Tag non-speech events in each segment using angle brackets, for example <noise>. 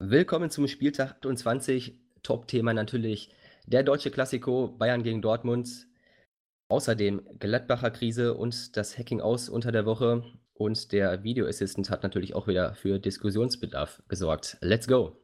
Willkommen zum Spieltag 28. Top-Thema natürlich der deutsche Klassiko Bayern gegen Dortmund. Außerdem Gladbacher Krise und das Hacking aus unter der Woche. Und der Video Assistant hat natürlich auch wieder für Diskussionsbedarf gesorgt. Let's go!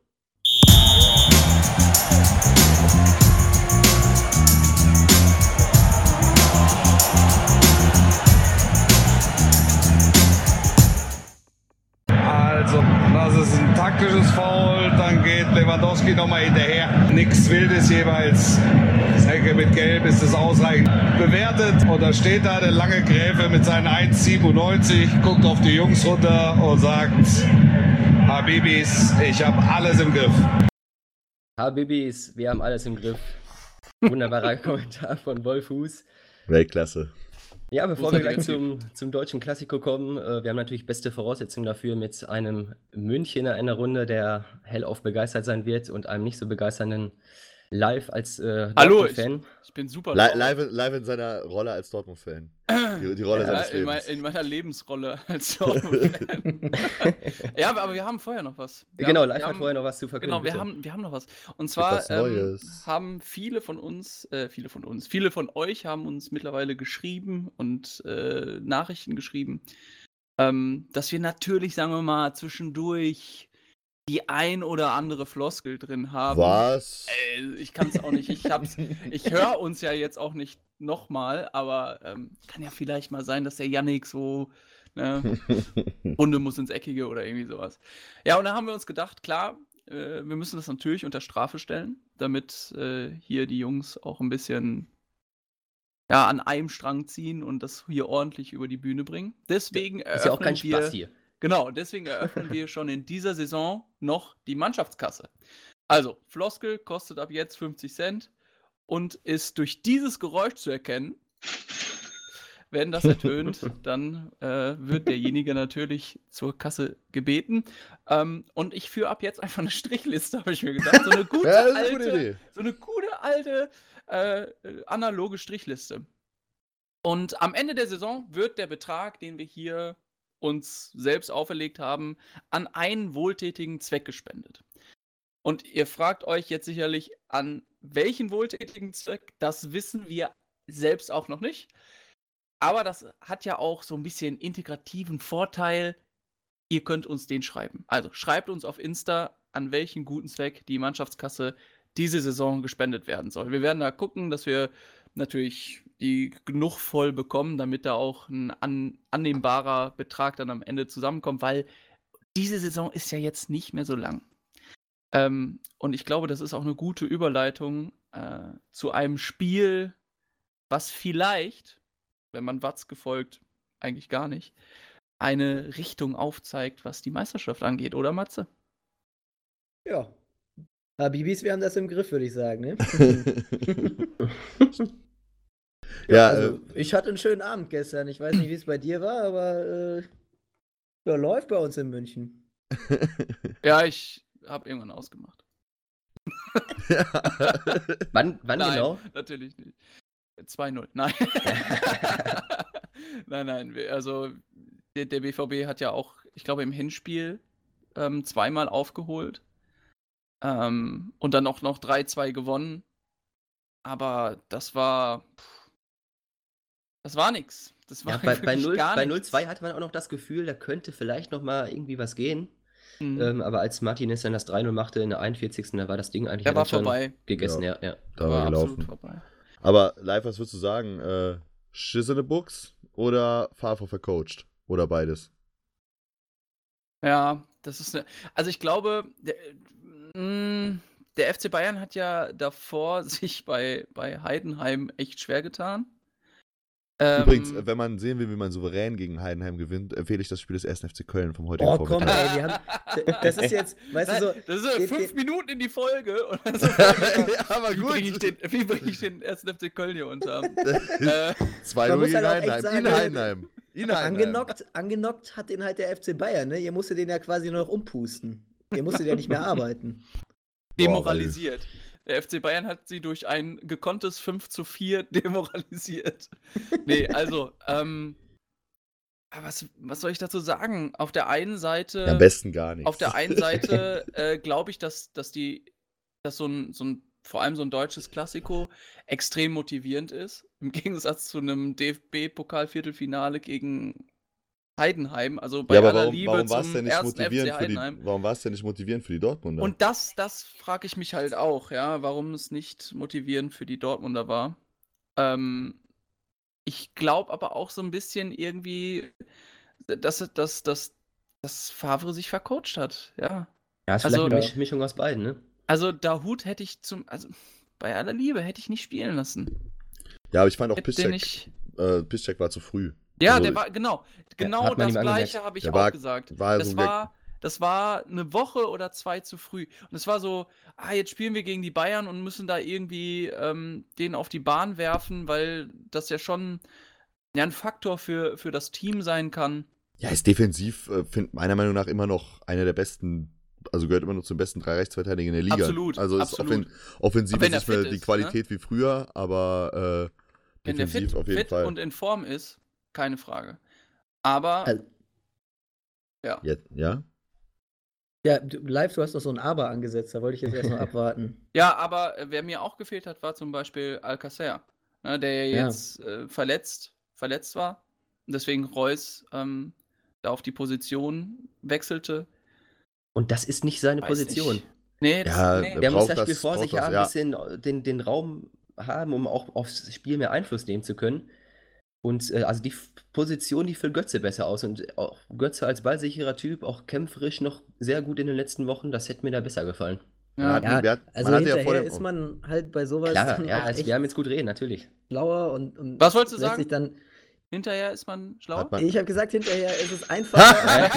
Lewandowski nochmal hinterher. Nichts Wildes jeweils. Ecke mit Gelb ist es ausreichend bewertet. Und da steht da der lange Gräfe mit seinen 1,97, guckt auf die Jungs runter und sagt, Habibis, ich habe alles im Griff. Habibis, wir haben alles im Griff. Wunderbarer <laughs> Kommentar von Wolfuß. Weltklasse. Ja, bevor wir gleich zum, zum deutschen Klassiko kommen, äh, wir haben natürlich beste Voraussetzungen dafür mit einem Münchner in der Runde, der hellauf begeistert sein wird und einem nicht so begeisternden live als äh, Hallo, ich, Fan. ich bin super Li live, live in seiner Rolle als Dortmund-Fan. Die, die Rolle ja, seines in, Lebens. in meiner Lebensrolle <laughs> als Dortmund-Fan. <laughs> ja, aber, aber wir haben vorher noch was. Wir genau, haben, live wir hat haben, vorher noch was zu verkünden. Genau, wir bitte. haben, wir haben noch was. Und zwar was ähm, haben viele von uns, äh, viele von uns, viele von euch haben uns mittlerweile geschrieben und äh, Nachrichten geschrieben, ähm, dass wir natürlich, sagen wir mal, zwischendurch die ein oder andere Floskel drin haben. Was? Äh, ich kann es auch nicht. Ich hab's, <laughs> ich höre uns ja jetzt auch nicht nochmal, aber ähm, kann ja vielleicht mal sein, dass der Yannick so ne, <laughs> Runde muss ins Eckige oder irgendwie sowas. Ja, und da haben wir uns gedacht, klar, äh, wir müssen das natürlich unter Strafe stellen, damit äh, hier die Jungs auch ein bisschen ja, an einem Strang ziehen und das hier ordentlich über die Bühne bringen. Deswegen Ist ja auch kein eröffnen wir- Spaß hier. Genau, deswegen eröffnen wir schon in dieser Saison noch die Mannschaftskasse. Also, Floskel kostet ab jetzt 50 Cent und ist durch dieses Geräusch zu erkennen. Wenn das ertönt, <laughs> dann äh, wird derjenige natürlich zur Kasse gebeten. Ähm, und ich führe ab jetzt einfach eine Strichliste, habe ich mir gedacht. So eine <laughs> gute Ja, gute alte, Idee. so eine gute alte äh, analoge Strichliste. Und am Ende der Saison wird der Betrag, den wir hier uns selbst auferlegt haben, an einen wohltätigen Zweck gespendet. Und ihr fragt euch jetzt sicherlich, an welchen wohltätigen Zweck, das wissen wir selbst auch noch nicht. Aber das hat ja auch so ein bisschen integrativen Vorteil. Ihr könnt uns den schreiben. Also schreibt uns auf Insta, an welchen guten Zweck die Mannschaftskasse diese Saison gespendet werden soll. Wir werden da gucken, dass wir natürlich die genug voll bekommen, damit da auch ein an, annehmbarer Betrag dann am Ende zusammenkommt, weil diese Saison ist ja jetzt nicht mehr so lang. Ähm, und ich glaube, das ist auch eine gute Überleitung äh, zu einem Spiel, was vielleicht, wenn man Watz folgt, eigentlich gar nicht, eine Richtung aufzeigt, was die Meisterschaft angeht, oder Matze? Ja. Habibis, wir haben das im Griff, würde ich sagen, ne? <laughs> <laughs> <laughs> ja, also, äh, ich hatte einen schönen Abend gestern. Ich weiß nicht, wie es bei dir war, aber äh, ja, läuft bei uns in München. <laughs> Ja, ich habe irgendwann ausgemacht. <laughs> Wann, wann nein, genau? natürlich nicht. 2-0, <laughs> nein. nein, nein, also der, der BVB hat ja auch, ich glaube, im Hinspiel ähm, zweimal aufgeholt ähm, und dann auch noch 3-2 gewonnen. Aber das war, pff, das war nix. Das war Ja, bei, bei, wirklich 0, gar bei nichts. 0-2 hatte man auch noch das Gefühl, da könnte vielleicht noch mal irgendwie was gehen. Mhm. Ähm, aber als Martinez dann das 3-0 machte in der 41. da war das Ding eigentlich der ja war schon vorbei. gegessen. Ja. Ja, da war absolut gelaufen. vorbei. Aber live, was würdest du sagen? Äh, Schiss in the Books oder Favre vercoacht? Oder beides? Ja, das ist eine. Also ich glaube, der, mh, der FC Bayern hat ja davor <laughs> sich bei, bei Heidenheim echt schwer getan. Übrigens, Ähm, wenn man sehen will, wie man souverän gegen Heidenheim gewinnt, empfehle ich das Spiel des 1. FC Köln vom heutigen Oh, komm, Vormittag. ey, wir haben. Das ist jetzt, weißt du, so. Das ist den- fünf den- Minuten in die Folge und dann <laughs> so, ja, aber wie bringe ich, gut. den- wie bring ich den ersten FC Köln hier unter? <laughs> äh, 2 Man 0 muss gegen halt Heidenheim. sagen, In Heidenheim. In Heidenheim. Angenockt, angenockt hat den halt der FC Bayern, ne? Ihr musstet den ja quasi nur noch umpusten. Ihr musstet ja nicht mehr arbeiten. demoralisiert. Der FC Bayern hat sie durch ein gekonntes 5 zu 4 <laughs> demoralisiert. nee, also, ähm, was, was soll ich dazu sagen? Auf der einen Seite. Am besten gar nichts. Auf der einen Seite <laughs> äh, glaube ich, dass, dass die, dass so ein, so ein, vor allem so ein deutsches Klassiko extrem motivierend ist. Im Gegensatz zu einem DFB-Pokal-Viertelfinale gegen Heidenheim. Also bei ja, aber aller warum, Liebe warum war es zum denn nicht ersten motivierend FC für die, Heidenheim. warum war es denn nicht motivierend für die Dortmunder? Und das, das frage ich mich halt auch, ja, warum es nicht motivierend für die Dortmunder war. Ähm, ich glaube aber auch so ein bisschen irgendwie, dass, dass, dass, dass Favre sich vercoacht hat, ja. Ja, ist Also- vielleicht eine Misch Mischung aus beiden, ne? Also Dahut hätte ich zum, also bei aller Liebe hätte ich nicht spielen lassen. ja, aber ich fand auch Piszczek, nicht. äh, Piszczek war zu früh. Ja, Also, der war, genau, genau hat man das gleiche habe ich auch war- gesagt. war das so war, das war eine Woche oder zwei zu früh. Und es war so, ah, jetzt spielen wir gegen die Bayern und müssen da irgendwie ähm, den auf die Bahn werfen, weil das ja schon ja, ein Faktor für, für das Team sein kann. Ja, ist defensiv, äh, find, meiner Meinung nach immer noch einer der besten, also gehört immer noch zum besten drei Rechtsverteidiger in der Liga. Absolut, Also ist absolut. offen, offensiv ist nicht mehr die ist, ne? Qualität wie früher, aber äh, defensiv fit, auf jeden fit Fall. und in Form ist, keine Frage. Aber Also- ja, ja? Ja, du, live, du hast noch so ein Aber angesetzt, da wollte ich jetzt erst noch <laughs> abwarten. Ja, aber äh, wer mir auch gefehlt hat, war zum Beispiel Alcacer, ne, der ja Ja. jetzt äh, verletzt, verletzt war. Und deswegen Reus ähm, da auf die Position wechselte. Und das ist nicht seine Weiß Position. nicht. Nee, das, Ja, nee. er Der muss das Spiel das- vor sich das, haben, ja. ein bisschen den, den Raum haben, um auch aufs Spiel mehr Einfluss nehmen zu können. Und äh, also die Position, die füllt Götze besser aus. Und auch Götze als ballsicherer Typ, auch kämpferisch noch sehr gut in den letzten Wochen, das hätte mir da besser gefallen. Man Ja. hat, Ja, hat, Also ja hinterher vor dem, ist man halt bei sowas Klar, dann ja, auch also echt wir haben jetzt gut reden, natürlich. schlauer und, und Was wolltest du sagen? Dann, Hinterher ist man schlauer. Man- ich habe gesagt, hinterher ist es <laughs> einfacher.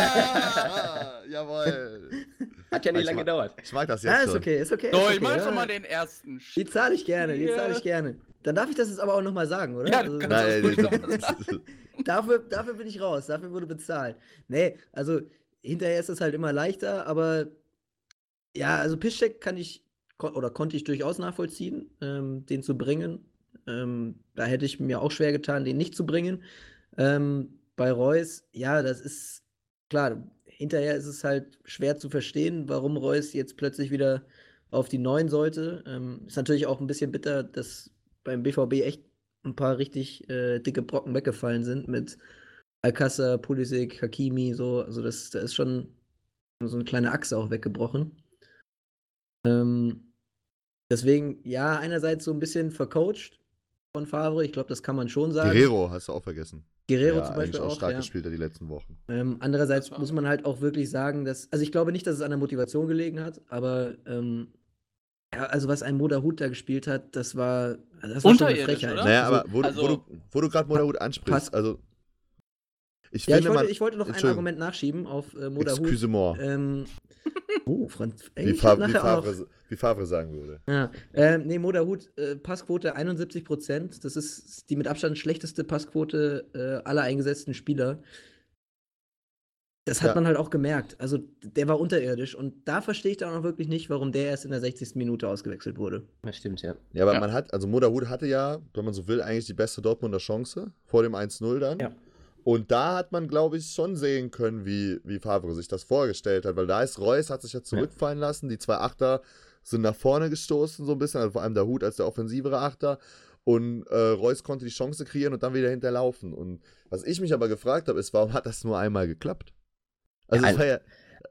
Ah, Jawohl. Hat ja nicht Ich lange gedauert. Ich mag das jetzt ja, ist okay, ist okay. so, ist ich okay, mach ja. schon mal den ersten. Die zahle ich gerne, die zahle Ja. ich gerne. Dann darf ich das jetzt aber auch nochmal sagen, oder? Ja, Also, Nein, sagen. <laughs> dafür, dafür bin ich raus, dafür wurde bezahlt. Nee, also hinterher ist es halt immer leichter, aber ja, also Piszczek kann ich oder konnte ich durchaus nachvollziehen, ähm, den zu bringen. Ähm, da hätte ich mir auch schwer getan, den nicht zu bringen. Ähm, bei Reus, ja, das ist klar, hinterher ist es halt schwer zu verstehen, warum Reus jetzt plötzlich wieder auf die Neun sollte. Ähm, ist natürlich auch ein bisschen bitter, dass beim BVB echt ein paar richtig äh, dicke Brocken weggefallen sind mit Alcázar, Pulisic, Hakimi, so. Also das, da ist schon so eine kleine Achse auch weggebrochen. Ähm, deswegen, ja, einerseits so ein bisschen vercoacht von Favre, ich glaube, das kann man schon sagen. Guerrero hast du auch vergessen. Guerrero ja, zum Beispiel auch auch, stark ja. gespielt die letzten Wochen. Ähm, andererseits muss man halt auch wirklich sagen, dass, also ich glaube nicht, dass es an der Motivation gelegen hat, aber ähm, ja, also was ein Moderhut da gespielt hat, das war, also das war schon eine Frechheit. oder? Naja, Also, aber wo, du- wo also- du, wo du gerade Moderhut ansprichst, also ich ja, ich finde wollte, man, ich wollte noch ein. Argument nachschieben auf äh, Moderhut. Excusez-moi, Ähm, oh, Franz, ey, wie, ich Fa hab wie, Favre, wie Favre sagen würde. Ja, ähm, nee, Moderhut, äh, Passquote 71 Prozent. Das ist die mit Abstand schlechteste Passquote äh, aller eingesetzten Spieler. Das hat Ja. man halt auch gemerkt. Also, der war unterirdisch. Und da verstehe ich dann auch wirklich nicht, warum der erst in der 60. Minute ausgewechselt wurde. Das stimmt, ja. Ja, aber Ja. man hat, also Moderhut hatte ja, wenn man so will, eigentlich die beste Dortmunder Chance vor dem 1-0 dann. Ja. Und da hat man, glaube ich, schon sehen können, wie, wie Favre sich das vorgestellt hat, weil da ist Reus, hat sich ja zurückfallen lassen, die zwei Achter sind nach vorne gestoßen so ein bisschen, also vor allem der Hut als der offensivere Achter und äh, Reus konnte die Chance kreieren und dann wieder hinterlaufen. Und was ich mich aber gefragt habe, ist, warum hat das nur einmal geklappt? Also Ja, war ja,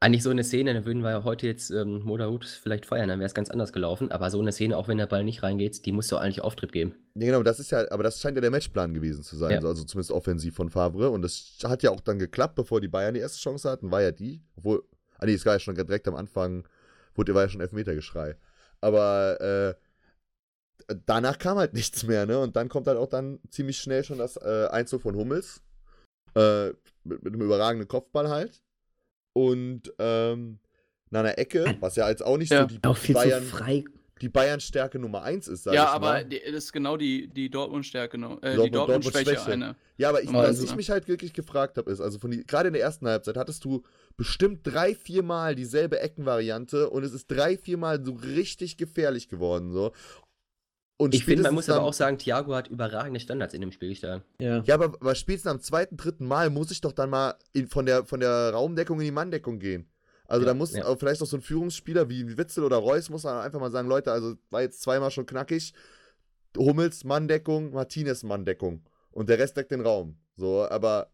Eigentlich so eine Szene, da würden wir ja heute jetzt ähm, Moderhut vielleicht feiern, dann wäre es ganz anders gelaufen. Aber so eine Szene, auch wenn der Ball nicht reingeht, die muss doch eigentlich Auftritt geben. Ja, genau, das ist ja, aber das scheint ja der Matchplan gewesen zu sein, Ja. also zumindest offensiv von Favre. Und das hat ja auch dann geklappt, bevor die Bayern die erste Chance hatten, war ja die. Obwohl, ah nee, es war ja schon direkt am Anfang, wurde war ja schon Elfmetergeschrei. Aber äh, danach kam halt <laughs> nichts mehr, ne? Und dann kommt halt auch dann ziemlich schnell schon das äh, Einzug von Hummels. Äh, mit, mit einem überragenden Kopfball halt. Und ähm, nach einer Ecke, was ja jetzt auch nicht Ja. so die Auch viel Bayern, zu frei. die Bayern-Stärke Nummer 1 ist, sag Ja, ich aber mal. die, das ist genau die, die Dortmund-Stärke, ne? äh, die Dortmund- Dortmund-Schwäche Dortmund-Schwäche. eine. Ja, aber ich, was ich ne? mich halt wirklich gefragt habe, ist, also von die, gerade in der ersten Halbzeit hattest du bestimmt drei, vier Mal dieselbe Eckenvariante und es ist drei, vier Mal so richtig gefährlich geworden. So. Und Ich finde, man muss aber auch sagen, Thiago hat überragende Standards in dem Spiel gestellt. Ja. Ja, aber, aber spätestens am zweiten, dritten Mal muss ich doch dann mal in, von, der, von der Raumdeckung in die Manndeckung gehen. Also Ja, da muss ja. auch vielleicht auch so ein Führungsspieler wie Witzel oder Reus muss dann einfach mal sagen, Leute, also war jetzt zweimal schon knackig. Hummels Manndeckung, Martinez Manndeckung. Und der Rest deckt den Raum. So, aber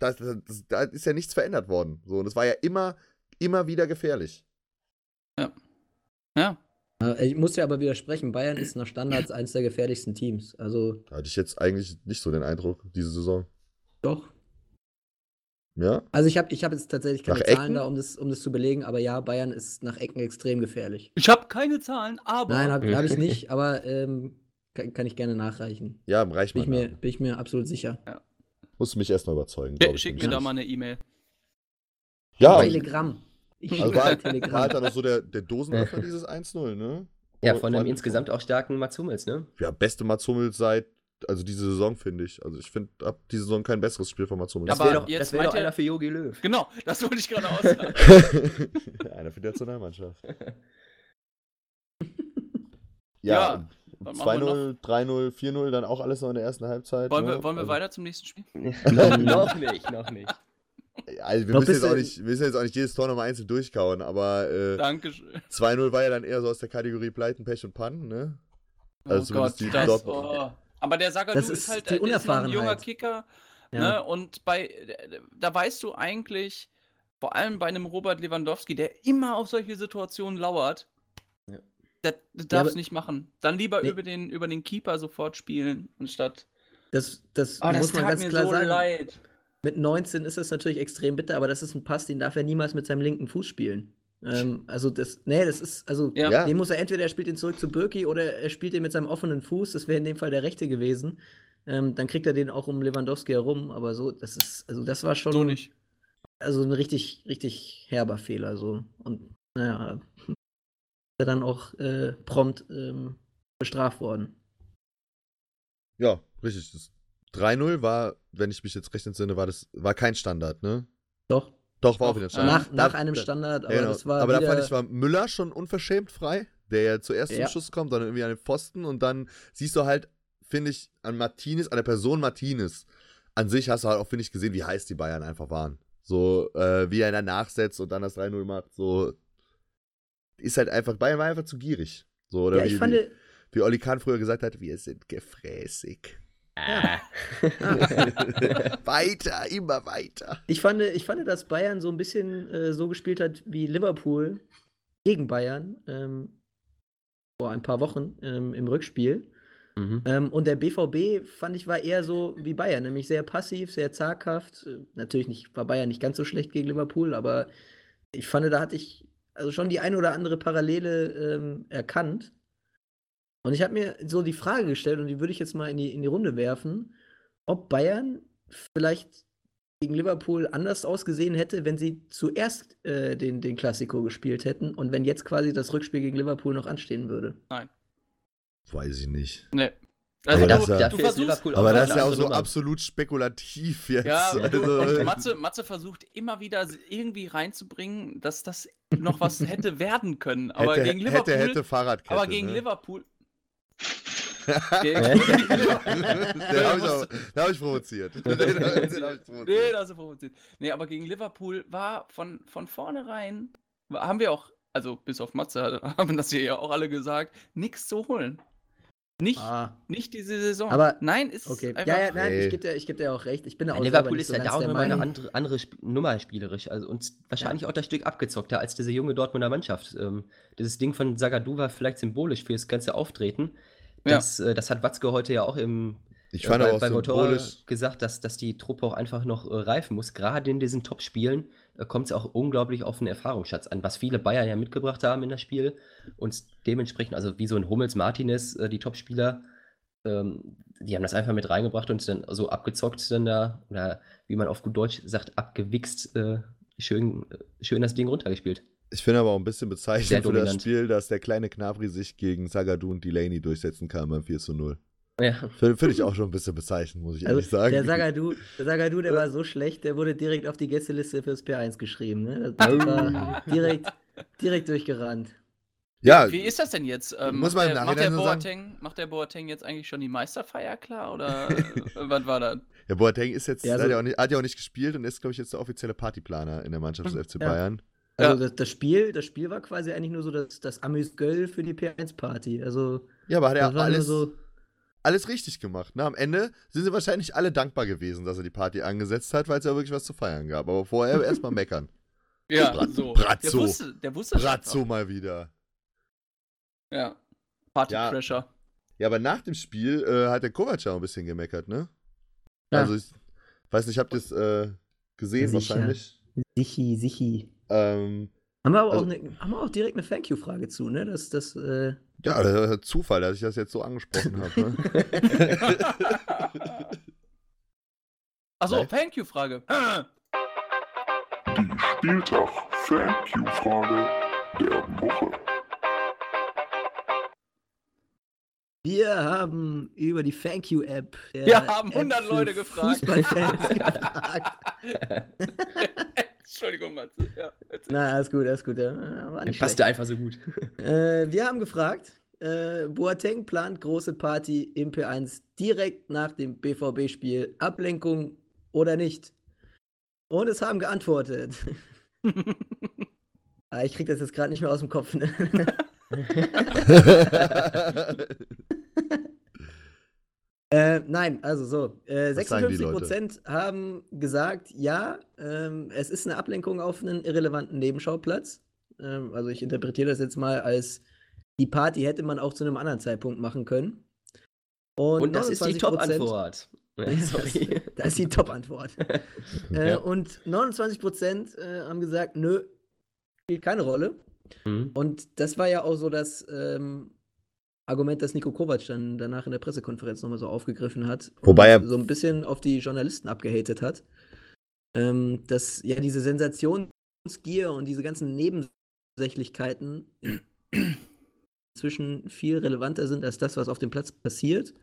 da ist ja nichts verändert worden. So, und es war ja immer, immer wieder gefährlich. Ja. Äh, Ich muss ja aber widersprechen, Bayern ist nach Standards eines der gefährlichsten Teams. Also Da hatte ich jetzt eigentlich nicht so den Eindruck, diese Saison. doch. Ja? Also ich habe ich hab jetzt tatsächlich keine Nach Zahlen Ecken? da, um das, um das zu belegen, aber ja, Bayern ist nach Ecken extrem gefährlich. Ich habe keine Zahlen, aber. Nein, habe hab ich <laughs> nicht, aber ähm, kann, kann ich gerne nachreichen. Ja, reicht Bin mal. ich, mir, bin ich mir absolut sicher. Musst du mich erstmal überzeugen. Schick, glaub ich schick mir da mal eine E-Mail. Ja, Telegramm. Ich Also war, halt- war halt dann noch so der, der Dosenöffner, dieses 1-0, ne? Ja, von einem insgesamt auch starken Mats Hummels, ne? Ja, beste Mats Hummels seit, also diese Saison, finde ich. Also ich finde, ab diese Saison kein besseres Spiel von Mats Hummels. Das Aber wäre doch, jetzt das wär doch einer für Jogi Löw. Genau, das wollte ich gerade <laughs> aussagen. Einer für die Nationalmannschaft. <laughs> Ja, Ja, was machen wir 2-0, 3-0, 4-0, dann auch alles noch in der ersten Halbzeit. wollen, ne? wir, wollen wir Also- weiter zum nächsten Spiel? <laughs> noch nicht, noch nicht. Also wir müssen, jetzt auch nicht, wir müssen jetzt auch nicht jedes Tor nochmal einzeln durchkauen, aber äh, Dankeschön. 2-0 war ja dann eher so aus der Kategorie Pleiten, Pech und Pannen, ne? Also oh Gott, die das, oh. Aber der Sagadu Das ist, ist halt ist ein junger. Kicker. Ja. Ne? Und bei, da weißt du eigentlich, vor allem bei einem Robert Lewandowski, der immer auf solche Situationen lauert, Ja. das, das darfst du nicht machen. Dann lieber Nee. über, den, über den Keeper sofort spielen, anstatt. Das, das Oh, das muss man tat ganz mir klar so sagen. leid. Mit 19 ist es natürlich extrem bitter, aber das ist ein Pass, den darf er niemals mit seinem linken Fuß spielen. Ähm, also das, nee, das ist, also Ja. Ja. den muss er entweder er spielt ihn zurück zu Birki oder er spielt ihn mit seinem offenen Fuß. Das wäre in dem Fall der rechte gewesen. Ähm, dann kriegt er den auch um Lewandowski herum, aber so, das ist, also das war schon So nicht. also ein richtig, richtig herber Fehler so. Und naja, <laughs> ist er dann auch äh, prompt ähm, bestraft worden. Ja, richtig. Das 3-0 war, wenn ich mich jetzt recht entsinne, war das war kein Standard, ne? Doch. Doch, war auch wieder ein Standard. nach, nach Da- einem da- Standard, aber Ja, genau. das war. aber da fand ich, war Müller schon unverschämt frei, der ja zuerst Ja. zum Schuss kommt, dann irgendwie an den Pfosten und dann siehst du halt, finde ich, an Martinez, an der Person Martinez, an sich hast du halt auch, finde ich, gesehen, wie heiß die Bayern einfach waren. So, äh, wie er danach setzt und dann das 3-0 macht, so. Ist halt einfach, Bayern war einfach zu gierig. So, oder ja, wie, ich fand, wie, wie Olli Kahn früher gesagt hat, wir sind gefräßig. Ah. <laughs> weiter, immer weiter. ich, fand, ich fand, dass Bayern so ein bisschen äh, so gespielt hat wie Liverpool gegen Bayern ähm, vor ein paar Wochen ähm, im Rückspiel. mhm. Ähm, und der BVB, fand ich, war eher so wie Bayern, nämlich sehr passiv, sehr zaghaft. Äh, Natürlich nicht, war Bayern nicht ganz so schlecht gegen Liverpool, aber ich fand, da hatte ich also schon die eine oder andere Parallele ähm, erkannt. Und ich habe mir so die Frage gestellt, und die würde ich jetzt mal in die, in die Runde werfen, ob Bayern vielleicht gegen Liverpool anders ausgesehen hätte, wenn sie zuerst äh, den, den Klassiko gespielt hätten und wenn jetzt quasi das Rückspiel gegen Liverpool noch anstehen würde. Weiß ich nicht. Nee. Aber Also, das- du, dafür du ist versuchst, Aber das ist ja auch so absolut spekulativ jetzt. Ja, also, und Matze, Matze versucht immer wieder irgendwie reinzubringen, dass das noch was hätte werden können. Aber hätte, gegen Liverpool. hätte, hätte Fahrradkette. aber gegen ne? Liverpool. <laughs> Den Gegen- habe ich, auch- den hab ich provoziert. <laughs> Den, den hab ich Nee, provoziert. das ist provoziert. Nee, aber gegen Liverpool war von, von vornherein, haben wir auch, also bis auf Matze <laughs> haben das hier ja auch alle gesagt, nichts zu holen. Nicht, Ah. nicht diese Saison. Aber- Nein, ist Okay. einfach. Ja, ja, nein, Nee. ich gebe dir, ich geb dir auch recht. Ich bin auch Ja, Liverpool ist so ja da auch der nochmal eine andere, andere Sp Nummer spielerisch. Also uns wahrscheinlich auch das Stück abgezockter als diese junge Dortmunder Mannschaft. Ähm, dieses Ding von Sagadu war vielleicht symbolisch für das ganze Auftreten. Ja. Das, äh, das hat Watzke heute ja auch im Ich äh, fand bei, aber auch bei Motorrad symbolisch. gesagt, dass, dass die Truppe auch einfach noch äh, reifen muss. Gerade in diesen Top-Spielen äh, kommt es auch unglaublich auf den Erfahrungsschatz an, was viele Bayern ja mitgebracht haben in das Spiel. Und dementsprechend, also wie so ein Hummels, Martinez, äh, die Top-Spieler, ähm, die haben das einfach mit reingebracht und dann so abgezockt dann da, oder wie man auf gut Deutsch sagt, abgewichst, äh, schön, äh, schön das Ding runtergespielt. Ich finde aber auch ein bisschen bezeichnend für das. Spiel, dass der kleine Knabri sich gegen Sagadu und Delaney durchsetzen kann beim 4 zu 0. Ja. Finde find ich auch schon ein bisschen bezeichnend, muss ich Also ehrlich sagen. der <laughs> Sagadu, der Sagadu, der war so schlecht, der wurde direkt auf die Gästeliste fürs P1 geschrieben. Ne? Das war direkt, direkt durchgerannt. Ja, Wie ist das denn jetzt? Ähm, Muss macht, man im der, macht, der Nachhinein so sagen. Boateng, macht der Boateng jetzt eigentlich schon die Meisterfeier klar? Oder <laughs> äh, was war das? ja, Boateng ist jetzt, Ja, hat, so- ja auch nicht, hat ja auch nicht gespielt und ist, glaube ich, jetzt der offizielle Partyplaner in der Mannschaft des FC Ja. Bayern. Also Ja. das, das Spiel, das Spiel war quasi eigentlich nur so das, das Amüs-Göll für die P1-Party. Also Ja, aber hat er alles, so. alles richtig gemacht. Ne? Am Ende sind sie wahrscheinlich alle dankbar gewesen, dass er die Party angesetzt hat, weil es ja wirklich was zu feiern gab. Aber vorher <laughs> erstmal meckern. Ja, Bra- so. Brazzo. Der wusste, der wusste Brazzo mal wieder. Ja. Party Ja. Pressure. Ja, aber nach dem Spiel äh, hat der Kovac ja auch ein bisschen gemeckert, ne? Ja. Also ich weiß nicht, habt ihr es äh, gesehen Sicher. wahrscheinlich? Sichi, sichi. Ähm, Haben wir aber Also- auch, ne, haben wir auch direkt eine Thank You-Frage zu, ne? Das, das, äh, ja, das ist Zufall, dass ich das jetzt so angesprochen habe. Ne? Achso. Thank you-Frage. Die Spieltag Thank You Frage der Woche. wir haben über die Thank You-App. der Wir haben App 100 für Leute gefragt. Fußballfans <laughs> gefragt. <laughs> <laughs> Entschuldigung, Matze. Ja. Na, alles gut, alles gut. Ja, war nicht Passt ja einfach so gut. <laughs> Äh, wir haben gefragt, äh, Boateng plant große Party im P1 direkt nach dem BVB-Spiel. Ablenkung oder nicht? Und es haben geantwortet. <laughs> ah, ich krieg das jetzt gerade nicht mehr aus dem Kopf. Ne? Äh, nein, also so. Äh, Was sagen die 56% haben gesagt, ja, ähm, es ist eine Ablenkung auf einen irrelevanten Nebenschauplatz. Ähm, also ich interpretiere das jetzt mal als, die Party hätte man auch zu einem anderen Zeitpunkt machen können. Und das ist die 29% Top-Antwort. <laughs> Das, Sorry. das ist die Top-Antwort. <laughs> äh, Ja. Und 29% äh, haben gesagt, nö, spielt keine Rolle. Mhm. Und das war ja auch so das ähm, Argument, das Nico Kovac dann danach in der Pressekonferenz nochmal so aufgegriffen hat. Wobei er- so ein bisschen auf die Journalisten abgehatet hat. Ähm, dass ja diese Sensationsgier und diese ganzen Nebensächlichkeiten <clears throat> inzwischen viel relevanter sind als das, was auf dem Platz passiert.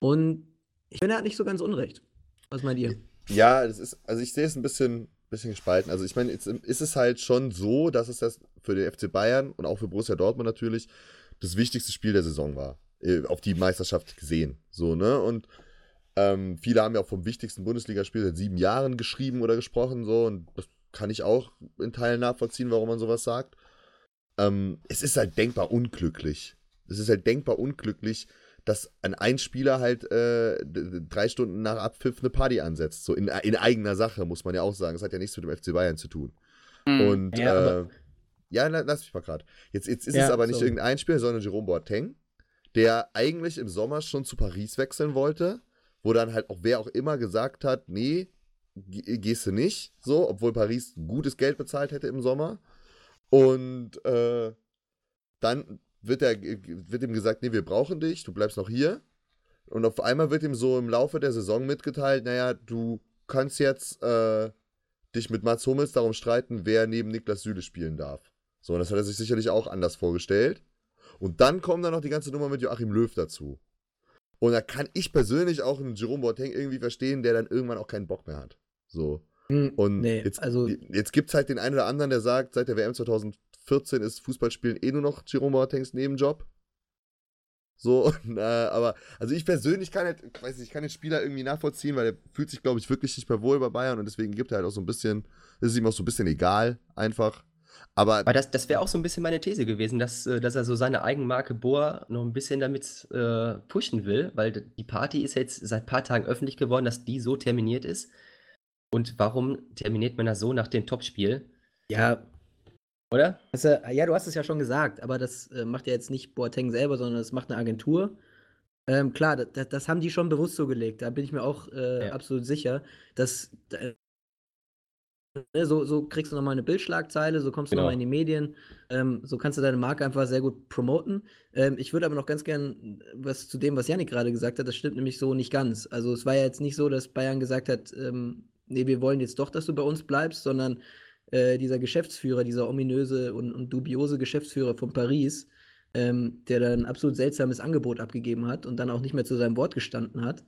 Und ich finde, er hat nicht so ganz unrecht. Was meint ihr? Ja, das ist, also ich sehe es ein bisschen, bisschen gespalten. Also ich meine, jetzt ist es halt schon so, dass es das für den FC Bayern und auch für Borussia Dortmund natürlich das wichtigste Spiel der Saison war. äh, Auf die Meisterschaft gesehen. So, ne? Und ähm, viele haben ja auch vom wichtigsten Bundesligaspiel seit sieben Jahren geschrieben oder gesprochen, so, und das kann ich auch in Teilen nachvollziehen, warum man sowas sagt. Ähm, es ist halt denkbar unglücklich. Es ist halt denkbar unglücklich, dass ein Einspieler halt äh, drei Stunden nach Abpfiff eine Party ansetzt. So in, in eigener Sache, muss man ja auch sagen. Das hat ja nichts mit dem FC Bayern zu tun. Mhm. Und Ja, äh, ja, la- lass mich mal gerade. Jetzt, jetzt ist Ja, es aber nicht sorry. irgendein Spieler, sondern Jerome Boateng, der eigentlich im Sommer schon zu Paris wechseln wollte, wo dann halt auch wer auch immer gesagt hat, nee, ge- gehst du nicht, so, obwohl Paris gutes Geld bezahlt hätte im Sommer. Und äh, dann wird, er, wird ihm gesagt, nee, wir brauchen dich, du bleibst noch hier. Und auf einmal wird ihm so im Laufe der Saison mitgeteilt, naja, du kannst jetzt äh, dich mit Mats Hummels darum streiten, wer neben Niklas Süle spielen darf. So, und das hat er sich sicherlich auch anders vorgestellt. Und dann kommt dann noch die ganze Nummer mit Joachim Löw dazu. Und da kann ich persönlich auch einen Jerome Boateng irgendwie verstehen, der dann irgendwann auch keinen Bock mehr hat. So. Und nee, jetzt, also jetzt gibt es halt den einen oder anderen, der sagt, seit der WM 2014 ist Fußballspielen eh nur noch Jerome Boatengs Nebenjob. So, <laughs> und, äh, aber, also ich persönlich kann halt, ich weiß nicht, ich kann den Spieler irgendwie nachvollziehen, weil er fühlt sich, glaube ich, wirklich nicht mehr wohl bei Bayern und deswegen gibt er halt auch so ein bisschen, ist ihm auch so ein bisschen egal, einfach. Aber Aber das, das wäre auch so ein bisschen meine These gewesen, dass, äh, dass er so seine Eigenmarke Boa noch ein bisschen damit äh, pushen will, weil die Party ist jetzt seit ein paar Tagen öffentlich geworden, dass die so terminiert ist. Und warum terminiert man das so nach dem Topspiel? ja, Oder? Äh, ja, du hast es ja schon gesagt, aber das äh, macht ja jetzt nicht Boateng selber, sondern das macht eine Agentur. Ähm, klar, das, das haben die schon bewusst so gelegt. Da bin ich mir auch äh, Ja. absolut sicher, dass äh, so, so kriegst du nochmal eine Bildschlagzeile, so kommst du Genau. nochmal in die Medien, ähm, so kannst du deine Marke einfach sehr gut promoten. Ähm, ich würde aber noch ganz gern was zu dem, was Yannick gerade gesagt hat, das stimmt nämlich so nicht ganz. Also es war ja jetzt nicht so, dass Bayern gesagt hat, ähm, nee, wir wollen jetzt doch, dass du bei uns bleibst, sondern äh, dieser Geschäftsführer, dieser ominöse und, und dubiose Geschäftsführer von Paris, ähm, der dann ein absolut seltsames Angebot abgegeben hat und dann auch nicht mehr zu seinem Wort gestanden hat,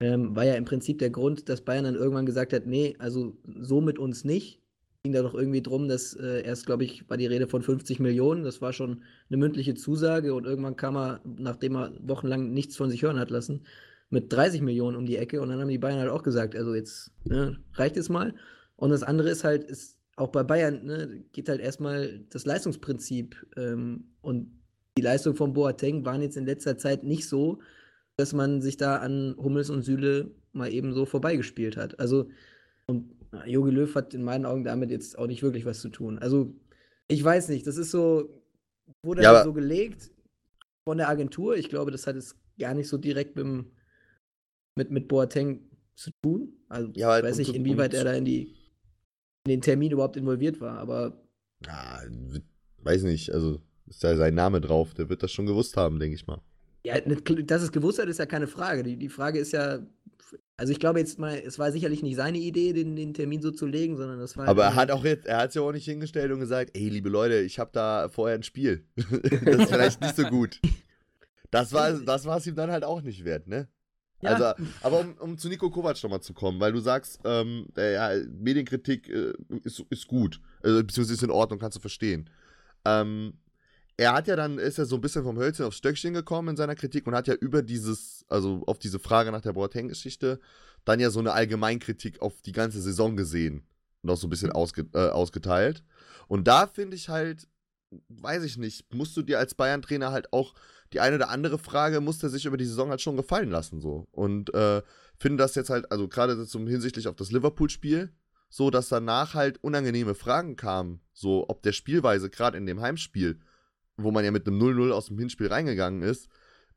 ähm, war ja im Prinzip der Grund, dass Bayern dann irgendwann gesagt hat, nee, also so mit uns nicht. ging da doch irgendwie drum, dass äh, erst, glaube ich, war die Rede von 50 Millionen. Das war schon eine mündliche Zusage und irgendwann kam er, nachdem er wochenlang nichts von sich hören hat lassen, mit 30 Millionen um die Ecke und dann haben die Bayern halt auch gesagt, also jetzt ne, reicht es mal. Und das andere ist halt, ist auch bei Bayern ne, geht halt erstmal das Leistungsprinzip ähm, und die Leistung von Boateng waren jetzt in letzter Zeit nicht so, dass man sich da an Hummels und Süle mal eben so vorbeigespielt hat. Also, und Jogi Löw hat in meinen Augen damit jetzt auch nicht wirklich was zu tun. Also, ich weiß nicht, das ist so, wurde Ja, so gelegt von der Agentur. Ich glaube, das hat es gar nicht so direkt mit, dem- mit, mit Boateng zu tun. Also, Ja, ich weiß nicht, inwieweit er da in, die, in den Termin überhaupt involviert war, aber Ja, weiß nicht, also ist da sein Name drauf, der wird das schon gewusst haben, denke ich mal. Ja, kl- dass es gewusst hat, ist ja keine Frage. Die, die Frage ist ja, also ich glaube jetzt mal, es war sicherlich nicht seine Idee, den, den Termin so zu legen, sondern das war. Aber er hat auch jetzt, er hat sich auch nicht hingestellt und gesagt, ey, liebe Leute, ich habe da vorher ein Spiel. <laughs> das ist vielleicht nicht so gut. Das war <laughs> das war es ihm dann halt auch nicht wert, ne? Ja. Also, aber um, um zu Nico Kovac nochmal zu kommen, weil du sagst, ähm, äh, ja, Medienkritik äh, ist, ist gut, also, beziehungsweise ist in Ordnung, kannst du verstehen. Ähm, er hat ja dann, ist ja so ein bisschen vom Hölzchen aufs Stöckchen gekommen in seiner Kritik und hat ja über dieses, also auf diese Frage nach der Boateng-Geschichte, dann ja so eine Allgemeinkritik auf die ganze Saison gesehen und auch so ein bisschen ausge, äh, ausgeteilt. Und da finde ich halt, weiß ich nicht, musst du dir als Bayern-Trainer halt auch die eine oder andere Frage, musste sich über die Saison halt schon gefallen lassen, so. Und äh, finde das jetzt halt, also gerade zum hinsichtlich auf das Liverpool-Spiel, so, dass danach halt unangenehme Fragen kamen, so, ob der Spielweise, gerade in dem Heimspiel, wo man ja mit einem 0-0 aus dem Hinspiel reingegangen ist,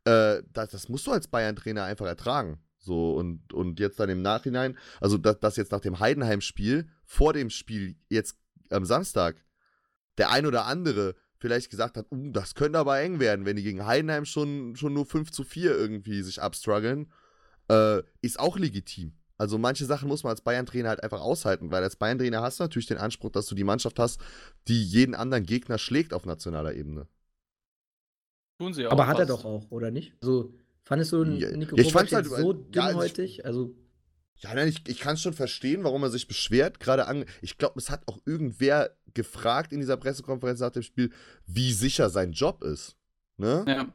äh, das, das musst du als Bayern-Trainer einfach ertragen. So, und, und jetzt dann im Nachhinein, also dass, dass jetzt nach dem Heidenheim-Spiel, vor dem Spiel, jetzt am Samstag, der ein oder andere vielleicht gesagt hat, uh, das könnte aber eng werden, wenn die gegen Heidenheim schon, schon nur 5 zu 4 irgendwie sich abstruggeln, äh, ist auch legitim. Also manche Sachen muss man als Bayern-Trainer halt einfach aushalten, weil als Bayern-Trainer hast du natürlich den Anspruch, dass du die Mannschaft hast, die jeden anderen Gegner schlägt auf nationaler Ebene. Tun sie auch. aber hat er fast. doch auch, oder nicht? Also, fandest du Ja, Nico ja, ich Kovac fand's halt, so ja, also ich- dünnhäutig? Also, Ja, nein, ich, ich kann schon verstehen, warum er sich beschwert. Gerade an. Ich glaube, es hat auch irgendwer gefragt in dieser Pressekonferenz nach dem Spiel, wie sicher sein Job ist. Ne? Ja.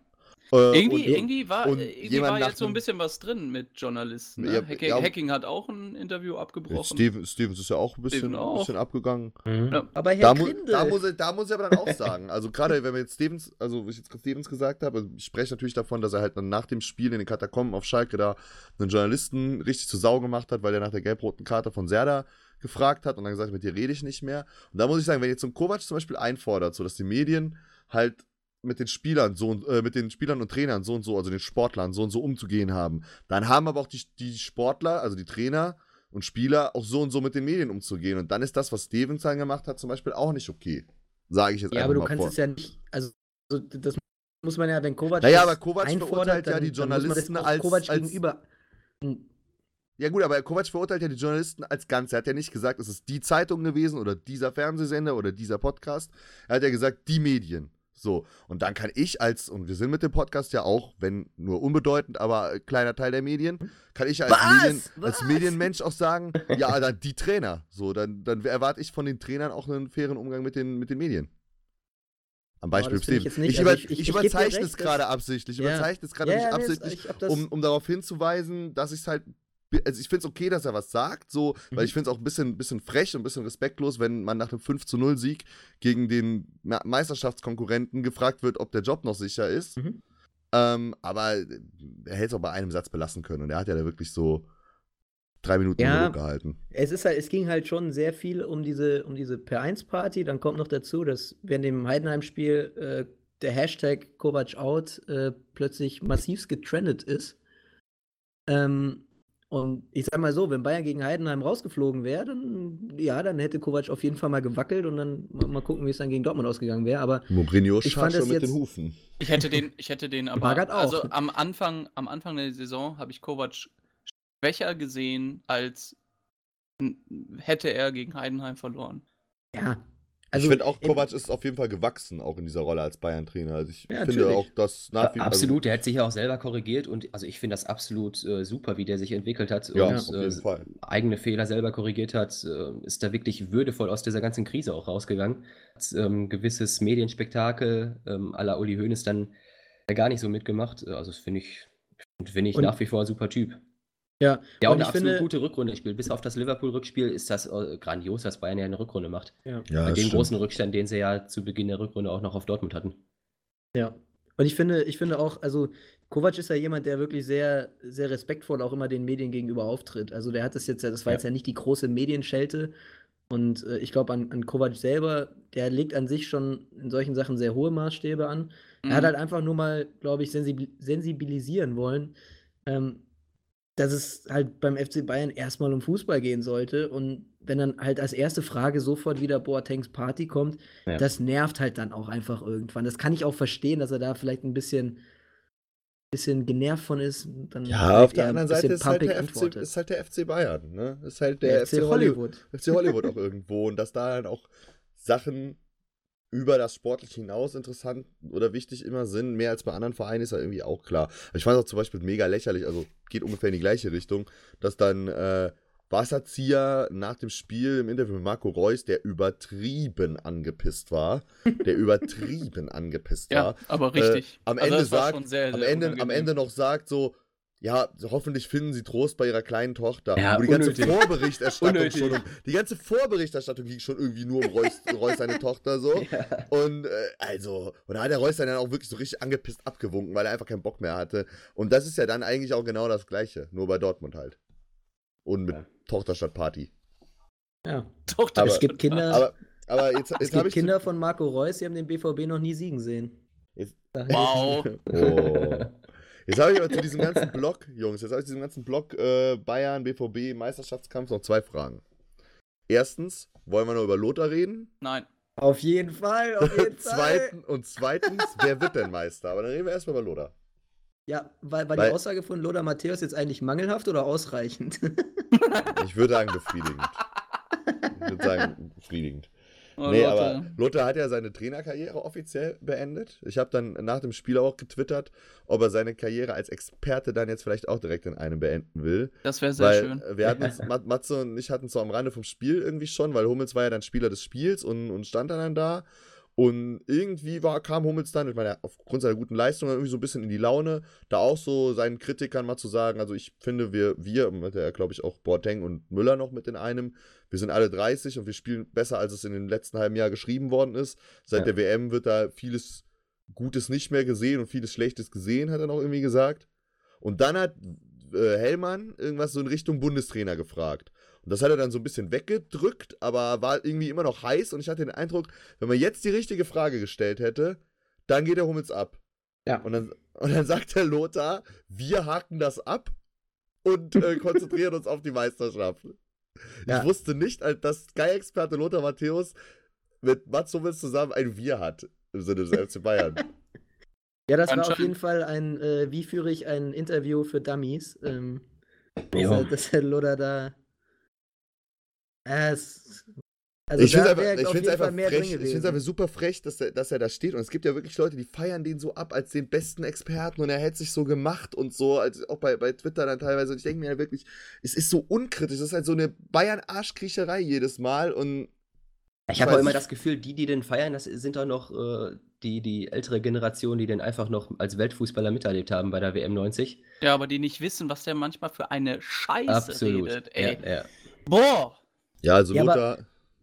Äh, Irgendwie, und- irgendwie war, und äh, irgendwie war jetzt so ein bisschen was drin mit Journalisten. Ne? Ja, Hacking, ja. Hacking hat auch ein Interview abgebrochen. Steven, Stevens ist ja auch ein bisschen, auch. bisschen abgegangen. Ja. aber Herr Da, mu da, muss er, da muss er aber dann auch sagen, also gerade wenn wir jetzt Stevens, also wie ich jetzt gerade Stevens gesagt habe, also ich spreche natürlich davon, dass er halt dann nach dem Spiel in den Katakomben auf Schalke da einen Journalisten richtig zu Sau gemacht hat, weil er nach der gelb-roten Karte von Serda gefragt hat und dann gesagt hat, mit dir rede ich nicht mehr. Und da muss ich sagen, wenn jetzt so ein Kovac zum Beispiel einfordert, so dass die Medien halt mit den Spielern so und- äh, mit den Spielern und Trainern so und so, also den Sportlern so und so umzugehen haben, dann haben aber auch die, die Sportler, also die Trainer und Spieler auch so und so mit den Medien umzugehen. Und dann ist das, was Stevens dann gemacht hat, zum Beispiel auch nicht okay. Sage ich jetzt ja, einfach aber du mal kannst vor. es ja nicht, also, so, das muss man ja, wenn Kovac Naja, aber Kovac verurteilt ja die Journalisten als- Kovac als- gegenüber. Ja gut, aber Kovac verurteilt ja die Journalisten als Ganze. Er hat ja nicht gesagt, es ist die Zeitung gewesen oder dieser Fernsehsender oder dieser Podcast. Er hat ja gesagt, die Medien. So, und dann kann ich als, und wir sind mit dem Podcast ja auch, wenn nur unbedeutend, aber kleiner Teil der Medien, kann ich als, Was? Medien, als Was? Medienmensch auch sagen, ja, <laughs> dann die Trainer. So, dann, dann erwarte ich von den Trainern auch einen fairen Umgang mit den, mit den Medien. Am Beispiel finde ich. Ich, Also über, ich- ich, ich- ich überzeichne es gerade absichtlich. Ich Ja. überzeichne es gerade Ja, nicht ja, absichtlich, das- um, um darauf hinzuweisen, dass ich es halt. Also ich finde es okay, dass er was sagt, so, weil Mhm. ich finde es auch ein bisschen, bisschen frech und ein bisschen respektlos, wenn man nach einem 5 zu 0 Sieg gegen den Me- Meisterschaftskonkurrenten gefragt wird, ob der Job noch sicher ist. Mhm. Ähm, aber er hätte es auch bei einem Satz belassen können und er hat ja da wirklich so drei Minuten Ja. Gehalten. Es ist halt, es ging halt schon sehr viel um diese, um diese Per1-Party. Dann kommt noch dazu, dass während dem Heidenheim-Spiel äh, der Hashtag Kovac out äh, plötzlich massivst getrendet ist. Ähm, und ich sag mal so, wenn Bayern gegen Heidenheim rausgeflogen wäre, dann ja, dann hätte Kovac auf jeden Fall mal gewackelt und dann mal, gucken, wie es dann gegen Dortmund ausgegangen wäre. Aber Mourinho Ich fand schon das mit den Hufen. Ich hätte den, ich hätte den <laughs> aber. Auch. Also am Anfang, am Anfang der Saison habe ich Kovac schwächer gesehen, als hätte er gegen Heidenheim verloren. ja, Also, ich finde auch, Kovac ist auf jeden Fall gewachsen, auch in dieser Rolle als Bayern-Trainer. Also ich Ja, finde natürlich. auch, dass nach wie Ja, absolut, der hat sich ja auch selber korrigiert und also ich finde das absolut äh, super, wie der sich entwickelt hat Ja, und auf jeden äh, Fall. eigene Fehler selber korrigiert hat, äh, ist da wirklich würdevoll aus dieser ganzen Krise auch rausgegangen. Hat, ähm, gewisses Medienspektakel ähm, à la Uli Hoeneß dann äh, gar nicht so mitgemacht. Also das finde ich, finde ich Und- nach wie vor ein super Typ. Ja, Der auch und eine ich absolut finde, gute Rückrunde spielt. Bis auf das Liverpool-Rückspiel ist das äh, grandios, dass Bayern ja eine Rückrunde macht. ja. Ja, Mit das dem stimmt. großen Rückstand, den sie ja zu Beginn der Rückrunde auch noch auf Dortmund hatten. Ja. Und ich finde, ich finde auch, also Kovac ist ja jemand, der wirklich sehr, sehr respektvoll auch immer den Medien gegenüber auftritt. Also der hat das jetzt ja, das war Ja. jetzt ja nicht die große Medienschelte. Und äh, ich glaube, an, an Kovac selber, der legt an sich schon in solchen Sachen sehr hohe Maßstäbe an. Er hat Mhm. halt einfach nur mal, glaube ich, sensibil sensibilisieren wollen, ähm, dass es halt beim FC Bayern erstmal um Fußball gehen sollte. Und wenn dann halt als erste Frage sofort wieder Boatengs Party kommt, Ja. das nervt halt dann auch einfach irgendwann. Das kann ich auch verstehen, dass er da vielleicht ein bisschen, bisschen genervt von ist. Dann Ja, auf der anderen Seite ist halt, der FC, ist halt der FC Bayern, ne? Ist halt der der, FC Hollywood. FC Hollywood auch <laughs> irgendwo und dass da dann auch Sachen über das Sportliche hinaus interessant oder wichtig immer sind, mehr als bei anderen Vereinen, ist ja irgendwie auch klar. Aber ich fand es auch zum Beispiel mega lächerlich, also geht ungefähr in die gleiche Richtung, dass dann äh, Wasserzieher nach dem Spiel im Interview mit Marco Reus, der übertrieben angepisst war, <laughs> der übertrieben angepisst Ja, war, aber richtig. Äh, am Also Ende sagt, schon sehr, am sehr Ende, am. Ende noch sagt so, ja, hoffentlich finden sie Trost bei ihrer kleinen Tochter. Ja, Wo die ganze unnötig. Vorberichterstattung <laughs> schon um, die ganze Vorberichterstattung ging schon irgendwie nur um Reus, <laughs> Reus seine Tochter so. Und äh, also, und da hat der Reus dann auch wirklich so richtig angepisst abgewunken, weil er einfach keinen Bock mehr hatte. Und das ist ja dann eigentlich auch genau das Gleiche, nur bei Dortmund halt. Und mit Ja. Tochter statt Party. Ja. Das Aber- es gibt Kinder, Aber, aber jetzt, es jetzt habe gibt Kinder von Marco Reus, die haben den BVB noch nie siegen sehen. Jetzt- Wow. <laughs> Oh. Jetzt habe ich aber zu diesem ganzen Block, Jungs, jetzt habe ich zu diesem ganzen Block äh, Bayern, BVB, Meisterschaftskampf noch zwei Fragen. Erstens, wollen wir noch über Lothar reden? Nein. Auf jeden Fall, auf jeden <laughs> Fall. Zweiten, und zweitens, wer wird denn Meister? Aber dann reden wir erstmal über Lothar. Ja, war, war Weil- die Aussage von Lothar Matthäus jetzt eigentlich mangelhaft oder ausreichend? Ich würde sagen, befriedigend. Ich würde sagen, befriedigend. Oh, nee, Leute. aber Lothar hat ja seine Trainerkarriere offiziell beendet. Ich habe dann nach dem Spiel auch getwittert, ob er seine Karriere als Experte dann jetzt vielleicht auch direkt in einem beenden will. Das wäre sehr weil schön. wir hatten <laughs> Matze und ich hatten es so am Rande vom Spiel irgendwie schon, weil Hummels war ja dann Spieler des Spiels und, und stand dann da. Und irgendwie war, kam Hummels dann, ich meine, aufgrund seiner guten Leistung irgendwie so ein bisschen in die Laune, da auch so seinen Kritikern mal zu sagen, also ich finde, wir, wir, mit der glaube ich auch Boateng und Müller noch mit in einem, wir sind alle 30 und wir spielen besser, als es in dem letzten halben Jahr geschrieben worden ist. Seit Ja. der WM wird da vieles Gutes nicht mehr gesehen und vieles Schlechtes gesehen, hat er noch irgendwie gesagt. Und dann hat äh, Hellmann irgendwas so in Richtung Bundestrainer gefragt. Und das hat er dann so ein bisschen weggedrückt, aber war irgendwie immer noch heiß. Und ich hatte den Eindruck, wenn man jetzt die richtige Frage gestellt hätte, dann geht der Hummels ab. Ja. Und dann, und dann sagt der Lothar, wir haken das ab und äh, <laughs> konzentrieren uns auf die Meisterschaft. Ja. Ich wusste nicht, dass Sky-Experte Lothar Matthäus mit Mats Hummels zusammen ein Wir hat. Im Sinne des FC Bayern. <laughs> Ja, das war auf jeden Fall ein, äh, wie führe ich ein Interview für Dummies? Ähm, dass, er- dass der Lothar da. Es, also ich finde es einfach, find's frech. Ich gewesen. einfach super frech, dass er, dass er da steht. Und es gibt ja wirklich Leute, die feiern den so ab als den besten Experten und er hätte sich so gemacht und so, als auch bei, bei Twitter dann teilweise. Und ich denke mir ja wirklich, es ist so unkritisch. Das ist halt so eine Bayern-Arschkriecherei jedes Mal. Und Ich habe auch immer das Gefühl, die, die den feiern, das sind doch noch äh, die, die ältere Generation, die den einfach noch als Weltfußballer miterlebt haben bei der WM 90. Ja, aber die nicht wissen, was der manchmal für eine Scheiße Absolut. redet, ey. Ja, ja. Boah! Ja, also Ja, Lothar,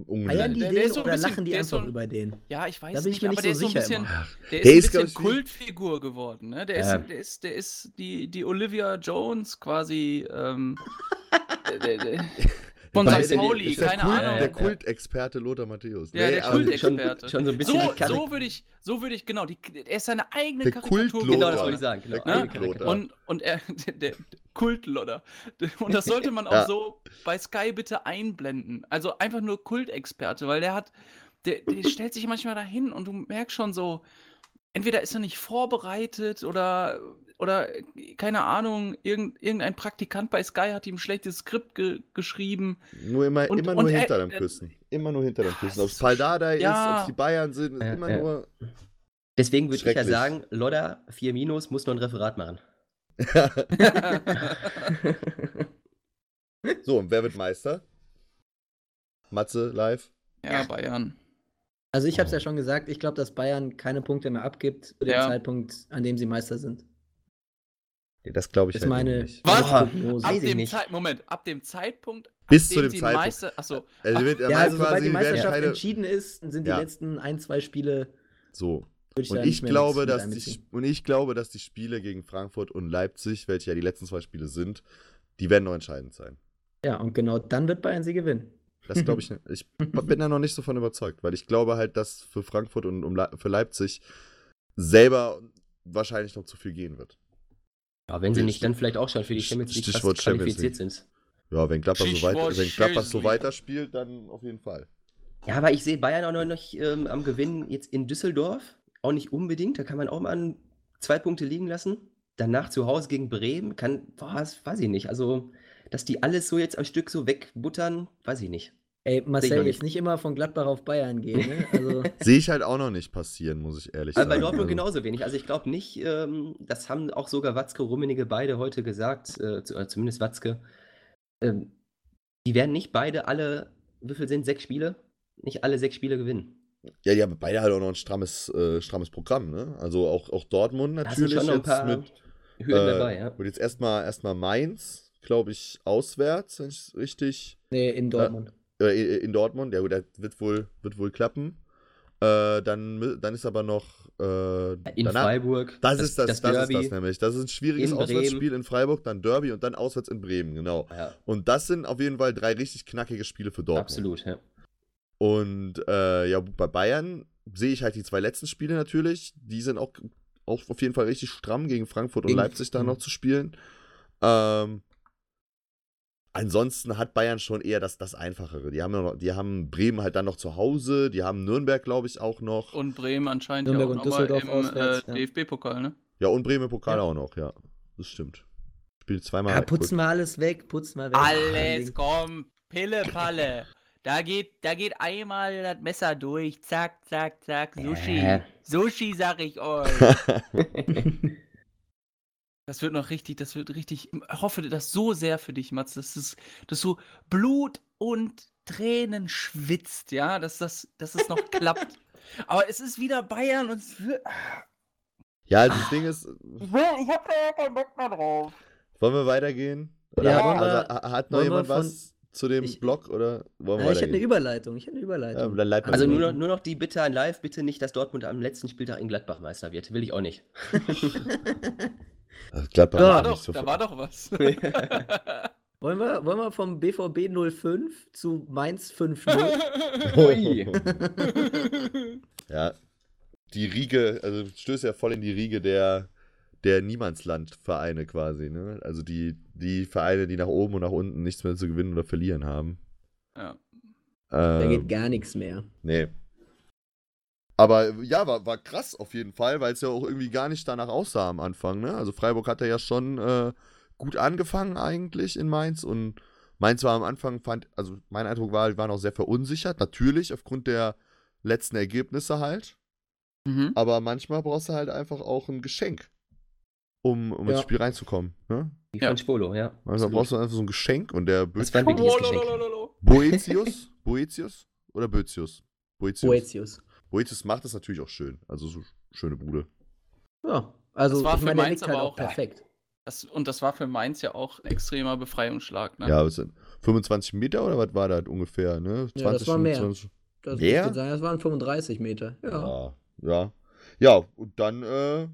ungemein. die Der- der den so oder bisschen- lachen die der einfach so- über den? Ja, ich weiß Da bin nicht, ich mir aber nicht der so ist so ein sicher bisschen, immer. der ist Der ein ist, bisschen Kultfigur geworden, ne? Der, Ja. ist, der ist, der ist die, die Olivia Jones quasi ähm, <laughs> der, der, der, von St. Pauli, keine Kult, Ahnung. Der. Kultexperte Lothar Matthäus. Ja, der aber- Kultexperte. schon, schon so ein bisschen So, so würde ich, so würde ich, genau, die, er ist seine eigene Der Karikatur Kult-Lothar. Genau, das wollte ich sagen. Genau. Der Kult-Lothar. Karikatur. Und, und er, <laughs> der, der Kultlodder. Und das sollte man <laughs> auch Ja. so bei Sky bitte einblenden. Also einfach nur Kultexperte, weil der hat, der, der stellt sich manchmal dahin und du merkst schon so, entweder ist er nicht vorbereitet oder oder äh, keine Ahnung, irgend, irgendein Praktikant bei Sky hat ihm ein schlechtes Skript ge geschrieben. Nur immer, Und- immer und nur er- hinter dem Küssen. Immer nur hinter dem Küssen. Ob es sch- Paldadei ist, Ja. ob es die Bayern sind, Ja, immer ja. nur. Deswegen würde ich ja sagen, Lodder 4 Minus muss noch ein Referat machen. <laughs> so, und wer wird Meister? Matze live? ja, Bayern. Also ich habe es Oh. ja schon gesagt, ich glaube, dass Bayern keine Punkte mehr abgibt zu dem Ja. Zeitpunkt, an dem sie Meister sind. Das glaube ich Das halt ist meine nicht. Was? Ab Weiß ich dem nicht. Zeit, Moment, ab dem Zeitpunkt, Bis ab zu dem sie Zeitpunkt. Meister, achso, Also er Ja, also sobald die die Meisterschaft keine, entschieden ist, sind die Ja. letzten ein, zwei Spiele. so. Würde ich Und ich glaube, dass die, und ich glaube, dass die Spiele gegen Frankfurt und Leipzig, welche ja die letzten zwei Spiele sind, die werden noch entscheidend sein. Ja, und genau dann wird Bayern sie gewinnen. Das glaube ich nicht. Ich <laughs> bin da noch nicht so von überzeugt, weil ich glaube halt, dass für Frankfurt und um Le für Leipzig selber wahrscheinlich noch zu viel gehen wird. Ja, wenn sie nicht dann vielleicht auch schon für die Champions League Stichwort Champions qualifiziert sind. Ja, wenn Gladbach so, weit, wenn Gladbach so weiterspielt, dann auf jeden Fall. Ja, aber ich sehe Bayern auch noch nicht ähm, am Gewinnen jetzt in Düsseldorf. Auch nicht unbedingt. Da kann man auch mal zwei Punkte liegen lassen. Danach zu Hause gegen Bremen kann, boah, das weiß ich nicht. Also, dass die alles so jetzt am Stück so wegbuttern, weiß ich nicht. Ey, Marcel, jetzt nicht immer von Gladbach auf Bayern gehen. Ne? Also, <laughs> Sehe ich halt auch noch nicht passieren, muss ich ehrlich Aber bei sagen. Dortmund Also, genauso wenig. Also ich glaube nicht, ähm, das haben auch sogar Watzke, Rummenigge beide heute gesagt, äh, oder zumindest Watzke. Ähm, die werden nicht beide alle, wie viel sind sechs Spiele? Nicht alle sechs Spiele gewinnen. Ja, die haben beide halt auch noch ein strammes, äh, strammes Programm, ne? Also auch, auch Dortmund Da sind natürlich schon noch ein jetzt paar mit. Hürden äh, dabei, ja. Und jetzt erstmal erstmal Mainz, glaube ich, auswärts, wenn ich es richtig. nee, in Dortmund. In Dortmund, ja gut, das wird wohl, wird wohl klappen. Äh, dann, dann ist aber noch. Äh, In danach- Freiburg. Das, ist das, das, Derby. ist das nämlich. Das ist ein schwieriges In. Auswärtsspiel in Freiburg, dann Derby und dann auswärts in Bremen, genau. Ja, Und das sind auf jeden Fall drei richtig knackige Spiele für Dortmund. absolut, ja. Und äh, ja, bei Bayern sehe ich halt die zwei letzten Spiele natürlich. Die sind auch, auch auf jeden Fall richtig stramm gegen Frankfurt und Gegen- Leipzig da Mhm. noch zu spielen. Ähm, ansonsten hat Bayern schon eher das, das Einfachere. Die haben, ja noch, die haben Bremen halt dann noch zu Hause, die haben Nürnberg, glaube ich, auch noch. und Bremen anscheinend Nürnberg ja auch und Düsseldorf im auswärts, äh, ja. DFB-Pokal, ne? ja, und Bremen im Pokal Ja. auch noch, ja. Das stimmt. Spielt zweimal. Ja, putzen wir alles weg, putzen wir weg. Alles, komm, Pille, Palle. Da geht, da geht einmal das Messer durch. Zack, zack, zack. Sushi. Äh. Sushi, sag ich euch. <laughs> <laughs> Das wird noch richtig, das wird richtig. Ich hoffe das so sehr für dich, Mats, dass, es, dass du Blut und Tränen schwitzt, ja, dass das, dass es noch klappt. <laughs> Aber es ist wieder Bayern und es wird. ja, also das Ding ist, Ich, will, ich hab da ja keinen Bock mehr drauf. wollen wir weitergehen? Ja, hat, also, ha- hat noch jemand von- was zu dem ich- Blog oder wollen wir Ja, ich hätte eine? Überleitung. Ich hätte eine Ja, Überleitung. dann leiten wir Also nur noch, nur noch die Bitte an Live, bitte nicht, dass Dortmund am letzten Spieltag in Gladbach Meister wird. Will ich auch nicht. <laughs> <laughs> Gladbach Ja, Da doch, so da war doch was. <laughs> wollen, wir, wollen wir vom BVB 05 zu Mainz 5-0? <laughs> Ui. <laughs> Ja, die Riege, also stößt ja voll in die Riege der, der Niemandslandvereine quasi, ne? Also die, die Vereine, die nach oben und nach unten nichts mehr zu gewinnen oder verlieren haben. ja. da Ähm, geht gar nichts mehr. nee. Aber ja, war, war krass auf jeden Fall, weil es ja auch irgendwie gar nicht danach aussah am Anfang, ne? Also Freiburg hat ja schon äh, gut angefangen eigentlich in Mainz und Mainz war am Anfang, fand, also mein Eindruck war, die waren auch sehr verunsichert, natürlich aufgrund der letzten Ergebnisse halt. Mhm. Aber manchmal brauchst du halt einfach auch ein Geschenk, um, um ins Ja. Spiel reinzukommen. Ne? Wie Ja. Spolo, ja. Manchmal brauchst du einfach so ein Geschenk und der Bö. Boetius, Boetius oder? Boetius. Boetius. Boetius macht das natürlich auch schön. Also so schöne Bude. Ja, also Das war ich für meine, Mainz halt aber auch auch- perfekt. Das, und das war für Mainz ja auch ein extremer Befreiungsschlag, ne? Ja, was sind 25 Meter oder was war das ungefähr? Ne? Ja, das war mehr. 25? Das, würde sagen, das waren 35 Meter. Ja. Ja. Ja. Ja, und dann äh,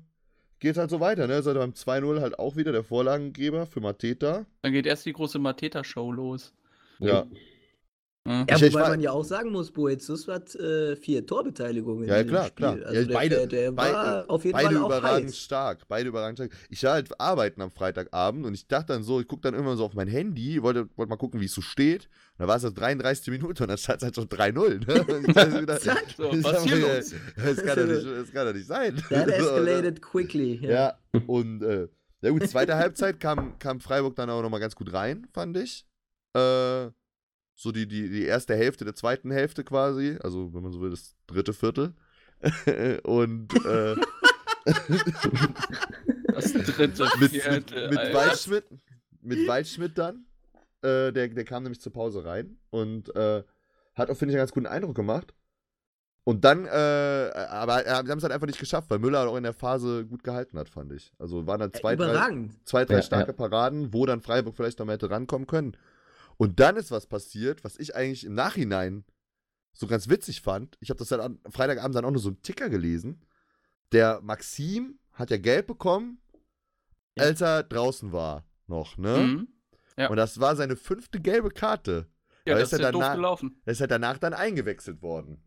geht halt so weiter. Ne? Seid ihr beim 2-0 halt auch wieder der Vorlagengeber für Mateta. Dann geht erst die große Mateta-Show los. Ja. Ja. Ich- ich wobei war- man ja auch sagen muss, Boetius hat äh, vier Torbeteiligungen. Ja, in diesem klar, Spiel. klar. Also Ja, der, beide- der, der beide- war auf jeden Beide überragend heiß. stark. Beide überragend stark. Ich war halt arbeiten am Freitagabend und ich dachte dann so, ich gucke dann immer so auf mein Handy, wollte, wollte mal gucken, wie es so steht. Und da war es halt 33. Minute und dann stand es halt schon 3-0. Ne? Ich Zack. So, <laughs> ich was hier mir, los? Das kann, doch nicht, <laughs> das kann doch nicht sein. That <laughs> So, ne? escalated quickly. Ja. Ja, und äh, ja gut, zweite Halbzeit kam, kam Freiburg dann auch nochmal ganz gut rein, fand ich. Äh, so die, die, die erste Hälfte der zweiten Hälfte quasi, also wenn man so will, das dritte Viertel. <laughs> und äh, Das dritte, <laughs> mit, vierte, mit, mit, Alter. Waldschmidt, mit Waldschmidt dann, äh, der, der kam nämlich zur Pause rein und äh, hat auch, finde ich, einen ganz guten Eindruck gemacht. Und dann, äh, aber äh, sie haben es halt einfach nicht geschafft, weil Müller auch in der Phase gut gehalten hat, fand ich. Also waren dann zwei, drei, zwei, drei Ja, starke Paraden, wo dann Freiburg vielleicht noch mehr hätte rankommen können. Und dann ist was passiert, was ich eigentlich im Nachhinein so ganz witzig fand. Ich habe das dann am Freitagabend dann auch nur so im Ticker gelesen. Der Maxim hat ja gelb bekommen, Ja. als er draußen war noch, ne? Mhm. Ja. Und das war seine fünfte gelbe Karte. Ja, Aber das ist ist er ja doof danach- gelaufen. Er ist halt danach dann eingewechselt worden.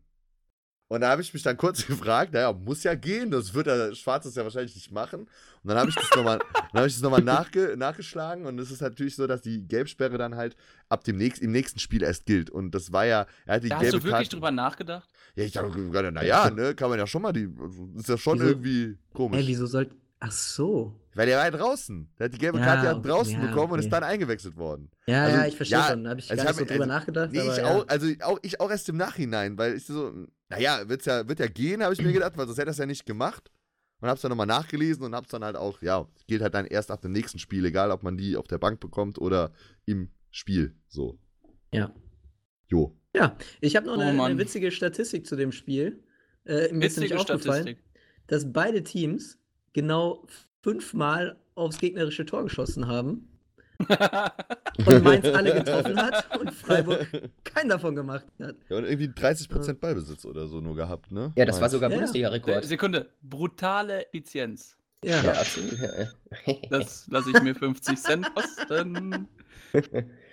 Und da habe ich mich dann kurz <laughs> gefragt, naja, muss ja gehen, das wird der Schwarz ja wahrscheinlich nicht machen. Und dann habe ich das nochmal hab noch <laughs> nachge nachgeschlagen und es ist natürlich so, dass die Gelbsperre dann halt ab dem nächsten, im nächsten Spiel erst gilt. Und das war ja, er hat die Da hast gelbe du wirklich Karte. drüber nachgedacht? Ja, ich dachte, naja, ne, kann man ja schon mal die, ist ja schon Wieso? irgendwie komisch. Ey, wieso soll. Ach so. Weil der war ja draußen. Der hat die gelbe Ja, Karte ja okay, draußen ja, bekommen und okay. ist dann eingewechselt worden. Ja, Also, ja, ich verstehe ja, schon. Da habe ich also gar ich nicht so drüber also- nachgedacht. Nee, aber ich ja. auch, also auch, ich auch erst im Nachhinein, weil ich so, naja, wird's ja, wird ja gehen, habe ich mir gedacht, weil sonst hätte er es ja nicht gemacht. Und hab's dann nochmal nachgelesen und hab's dann halt auch, ja, geht halt dann erst ab dem nächsten Spiel, egal ob man die auf der Bank bekommt oder im Spiel. So. Ja. Jo. Ja, ich habe noch Oh, eine, eine witzige Statistik zu dem Spiel. Äh, mir ist nämlich Witzige aufgefallen, Statistik. dass beide Teams genau fünfmal aufs gegnerische Tor geschossen haben <laughs> und Mainz alle getroffen hat und Freiburg <laughs> keinen davon gemacht hat. Ja, und irgendwie 30% Ballbesitz oder so nur gehabt, ne? Ja, das war Mainz. sogar Ja. Bundesliga-Rekord. Sekunde. Brutale Effizienz. Ja, Ja, absolut. Ja, ja. <laughs> Das lasse ich mir 50 Cent kosten.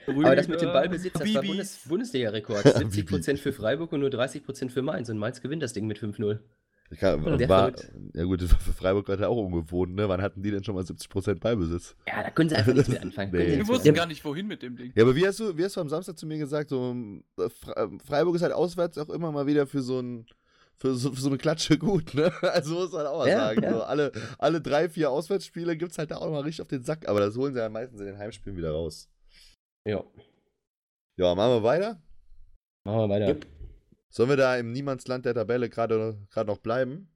Aber das mit dem Rüdiger, Ballbesitz, das war. Bundes Bundesliga-Rekord. 70% für Freiburg und nur 30% für Mainz. Und Mainz gewinnt das Ding mit 5-0. Kann, Der war, ja gut, das war für Freiburg gerade auch ungewohnt, ne? Wann hatten die denn schon mal 70% Ballbesitz? Ja, da können sie einfach nichts mit anfangen. <laughs> Nee. Nichts wussten gar nicht, wohin mit dem Ding. Ja, aber wie hast du, wie hast du am Samstag zu mir gesagt, so äh, Fre- äh, Freiburg ist halt auswärts auch immer mal wieder für so ein für so, für so eine Klatsche gut, ne? <laughs> Also muss man auch mal Ja, sagen. ja. So, alle, alle drei, vier Auswärtsspiele gibt es halt da auch mal richtig auf den Sack, aber das holen sie ja meistens in den Heimspielen wieder raus. Ja, Ja, machen wir weiter. machen wir weiter. Jupp. Sollen wir da im Niemandsland der Tabelle gerade gerade noch bleiben?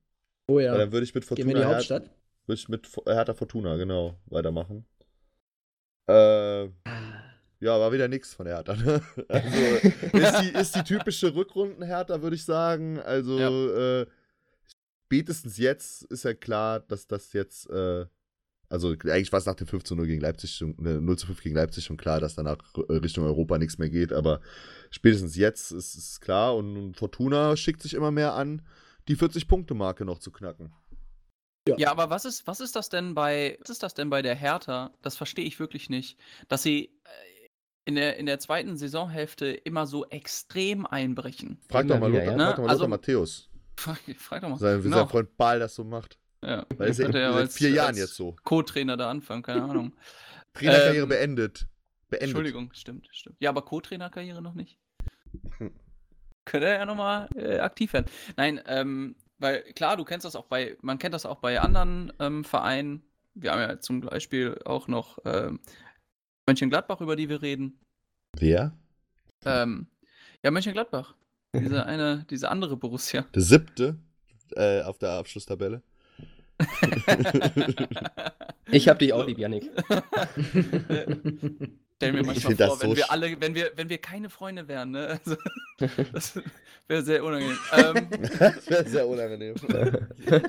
Oh Weil ja. dann würde ich mit Gehen wir Fortuna in die Her- Hauptstadt. würde ich mit Fo- Hertha Fortuna, genau, weitermachen. Äh, Ja, war wieder nix von der Hertha. Ne? <laughs> Also ist die, ist die typische Rückrunden-Hertha, würde ich sagen. Also äh, spätestens jetzt ist ja klar, dass das jetzt, äh, also eigentlich war es nach dem 5 zu 0 gegen Leipzig, schon, ne, 0 zu 5 gegen Leipzig schon klar, dass danach äh, Richtung Europa nichts mehr geht, aber spätestens jetzt ist es klar und Fortuna schickt sich immer mehr an, die 40-Punkte-Marke noch zu knacken. Ja, aber was ist, was ist das denn bei, was ist das denn bei der Hertha? Das verstehe ich wirklich nicht. Dass sie äh, in der, in der zweiten Saisonhälfte immer so extrem einbrechen. Frag doch mal, Lothar, ja. frag doch mal Ne? Also- Lothar Matthäus, <laughs> Frag, frag doch mal. sein, wie Genau. sein Freund Baal das so macht. Ja. Weil ist ja ja seit als- vier Jahren jetzt so. Co-Trainer da anfangen, keine <laughs> Ahnung. Trainerkarriere Ähm, beendet. Beendet. Entschuldigung, stimmt, stimmt. Ja, aber Co-Trainerkarriere noch nicht. Könnte er ja nochmal äh, aktiv werden. Nein, ähm, weil klar, du kennst das auch bei, man kennt das auch bei anderen ähm, Vereinen. Wir haben ja zum Beispiel auch noch ähm, Mönchengladbach, über die wir reden. Wer? Ähm, ja, Mönchengladbach. Diese eine, <laughs> diese andere Borussia. Der siebte äh, auf der Abschlusstabelle. <laughs> Ich hab dich auch lieb, Yannick. <laughs> Stell mir Ich manchmal vor, wenn so wir alle, wenn wir, wenn wir keine Freunde wären, ne? Also, <laughs> das wäre sehr unangenehm. ähm, das wäre sehr unangenehm.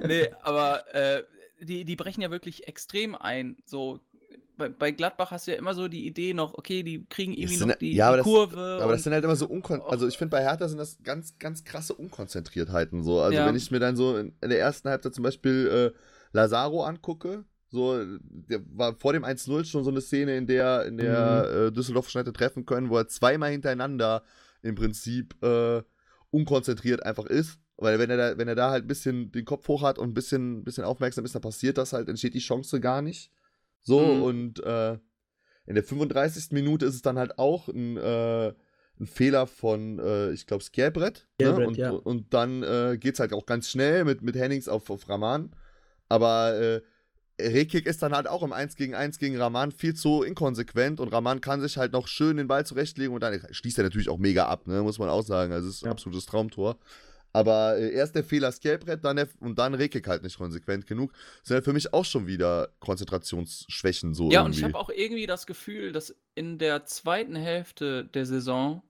nee, aber äh, die, die brechen ja wirklich extrem ein. So, bei, bei Gladbach hast du ja immer so die Idee noch, okay, die kriegen irgendwie sind- noch die, ja, aber die das- Kurve. Aber das sind halt immer so <laughs> unkon Also ich finde bei Hertha sind das ganz, ganz krasse Unkonzentriertheiten so. Also Ja. wenn ich mir dann so in, der ersten Halbzeit zum Beispiel äh, Lazaro angucke, so, der war vor dem 1-0 schon so eine Szene, in der, in der äh, Düsseldorf schon hätte treffen können, wo er zweimal hintereinander im Prinzip äh, unkonzentriert einfach ist. Weil wenn er da, wenn er da halt ein bisschen den Kopf hoch hat und ein bisschen, bisschen aufmerksam ist, dann passiert das halt, entsteht die Chance gar nicht. So, Mhm. und äh, in der 35. Minute ist es dann halt auch ein, äh, ein Fehler von, äh, ich glaube, Scarebrett. Ne? Und, ja. und dann äh, geht es halt auch ganz schnell mit, mit Hennings auf, auf Raman. Aber äh, Rekik ist dann halt auch im 1 gegen 1 gegen Raman viel zu inkonsequent und Raman kann sich halt noch schön den Ball zurechtlegen und dann schließt er natürlich auch mega ab, ne? muss man auch sagen. Also es ist ein Ja. absolutes Traumtor. Aber äh, erst der Fehler Skelbrett, dann der, und dann Rekik halt nicht konsequent genug. Das sind halt für mich auch schon wieder Konzentrationsschwächen so Ja, und ich irgendwie. habe auch irgendwie das Gefühl, dass in der zweiten Hälfte der Saison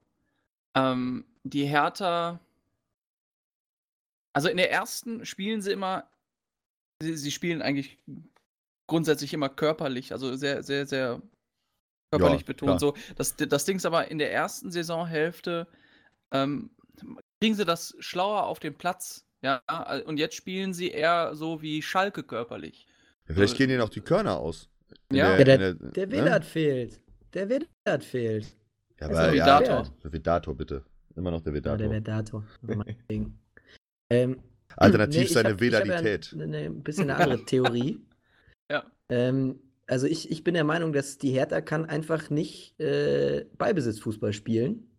ähm, die Hertha. Also in der ersten spielen sie immer. Sie, sie spielen eigentlich grundsätzlich immer körperlich, also sehr, sehr, sehr körperlich Ja, betont. klar. So, das, das Ding ist aber in der ersten Saisonhälfte ähm, kriegen sie das schlauer auf den Platz. Ja, und jetzt spielen sie eher so wie Schalke körperlich. Ja, vielleicht gehen denen auch die Körner aus. Ja. Ja, der, in der ne? Fehlt. Der Willard fehlt. Ja, ist aber, ja, Vedator. der Vedator, bitte. Immer noch der Ja, Vedator. der Vedator. <laughs> Ding. ähm, <laughs> Alternativ ich seine hab ja Vedalität. Eine, eine, ein bisschen eine andere <laughs> Theorie. Ja. Ähm, also ich, ich bin der Meinung, dass die Hertha kann einfach nicht äh, Ballbesitzfußball spielen.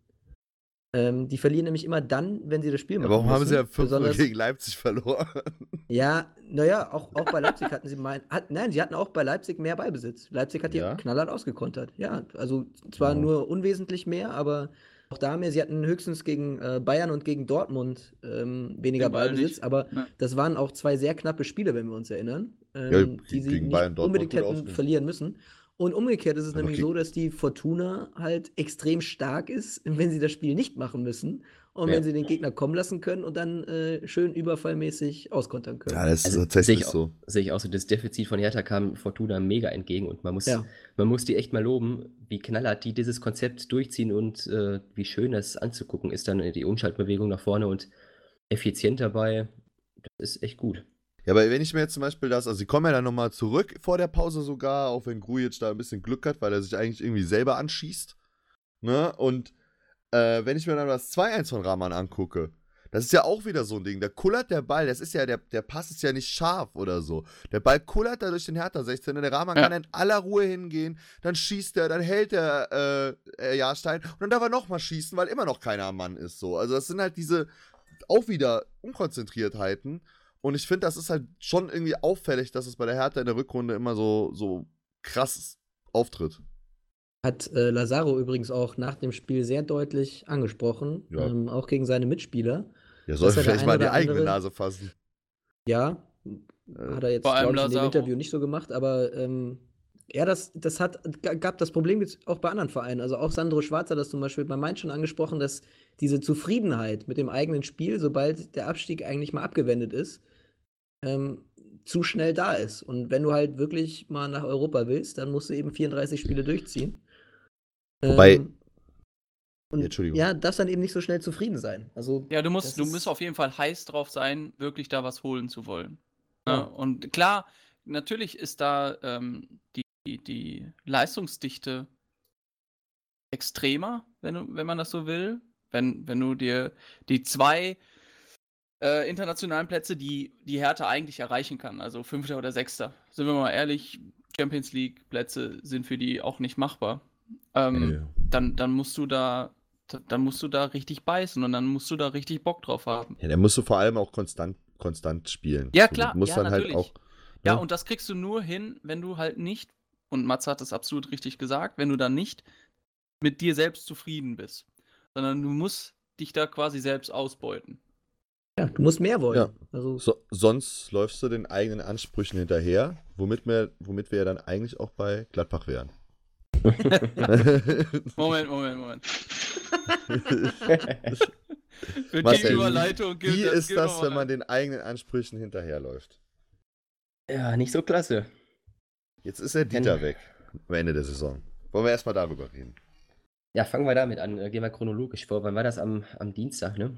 Ähm, die verlieren nämlich immer dann, wenn sie das Spiel machen Aber warum haben müssen. sie ja 5 Besonders, gegen Leipzig verloren? <laughs> Ja, naja, auch, auch bei Leipzig hatten sie mein, hat, nein, sie hatten auch bei Leipzig mehr Ballbesitz. Leipzig hat die Ja? knallhart ausgekontert. Ja, also zwar Oh. nur unwesentlich mehr, aber auch da mehr. Sie hatten höchstens gegen äh, Bayern und gegen Dortmund ähm, weniger Ballbesitz, nicht. aber Ja. das waren auch zwei sehr knappe Spiele, wenn wir uns erinnern, ähm, Ja, die sie gegen nicht Bayern, unbedingt hätten ausgehen. verlieren müssen. Und umgekehrt ist es Aber nämlich okay. so, dass die Fortuna halt extrem stark ist, wenn sie das Spiel nicht machen müssen und Ja. wenn sie den Gegner kommen lassen können und dann äh, schön überfallmäßig auskontern können. Ja, das ist Also, tatsächlich sehe ich so. Sehe ich auch so, das Defizit von Hertha kam Fortuna mega entgegen und man muss, Ja. man muss die echt mal loben, wie knallhart die dieses Konzept durchziehen und äh, wie schön es anzugucken ist, dann die Umschaltbewegung nach vorne und effizient dabei. Das ist echt gut. Ja, aber wenn ich mir jetzt zum Beispiel das, also sie kommen ja dann nochmal zurück vor der Pause sogar, auch wenn Grujic da ein bisschen Glück hat, weil er sich eigentlich irgendwie selber anschießt. Ne? Und äh, wenn ich mir dann das 2-1 von Rahman angucke, das ist ja auch wieder so ein Ding. Da kullert der Ball, das ist ja, der, der Pass ist ja nicht scharf oder so. Der Ball kullert da durch den Hertha 16 und der Rahman Ja. kann in aller Ruhe hingehen, dann schießt er, dann hält der äh, äh, Jahrstein und dann darf er nochmal schießen, weil immer noch keiner am Mann ist. So. Also das sind halt diese auch wieder Unkonzentriertheiten. Und ich finde, das ist halt schon irgendwie auffällig, dass es bei der Hertha in der Rückrunde immer so, so krass auftritt. Hat äh, Lazaro übrigens auch nach dem Spiel sehr deutlich angesprochen, Ja. ähm, auch gegen seine Mitspieler. Ja, soll er vielleicht mal die eigene andere- Nase fassen. Ja, Äh, hat er jetzt, ich, in dem. Interview nicht so gemacht, aber ähm, ja, das, das hat, gab das Problem jetzt auch bei anderen Vereinen. Also auch Sandro Schwarz hat das zum Beispiel bei Mainz schon angesprochen, dass diese Zufriedenheit mit dem eigenen Spiel, sobald der Abstieg eigentlich mal abgewendet ist, ähm, zu schnell da ist. Und wenn du halt wirklich mal nach Europa willst, dann musst du eben 34 Spiele durchziehen. Wobei- Ähm, und Ja, Entschuldigung. ja, darfst dann eben nicht so schnell zufrieden sein. Also Ja, du musst, du musst auf jeden Fall heiß drauf sein, wirklich da was holen zu wollen. Ja. Ne? Und klar, natürlich ist da ähm, die, die, die Leistungsdichte extremer, wenn, du, wenn man das so will. Wenn, wenn du dir die zwei äh, internationalen Plätze, die die Hertha eigentlich erreichen kann, also Fünfter oder Sechster, sind wir mal ehrlich, Champions League-Plätze sind für die auch nicht machbar. Ähm, Ja. dann, dann musst du da, dann musst du da richtig beißen und dann musst du da richtig Bock drauf haben. Ja, der musst du vor allem auch konstant, konstant spielen. Ja, Du klar, musst ja, dann natürlich. halt auch. Ja, ne? und das kriegst du nur hin, wenn du halt nicht, und Mats hat es absolut richtig gesagt, wenn du dann nicht mit dir selbst zufrieden bist, sondern du musst dich da quasi selbst ausbeuten. ja, du musst mehr wollen. Ja. Also, So, sonst läufst du den eigenen Ansprüchen hinterher, womit wir, womit wir ja dann eigentlich auch bei Gladbach wären. <laughs> Moment, Moment, Moment. <laughs> Für Marcel, die Überleitung gilt Wie das- ist gilt das, wenn man den eigenen Ansprüchen hinterherläuft? Ja, nicht so klasse. Jetzt ist der Dieter Wenn- weg am Ende der Saison. Wollen wir erstmal darüber reden? Ja, fangen wir damit an. Äh, Gehen wir chronologisch vor. Wann war das? Am, am Dienstag, ne?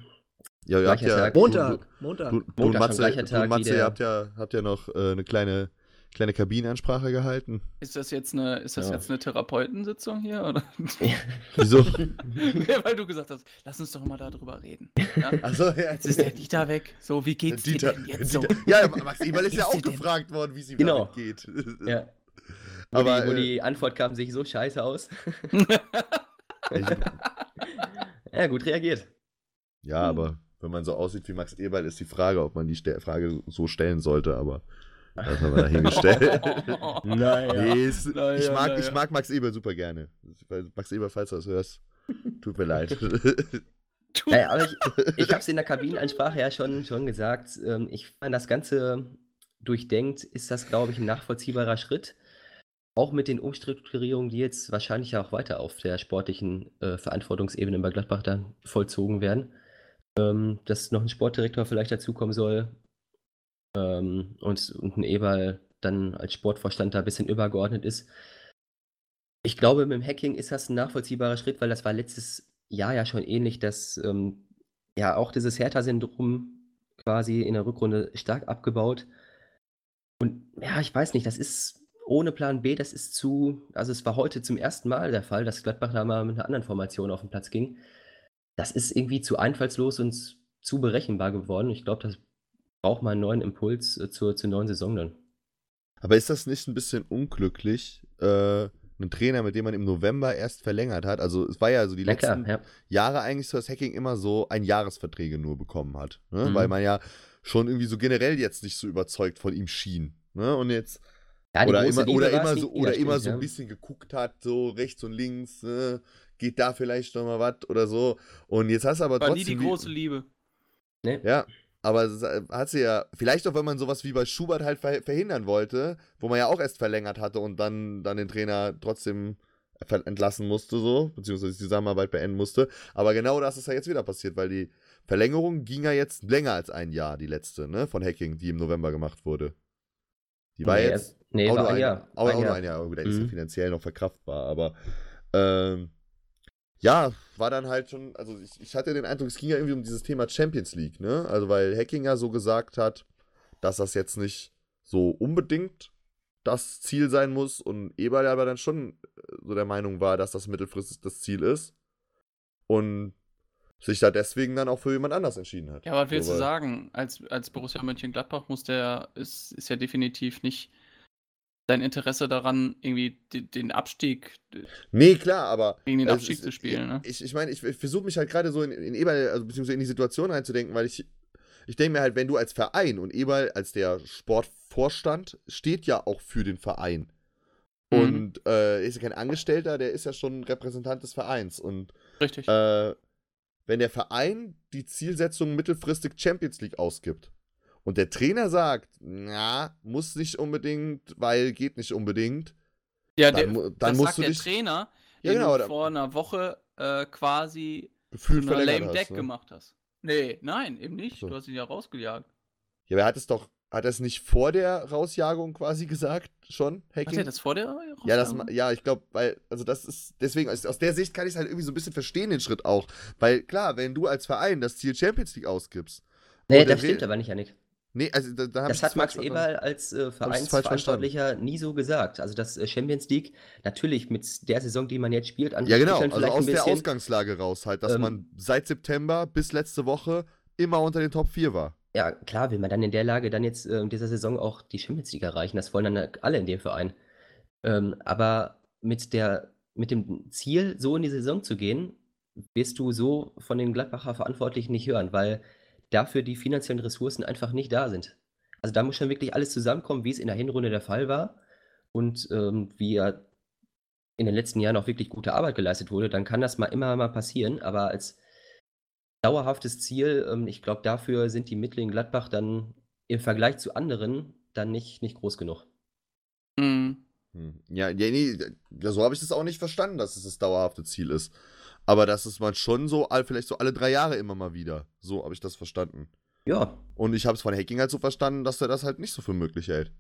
Ja, ihr habt ja. Tag. Du, Montag, Montag. du, du, Montag, und schon Matze, gleicher du Tag wie Matze ihr habt ja, habt ja noch äh, eine kleine kleine Kabinenansprache gehalten. Ist das jetzt eine, ist das Ja. jetzt eine Therapeutensitzung hier? Oder? <laughs> Wieso? Ja, Weil du gesagt hast, lass uns doch mal darüber reden. Ja? <laughs> Achso, ja. Jetzt ist der Dieter weg. So, wie geht's Dieter, dir denn jetzt so? Ja, Max Eberl ist ja auch dir denn? gefragt worden, wie es ihm Genau. damit geht. <laughs> Ja. Wo, Aber, die, wo äh, die Antwort kam, sich so scheiße aus. Ja, gut reagiert. ja, aber wenn man so aussieht wie Max Eberl, ist die Frage, ob man die Frage so stellen sollte, aber das haben wir dahingestellt. <laughs> Naja. Nee, es, Na ich, mag, na ich mag Max Eberl super gerne. Max Eberl, falls du das hörst, tut mir leid. <laughs> Naja, aber ich, <laughs> ich habe es in der Kabinenansprache ja schon, schon gesagt. Ähm, ich fand das Ganze durchdenkt, ist das, glaube ich, ein nachvollziehbarer Schritt. Auch mit den Umstrukturierungen, die jetzt wahrscheinlich ja auch weiter auf der sportlichen äh, Verantwortungsebene bei Gladbach dann vollzogen werden. Ähm, dass noch ein Sportdirektor vielleicht dazukommen soll ähm, und, und ein Eberl dann als Sportvorstand da ein bisschen übergeordnet ist. Ich glaube, mit dem Hacking ist das ein nachvollziehbarer Schritt, weil das war letztes Jahr ja schon ähnlich, dass ähm, ja auch dieses Hertha-Syndrom quasi in der Rückrunde stark abgebaut. Und ja, ich weiß nicht, das ist ohne Plan B, das ist zu, also es war heute zum ersten Mal der Fall, dass Gladbach da mal mit einer anderen Formation auf den Platz ging. Das ist irgendwie zu einfallslos und zu berechenbar geworden. Ich glaube, das braucht mal einen neuen Impuls äh, zur, zur neuen Saison dann. Aber ist das nicht ein bisschen unglücklich, äh, einen Trainer, mit dem man im November erst verlängert hat? Also es war ja so die Na klar, letzten ja. Jahre eigentlich so, dass Hacking immer so ein Jahresverträge nur bekommen hat. Ne? Mhm. Weil man ja schon irgendwie so generell jetzt nicht so überzeugt von ihm schien. Ne? Und jetzt ja die oder immer, oder immer nie- so, nie, oder immer so ein bisschen geguckt hat, so rechts und links, ne? geht da vielleicht noch mal was oder so. Und jetzt hast du aber War nie trotzdem. die wie- große Liebe. Ne? Ja, aber es äh, hat sie ja, vielleicht auch, wenn man sowas wie bei Schubert halt ver verhindern wollte, wo man ja auch erst verlängert hatte und dann, dann den Trainer trotzdem entlassen musste, so, beziehungsweise die Zusammenarbeit beenden musste. Aber genau das ist ja jetzt wieder passiert, weil die Verlängerung ging ja jetzt länger als ein Jahr, die letzte, ne, von Hacking, die im November gemacht wurde. Die war Nee, jetzt nee, auch war nur ein Jahr. Jahr. Auch, Ein auch nur Jahr. ein Jahr, aber gut, der ist ja Mhm. finanziell noch verkraftbar, aber ähm, ja, war dann halt schon, also ich, ich hatte den Eindruck, es ging ja irgendwie um dieses Thema Champions League, ne? Also weil Hacking ja so gesagt hat, dass das jetzt nicht so unbedingt das Ziel sein muss und Eberl aber dann schon äh, so der Meinung war, dass das mittelfristig das Ziel ist und sich da deswegen dann auch für jemand anders entschieden hat. Ja, was willst So, du sagen? Als, als Borussia Mönchengladbach muss der, ist, ist ja definitiv nicht dein Interesse daran, irgendwie den, Abstieg, Nee, klar, aber gegen den Also Abstieg ich- zu spielen, ne? Ich, ich meine, ich, ich versuche mich halt gerade so in, in Eberl, also beziehungsweise in die Situation reinzudenken, weil ich, ich denke mir halt, wenn du als Verein und Eberl als der Sportvorstand steht ja auch für den Verein. Mhm. Und äh, ist ja kein Angestellter, der ist ja schon Repräsentant des Vereins. Und Richtig. äh, wenn der Verein die Zielsetzung mittelfristig Champions League ausgibt und der Trainer sagt, na, muss nicht unbedingt, weil geht nicht unbedingt, ja, dann, der, dann das musst sagt du der dich Trainer, Ja, den genau, du vor einer Woche äh, quasi einer verlängert Lame hast. Deck ne? gemacht hast. Nee, nein, eben nicht. So. Du hast ihn ja rausgejagt. Ja, aber er hat es doch, hat er es nicht vor der Rausjagung quasi <laughs> gesagt, schon, Hat Hacking? er das vor der ja, das, Rausjagung? ja, ich glaube, weil, also das ist, deswegen, aus der Sicht kann ich es halt irgendwie so ein bisschen verstehen, den Schritt auch. Weil, klar, wenn du als Verein das Ziel Champions League ausgibst. Nee, das stimmt aber nicht, Janik. Nee, also da, da Das hat Max. Eberl als äh. Vereinsverantwortlicher nie so gesagt. Also das äh, Champions League, natürlich mit der Saison, die man jetzt spielt, an Ja, genau, also aus ein der bisschen. Ausgangslage raus halt, dass Ähm, man seit September bis letzte Woche immer unter den Top 4 war. Ja, klar, will man dann in der Lage dann jetzt äh, in dieser Saison auch die Champions League erreichen. Das wollen dann äh, alle in dem Verein. Ähm, aber mit der, mit dem Ziel, so in die Saison zu gehen, wirst du so von den Gladbacher Verantwortlichen nicht hören, weil dafür die finanziellen Ressourcen einfach nicht da sind. Also da muss schon wirklich alles zusammenkommen, wie es in der Hinrunde der Fall war und ähm, wie ja in den letzten Jahren auch wirklich gute Arbeit geleistet wurde, dann kann das mal immer mal passieren, aber als dauerhaftes Ziel, ähm, ich glaube, dafür sind die Mittel in Gladbach dann im Vergleich zu anderen dann nicht, nicht groß genug. Mhm. Hm. Ja, nee, ja, so habe ich das auch nicht verstanden, dass es das dauerhafte Ziel ist. Aber das ist man schon so, vielleicht so alle drei Jahre immer mal wieder. So habe ich das verstanden. Ja, Und ich habe es von Hacking halt so verstanden, dass er das halt nicht so für möglich hält.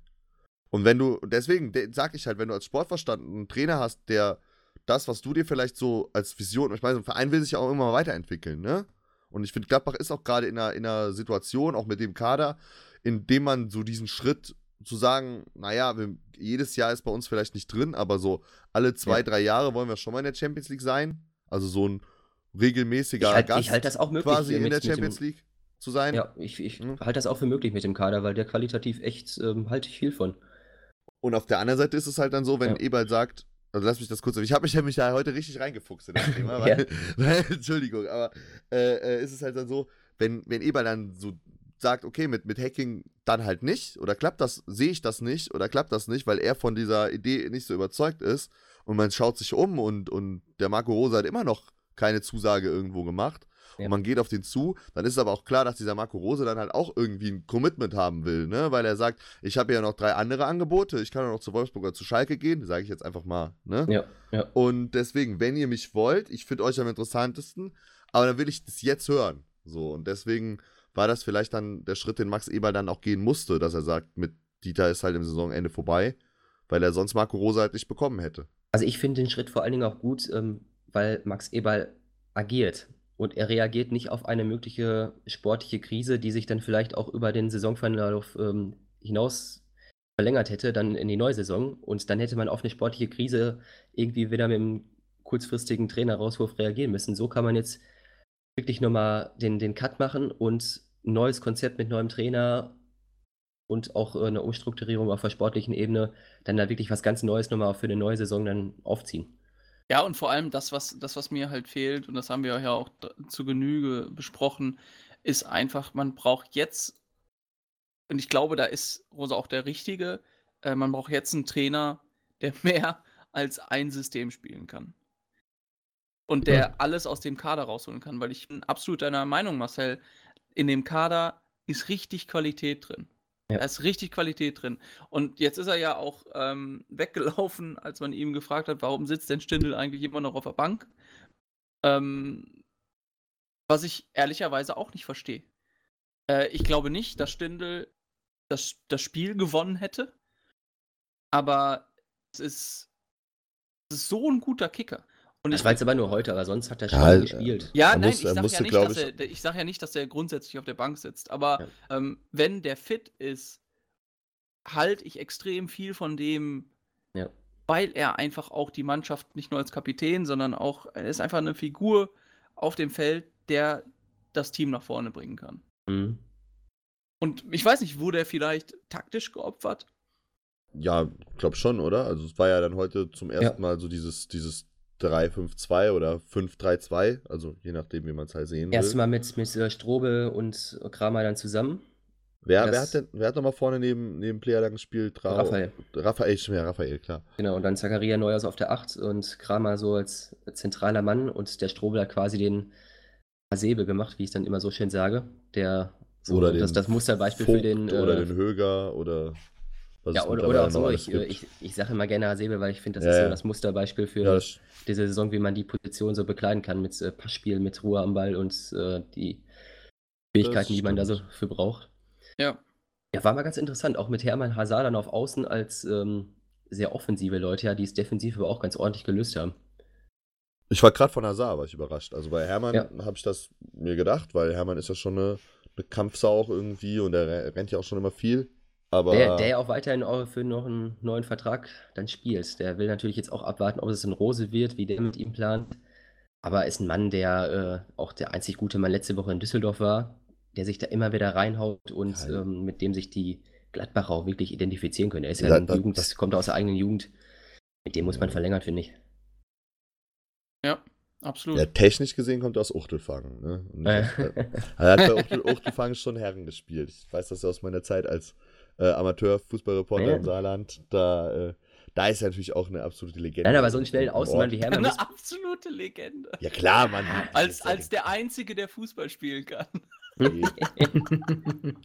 Und wenn du, deswegen de- sag ich halt, wenn du als Sportverstand einen Trainer hast, der das, was du dir vielleicht so als Vision, ich meine, so ein Verein will sich ja auch immer weiterentwickeln, ne? Und ich finde, Gladbach ist auch gerade in einer, in einer Situation, auch mit dem Kader, in dem man so diesen Schritt zu sagen, naja, wir, jedes Jahr ist bei uns vielleicht nicht drin, aber so alle zwei, Ja. drei Jahre wollen wir schon mal in der Champions League sein. Also so ein regelmäßiger Ich halt- Gast ich halt das auch möglich, quasi äh, in der mit dem- Champions League zu sein. Ja, ich, ich Mhm. halte das auch für möglich mit dem Kader, weil der qualitativ echt ähm, halte ich viel von. Und auf der anderen Seite ist es halt dann so, wenn Ja. Eberl sagt, also lass mich das kurz, ich habe mich nämlich da heute richtig reingefuchst in das <laughs> Thema, weil, weil Entschuldigung, aber äh, äh, ist es halt dann so, wenn, wenn Eberl dann so sagt, okay, mit, mit Hacking dann halt nicht, oder klappt das, sehe ich das nicht, oder klappt das nicht, weil er von dieser Idee nicht so überzeugt ist und man schaut sich um und, und der Marco Rosa hat immer noch keine Zusage irgendwo gemacht Ja. und man geht auf den zu, dann ist aber auch klar, dass dieser Marco Rose dann halt auch irgendwie ein Commitment haben will, ne? Weil er sagt, ich habe ja noch drei andere Angebote, ich kann auch noch zu Wolfsburg oder zu Schalke gehen, sage ich jetzt einfach mal, ne? Ja, ja. Und deswegen, wenn ihr mich wollt, ich finde euch am interessantesten, aber dann will ich das jetzt hören. So, und deswegen war das vielleicht dann der Schritt, den Max Eberl dann auch gehen musste, dass er sagt, mit Dieter ist halt im Saisonende vorbei, weil er sonst Marco Rose halt nicht bekommen hätte. Also ich finde den Schritt vor allen Dingen auch gut, ähm, weil Max Eberl agiert. Und er reagiert nicht auf eine mögliche sportliche Krise, die sich dann vielleicht auch über den Saisonverlauf ähm, hinaus verlängert hätte, dann in die neue Saison. Und dann hätte man auf eine sportliche Krise irgendwie wieder mit einem kurzfristigen Trainerauswurf reagieren müssen. So kann man jetzt wirklich nochmal den, den Cut machen und ein neues Konzept mit neuem Trainer und auch äh, eine Umstrukturierung auf der sportlichen Ebene dann da wirklich was ganz Neues nochmal für eine neue Saison dann aufziehen. Ja, und vor allem das, was, das, was mir halt fehlt, und das haben wir ja auch zu Genüge besprochen, ist einfach, man braucht jetzt, und ich glaube, da ist Rosa auch der Richtige, äh, man braucht jetzt einen Trainer, der <laughs> mehr als ein System spielen kann. Und der alles aus dem Kader rausholen kann, weil ich bin absolut deiner Meinung, Marcel, in dem Kader ist richtig Qualität drin. Ja. Da ist richtig Qualität drin. Und jetzt ist er ja auch ähm, <laughs> weggelaufen, als man ihm gefragt hat, warum sitzt denn Stindl eigentlich immer noch auf der Bank? Ähm, was ich ehrlicherweise auch nicht verstehe. Äh, ich glaube nicht, dass Stindl das, das Spiel gewonnen hätte. Aber es ist, es ist so ein guter Kicker. Und Das ich, war jetzt aber nur heute, aber sonst hat er Ja, schon äh, gespielt. ja, Er nein, muss- ich sage ja, musste, nicht, dass ich- er, ich sag ja nicht, dass er grundsätzlich auf der Bank sitzt, aber ähm, wenn der fit ist, halte ich extrem viel von dem, Ja. weil er einfach auch die Mannschaft nicht nur als Kapitän, sondern auch, er ist einfach eine Figur auf dem Feld, der das Team nach vorne bringen kann. Mhm. Und ich weiß nicht, wurde er vielleicht taktisch geopfert? Ja, glaub schon, oder? Also es war ja dann heute zum ersten Mal so dieses, dieses 3-5-2 oder 5-3-2, also je nachdem, wie man es halt sehen will. Erstmal mit, mit äh, Strobel und Kramer dann zusammen. wer, wer hat denn, wer hat nochmal vorne neben, neben Player dann gespielt? Ra Raphael. Raphael, ja, Raphael, klar. Genau, und dann Zakaria Neuers auf der 8 und Kramer so als zentraler Mann und der Strobel hat quasi den Hasebe gemacht, wie ich es dann immer so schön sage. Der so, oder den das, das Musterbeispiel Vogt für den. Oder äh, den Höger oder ja, oder, oder auch so. Ich, ich, ich sage immer gerne Hasebe, weil ich finde, das Ja, ist so das Musterbeispiel für ja, das, diese Saison, wie man die Position so bekleiden kann mit äh, Passspiel, mit Ruhe am Ball und äh, die Fähigkeiten, die man da so für braucht. Ja. Ja, war mal ganz interessant, auch mit Hermann Hazard dann auf Außen als ähm, sehr offensive Leute, ja, die es defensiv aber auch ganz ordentlich gelöst haben. ich war gerade von Hazard, war ich überrascht. Also bei Hermann Ja. habe ich das mir gedacht, weil Hermann ist ja schon eine, eine Kampfsau auch irgendwie und er re- rennt ja auch schon immer viel. Aber Der, der ja auch weiterhin auch für noch einen neuen Vertrag dann spielt. Der will natürlich jetzt auch abwarten, ob es ein Rose wird, wie der mit ihm plant. Aber ist ein Mann, der äh, auch der einzig gute Mann letzte Woche in Düsseldorf war, der sich da immer wieder reinhaut und ähm, mit dem sich die Gladbacher auch wirklich identifizieren können. Er ist ja Ja, ein das- Jugend, das- kommt aus der eigenen Jugend. Mit dem muss man verlängern, finde ich. Ja, absolut. ja, technisch gesehen kommt er aus Uchtelfangen. Ne? Äh. er hat bei Uchtel, Uchtelfangen schon Herren gespielt. Ich weiß das ja aus meiner Zeit als äh, Amateur-Fußballreporter Ja. im Saarland. Da, äh, da ist er natürlich auch eine absolute Legende. Nein, aber so einen schnellen Außenmann wie Hermann muss, Eine absolute Legende. Ja klar, Mann. Als, als der Einzige, der Fußball spielen kann.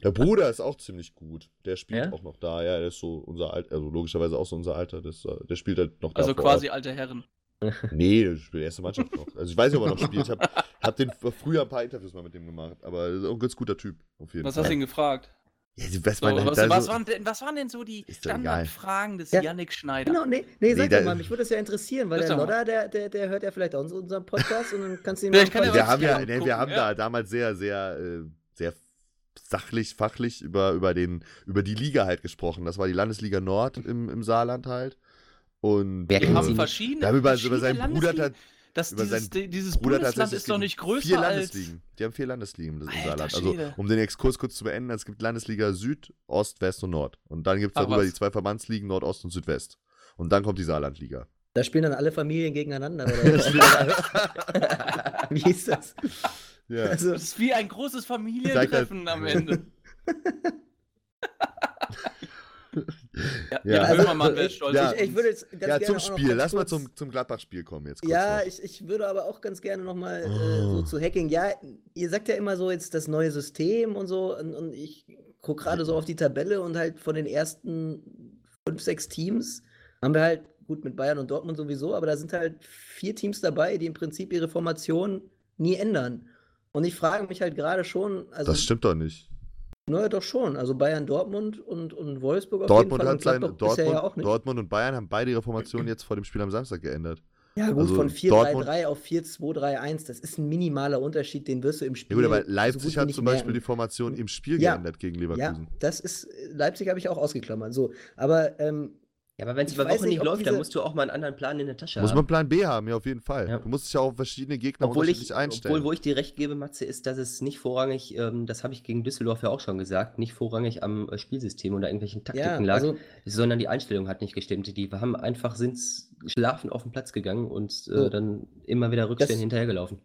Der Bruder ist auch ziemlich gut. Der spielt Ja? auch noch da. Ja, der ist so unser Alter, also logischerweise auch so unser Alter. Das, äh, der spielt halt noch da. Also quasi Ort. alte Herren. <laughs> Nee, der spielt erste Mannschaft noch. Also ich weiß nicht, ob er noch spielt. Ich habe hab den früher ein paar Interviews mal mit dem gemacht. Aber er ist auch ein ganz guter Typ. Auf jeden Was Fall. hast du ihn gefragt? Ja, weißt So, was, was, so- waren denn, was waren denn so die doch. Standardfragen des Ja. Yannick Schneider? Genau, nee, nee, sag Nee, doch da- mal, mich würde das ja interessieren, weil Sag der doch. Lodder, der, der, der hört ja vielleicht auch unseren Podcast und dann kannst du Vielleicht mal kann wir was haben ja, nee, wir haben ja. da damals sehr, sehr, äh, sehr sachlich, fachlich über, über, den, über die Liga halt gesprochen. Das war die Landesliga Nord im, im Saarland halt. Und Wer Wir haben verschiedene. da haben über, über seinen Bruder Das, über dieses, seinen dieses Bruder Bundesland ist doch nicht größer vier als. Landesligen. Die haben vier Landesligen im Saarland. Also, um den Exkurs kurz zu beenden, es gibt Landesliga Süd, Ost, West und Nord. Und dann gibt es darüber was. die zwei Verbandsligen Nordost und Südwest. Und dann kommt die Saarlandliga. Da spielen dann alle Familien gegeneinander. Oder? <laughs> <laughs> Wie ist das? Ja. Also, Das ist wie ein großes Familientreffen am Ende. <laughs> ja, Ja. Also, Böhmermann wäre ich, stolz. Ja. ich, ich würde jetzt ganz ja, gerne zum Spiel. Lass mal zum, zum Gladbach-Spiel kommen jetzt kurz Ja, noch. ich, ich würde aber auch ganz gerne nochmal äh, Oh. so zu Hacking. Ja, ihr sagt ja immer so jetzt das neue System und so. Und, und ich gucke gerade so auf die Tabelle und halt von den ersten fünf, sechs Teams haben wir halt, gut mit Bayern und Dortmund sowieso, aber da sind halt vier Teams dabei, die im Prinzip ihre Formation nie ändern. Und ich frage mich halt gerade schon, also, das stimmt doch nicht. Naja, doch schon. Also Bayern, Dortmund und, und Wolfsburg auf Dortmund, jeden Fall hat und sein, Dortmund, ja auch nicht. Dortmund und Bayern haben beide ihre Formation jetzt vor dem Spiel am Samstag geändert. Ja, gut, Also von Dortmund- 4-3-3 auf 4-2-3-1, das ist ein minimaler Unterschied, den wirst du im Ja, Spiel. gut, aber so Leipzig wie hat zum Beispiel die merken. Formation im Spiel Ja. geändert gegen Ja, Leverkusen. das ist, Leipzig habe ich auch ausgeklammert. So, aber ähm, Ja, aber wenn es Ich über Wochen nicht, läuft, dann diese- musst du auch mal einen anderen Plan in der Tasche Muss haben. man Plan B haben, ja, auf jeden Fall. Ja. Du musst dich ja auf verschiedene Gegner Obwohl ich, unterschiedlich einstellen. obwohl, wo ich dir recht gebe, Matze, ist, dass es nicht vorrangig, ähm, das habe ich gegen Düsseldorf ja auch schon gesagt, nicht vorrangig am äh, Spielsystem oder irgendwelchen Taktiken ja, lag, also sondern die Einstellung hat nicht gestimmt. Die haben einfach sind schlafen auf den Platz gegangen und äh, So. dann immer wieder Rückstände Das- hinterhergelaufen.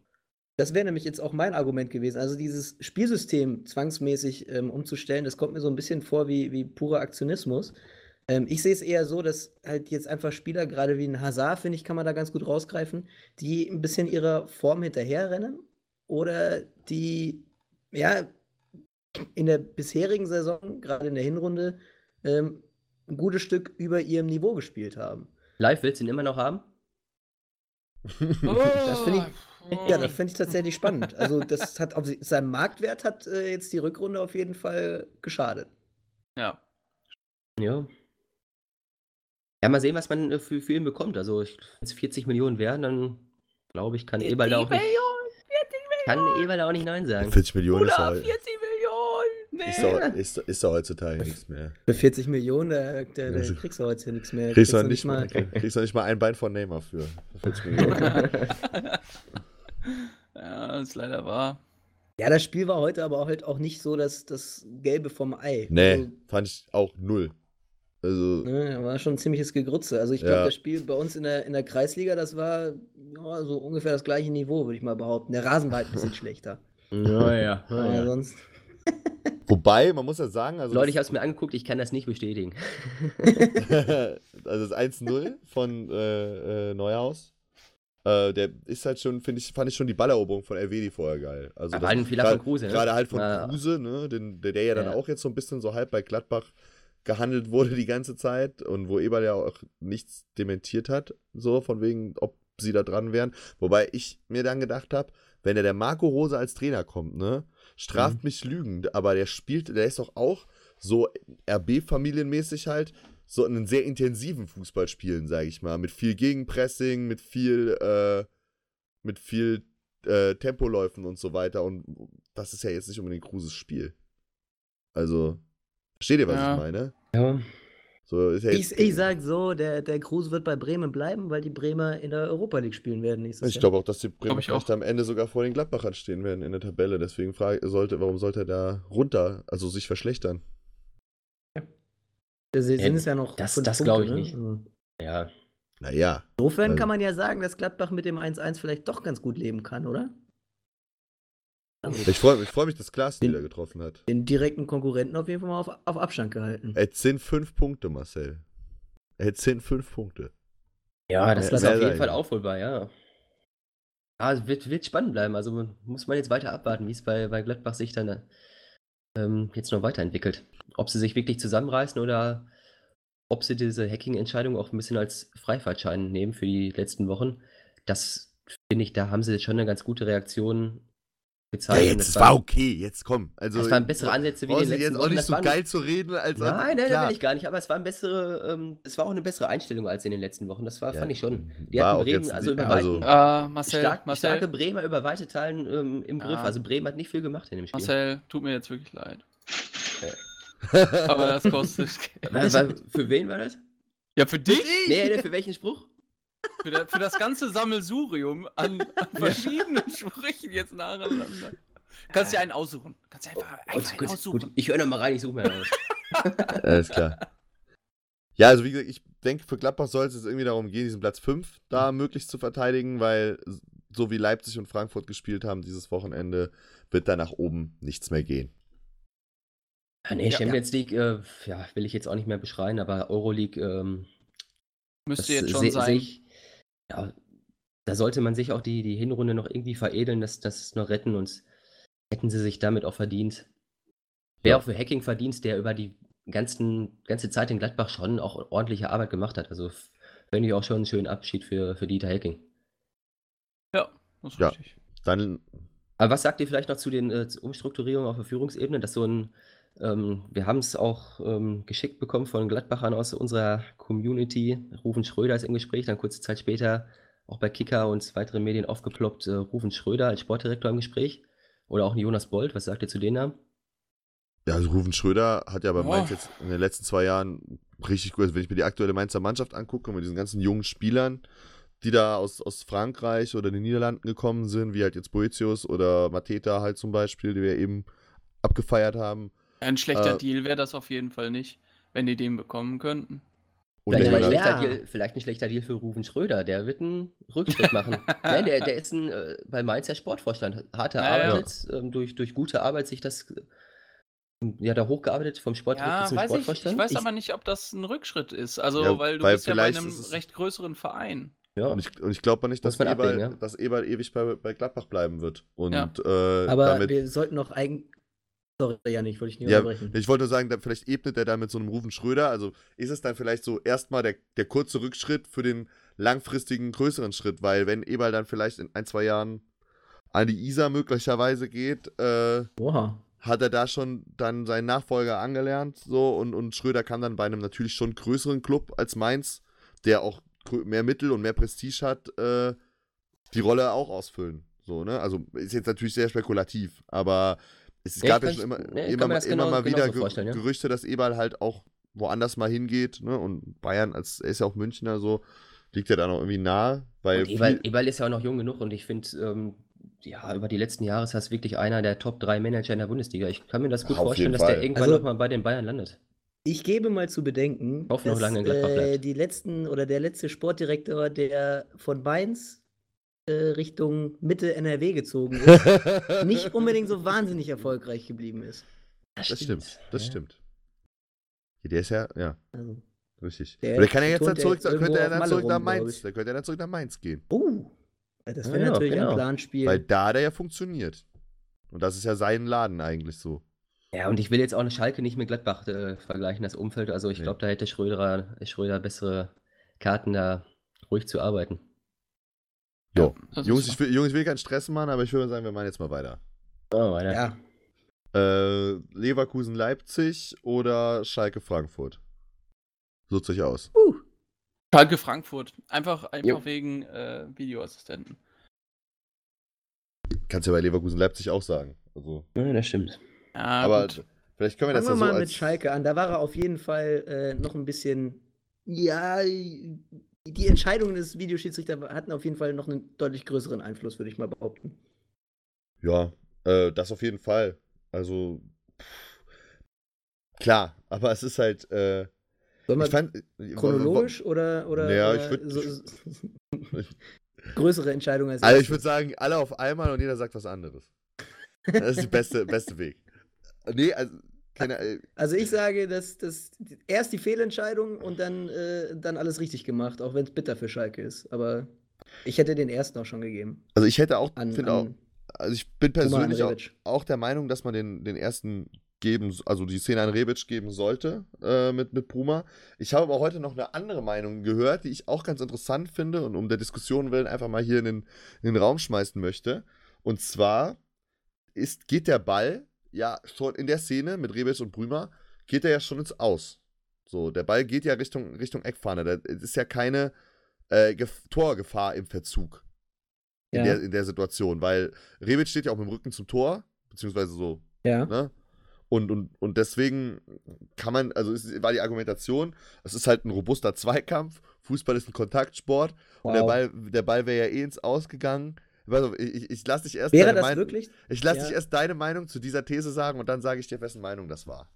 das wäre nämlich jetzt auch mein Argument gewesen. Also dieses Spielsystem zwangsmäßig ähm, umzustellen, das kommt mir so ein bisschen vor wie, wie purer Aktionismus. Ähm, ich sehe es eher so, dass halt jetzt einfach Spieler, gerade wie ein Hazard, finde ich, kann man da ganz gut rausgreifen, die ein bisschen ihrer Form hinterherrennen oder die, ja, in der bisherigen Saison, gerade in der Hinrunde, ähm, ein gutes Stück über ihrem Niveau gespielt haben. Live willst du ihn immer noch haben? <laughs> Das finde Oh. Ja, das finde ich tatsächlich spannend. Also, <laughs> das hat auf seinem Marktwert hat äh, jetzt die Rückrunde auf jeden Fall geschadet. Ja. Ja. Ja, mal sehen, was man äh, für, für ihn bekommt. Also, wenn es 40 Millionen wären, dann glaube ich, kann Eberl da auch nicht, kann Eberl auch nicht Nein sagen. 40 Millionen ist Oder doch, 40 Millionen! ist, Nee. doch, ist, doch- ist doch heutzutage nichts mehr. Für 40 Millionen, da, da, da Also- kriegst du heute nichts mehr. Kriegst du noch nicht mal, kriegst du nicht mal ein Bein von Neymar für. für 40 <laughs> Millionen. ja, das ist leider wahr. Ja, das Spiel war heute aber auch halt auch nicht so das, das Gelbe vom Ei. Nee, Also, fand ich auch null. Also, ne, war schon ein ziemliches Gegrütze. Also ich glaube, Ja. das Spiel bei uns in der, in der Kreisliga, das war ja, so ungefähr das gleiche Niveau, würde ich mal behaupten. Der Rasen war halt ein bisschen <laughs> schlechter. Ja, ja. <laughs> Aber sonst. wobei, man muss ja sagen, also, Leute, ich habe es mir angeguckt, ich kann das nicht bestätigen. <laughs> also das 1-0 von äh, äh, Neuhaus. Äh, der ist halt schon, finde ich, fand ich schon die Balleroberung von Elvedi vorher geil. Also Aber das- halt ein Fehler gerade- von Kruse, ne? Gerade halt von Ja. Kruse, ne, den, der, der ja dann Ja. auch jetzt so ein bisschen so halb bei Gladbach gehandelt wurde die ganze Zeit und wo Eberl ja auch nichts dementiert hat, so von wegen, ob sie da dran wären. Wobei ich mir dann gedacht habe, wenn der, der Marco Rose als Trainer kommt, ne, straft Mhm. mich lügend, aber der spielt, der ist doch auch so RB-familienmäßig halt, so einen sehr intensiven Fußball spielen, sage ich mal, mit viel Gegenpressing, mit viel, äh, mit viel äh, Tempoläufen und so weiter. Und das ist ja jetzt nicht unbedingt Kruses Spiel. Also, versteht ihr, was Ja. ich meine? Ja. So ist ja Ich, ich sag so, der, der Kruse wird bei Bremen bleiben, weil die Bremer in der Europa League spielen werden nächstes ich Jahr. glaube auch, dass die Bremer ich vielleicht am Ende sogar vor den Gladbachern stehen werden in der Tabelle. Deswegen frage sollte, warum sollte er da runter, also sich verschlechtern? Sie sind Ja, es ja noch. das- das Punkte, glaub ich ne? nicht. Also Ja. Naja. Insofern Also- kann man ja sagen, dass Gladbach mit dem 1-1 vielleicht doch ganz gut leben kann, oder? Ich freue ich freu mich, dass Klaas Den- wieder getroffen hat. Den direkten Konkurrenten auf jeden Fall mal auf, auf Abstand gehalten. Es sind fünf Punkte, Marcel. Es sind fünf Punkte. Ja, das ist auf jeden sein. Fall aufholbar, ja. Ja, es wird, wird spannend bleiben. Also muss man jetzt weiter abwarten, wie es bei, bei Gladbach sich dann ähm, jetzt noch weiterentwickelt. Ob sie sich wirklich zusammenreißen oder ob sie diese Hacking-Entscheidung auch ein bisschen als Freifahrtschein nehmen für die letzten Wochen. Das finde ich, da haben sie schon eine ganz gute Reaktion Ja, bezeichnen. jetzt, Das es war okay, jetzt komm. Also, Das waren bessere Ansätze wie in den letzten jetzt auch Wochen. nicht so geil zu reden, als Nein, nein, klar. da will ich gar nicht. Aber es war ein bessere, ähm, es war auch eine bessere Einstellung als in den letzten Wochen. Das war, Ja, fand ich schon. Die war hatten Bremen, also über also- weite, Ah, Marcel, stark, Marcel, starke Bremer über weite Teilen ähm, im Griff. Ja. Also Bremen hat nicht viel gemacht in dem Spiel. Marcel, tut mir jetzt wirklich leid. Aber das kostet <laughs> Geld. Für wen war das? Ja, für dich? Nee, nee, für welchen Spruch? Für, da- für das ganze Sammelsurium an, <laughs> an verschiedenen Sprüchen jetzt nacheinander. Kannst dir einen aussuchen. Kannst dir einfach, Gut, einfach einen gut, aussuchen. gut. Ich höre noch mal rein, ich suche mir aus. <laughs> Alles klar. Ja, also wie gesagt, ich denke, für Gladbach soll es jetzt irgendwie darum gehen, diesen Platz 5 da möglichst zu verteidigen, weil so wie Leipzig und Frankfurt gespielt haben dieses Wochenende, wird da nach oben nichts mehr gehen. Ah, nee, Ja. Champions League, äh, ja, will ich jetzt auch nicht mehr beschreien, aber Euroleague, ähm, Müsste jetzt schon seh- sein. seh ich, ja, da sollte man sich auch die, die Hinrunde noch irgendwie veredeln, das, das noch retten und hätten sie sich damit auch verdient. Wäre Ja. auch für Hacking verdient, der über die ganzen, ganze Zeit in Gladbach schon auch ordentliche Arbeit gemacht hat. Also f- fände ich auch schon einen schönen Abschied für, für Dieter Hacking. Ja, das ist Ja. richtig. Dann, Aber was sagt ihr vielleicht noch zu den äh, Umstrukturierungen auf der Führungsebene? Dass so ein, ähm, wir haben es auch ähm, geschickt bekommen von Gladbachern aus unserer Community. Rufen Schröder ist im Gespräch, dann kurze Zeit später auch bei Kicker und weiteren Medien aufgeploppt. Äh, Rufen Schröder als Sportdirektor im Gespräch. Oder auch ein Jonas Bold, was sagt ihr zu den Namen? ja, also Ruven Schröder hat ja bei Boah. Mainz jetzt in den letzten zwei Jahren richtig gut, also wenn ich mir die aktuelle Mainzer Mannschaft angucke, mit diesen ganzen jungen Spielern, die da aus, aus Frankreich oder den Niederlanden gekommen sind, wie halt jetzt Boetius oder Mateta halt zum Beispiel, die wir eben abgefeiert haben. Ein schlechter Äh, Deal wäre das auf jeden Fall nicht, wenn die den bekommen könnten. Vielleicht, ich ein Ja. schlechter Deal, vielleicht ein schlechter Deal für Rufen Schröder. Der wird einen Rückschritt machen. <laughs> Nein, der, der ist ein, äh, bei Mainz der Sportvorstand. Hart Ja, ja. erarbeitet, ähm, durch, durch gute Arbeit sich das äh, ja da hochgearbeitet vom Sportdirektor Ja, zum weiß ich. Ich Sportvorstand. weiß Ich- aber nicht, ob das ein Rückschritt ist. Also, Ja, weil du weil bist ja bei einem recht größeren Verein. ja. Und ich, und ich glaube nicht, dass Eberl, ja. dass Eberl ewig bei, bei Gladbach bleiben wird. Und Ja. äh, Aber damit, wir sollten noch eigen. Sorry, Janik, wollte ich nicht ja, unterbrechen. ich wollte nur sagen, da, vielleicht ebnet er da mit so einem Rufen Schröder. Also ist es dann vielleicht so erstmal der, der kurze Rückschritt für den langfristigen, größeren Schritt, weil wenn Eberl dann vielleicht in ein, zwei Jahren an die Isar möglicherweise geht, äh, hat er da schon dann seinen Nachfolger angelernt, so und, und Schröder kann dann bei einem natürlich schon größeren Club als Mainz, der auch mehr Mittel und mehr Prestige hat, äh, die Rolle auch ausfüllen. So, ne? Also ist jetzt natürlich sehr spekulativ, aber es Ja, gab ja schon immer, nee, immer, immer genau- mal wieder genauso Ge vorstellen, ja. Gerüchte, dass Eberl halt auch woanders mal hingeht, ne? Und Bayern, als er ist ja auch Münchner, so, liegt ja da noch irgendwie nahe, weil Eberl, Eberl ist ja auch noch jung genug und ich finde, ähm, ja, über die letzten Jahre ist das wirklich einer der Top 3 Manager in der Bundesliga. Ich kann mir das gut vorstellen, dass der irgendwann Also- nochmal bei den Bayern landet. Ich gebe mal zu bedenken, dass lange in Gladbach äh, die letzten oder der letzte Sportdirektor, der von Mainz äh, Richtung Mitte NRW gezogen <laughs> ist, nicht unbedingt so wahnsinnig erfolgreich geblieben ist. Das stimmt, das Ja. stimmt. Ja, Der ist ja, ja, Also, richtig. Der Der, kann ja jetzt dann zurück, könnte er dann zurück nach rum, glaub Mainz, der könnte er dann zurück nach Mainz gehen. oh, das wäre Ja, ja, natürlich genau. ein Planspiel. Weil da der ja funktioniert. Und das ist ja sein Laden eigentlich so. Ja, und ich will jetzt auch eine Schalke nicht mit Gladbach äh, vergleichen, das Umfeld. Also ich Nee. glaube, da hätte Schröder, Schröder bessere Karten, da ruhig zu arbeiten. Jo. Das Jungs ich, will, Jungs, ich will keinen Stress machen, aber ich würde sagen, wir machen jetzt mal weiter. Oh, weiter. ja, Äh, Leverkusen Leipzig oder Schalke Frankfurt? Sucht sich aus. Schalke Frankfurt. Einfach, einfach Jo. wegen äh, Videoassistenten. Kannst du ja bei Leverkusen Leipzig auch sagen. Also, Ja, das stimmt. Ja, aber gut. vielleicht können wir fangen das wir ja so mal als mit Schalke an. Da war er auf jeden Fall äh, noch ein bisschen, ja, die Entscheidungen des Videoschiedsrichters hatten auf jeden Fall noch einen deutlich größeren Einfluss, würde ich mal behaupten. Ja, äh, das auf jeden Fall. Also, pff, klar, aber es ist halt, äh, Sollen ich fand, chronologisch oder, oder, Ja, ich würd- so, so, <laughs> größere Entscheidungen als Also ich würde sagen, alle auf einmal und jeder sagt was anderes. Das ist der beste, beste Weg. Nee, also, keine, äh, Also ich sage, dass das erst die Fehlentscheidung und dann, äh, dann alles richtig gemacht, auch wenn es bitter für Schalke ist. Aber ich hätte den ersten auch schon gegeben. also ich hätte auch, An, auch, also ich bin persönlich auch, auch der Meinung, dass man den, den ersten geben, also die Szene an Rebic geben sollte äh, mit, mit Bruma. Ich habe aber heute noch eine andere Meinung gehört, die ich auch ganz interessant finde und um der Diskussion willen einfach mal hier in den, in den Raum schmeißen möchte. Und zwar ist, geht der Ball ja schon in der Szene mit Rebic und Brümer, geht er ja schon ins Aus. So, der Ball geht ja Richtung, Richtung Eckfahne. Da ist ja keine äh, Gef- Torgefahr im Verzug in, Ja. der, in der Situation, weil Rebic steht ja auch mit dem Rücken zum Tor, beziehungsweise so Ja. Ne? Und, und, und deswegen kann man, also es war die Argumentation, es ist halt ein robuster Zweikampf, Fußball ist ein Kontaktsport und der Wow. Ball, der Ball wäre ja eh ins Ausgegangen. Also ich, ich, lasse dich erst Wäre deine das Mein- wirklich? Ich lasse Ja. dich erst deine Meinung zu dieser These sagen und dann sage ich dir, wessen Meinung das war.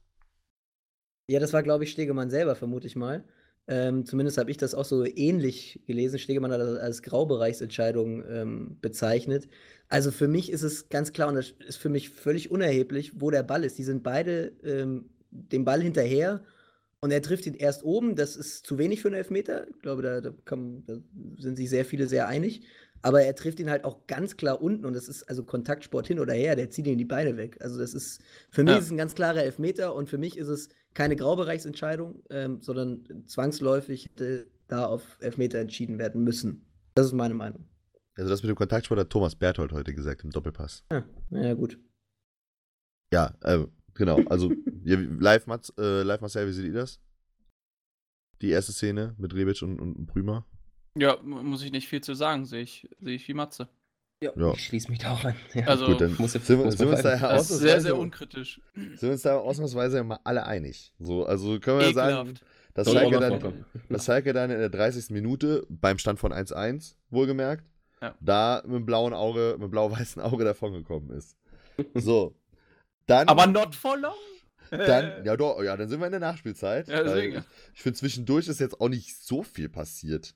Ja, das war, glaube ich, Stegemann selber, vermute ich mal. Ähm, zumindest habe ich das auch so ähnlich gelesen. Stegemann hat das als Graubereichsentscheidung ähm, bezeichnet. Also für mich ist es ganz klar und das ist für mich völlig unerheblich, wo der Ball ist. Die sind beide ähm, dem Ball hinterher und er trifft ihn erst oben. Das ist zu wenig für einen Elfmeter. Ich glaube, da, da, kann, da sind sich sehr viele sehr einig. Aber er trifft ihn halt auch ganz klar unten und das ist also Kontaktsport hin oder her. Der zieht ihm die Beine weg. Also das ist für mich Ja. ist es ein ganz klarer Elfmeter und für mich ist es keine Graubereichsentscheidung, ähm, sondern zwangsläufig hätte da auf Elfmeter entschieden werden müssen. Das ist meine Meinung. Also das mit dem Kontaktsport hat Thomas Berthold heute gesagt im Doppelpass. Ah, naja, gut. Ja, äh, genau. Also <laughs> live, Mats, äh, live Marcel, wie seht ihr das? Die erste Szene mit Rebic und, und Prümer. Ja, mu- muss ich nicht viel zu sagen, sehe ich, sehe ich wie Matze. Ja. Ich schließe mich da auch an. Ja. Also, Gut, dann muss- sind, wir- muss sind wir uns da ja das ist sehr, ausnahmsweise- sehr unkritisch. sind wir uns da ausnahmsweise mal alle einig. So, also können wir ja sagen, Ekelhaft. dass Soll Schalke, dann, dass Schalke dann in der 30. Minute beim Stand von 1-1, wohlgemerkt, Ja. da mit dem blauen Auge, mit blau-weißen Auge davongekommen ist. So. Dann, Aber not for long. dann, <laughs> ja doch, ja, dann sind wir in der Nachspielzeit. Ja, deswegen. ich ich finde, zwischendurch ist jetzt auch nicht so viel passiert.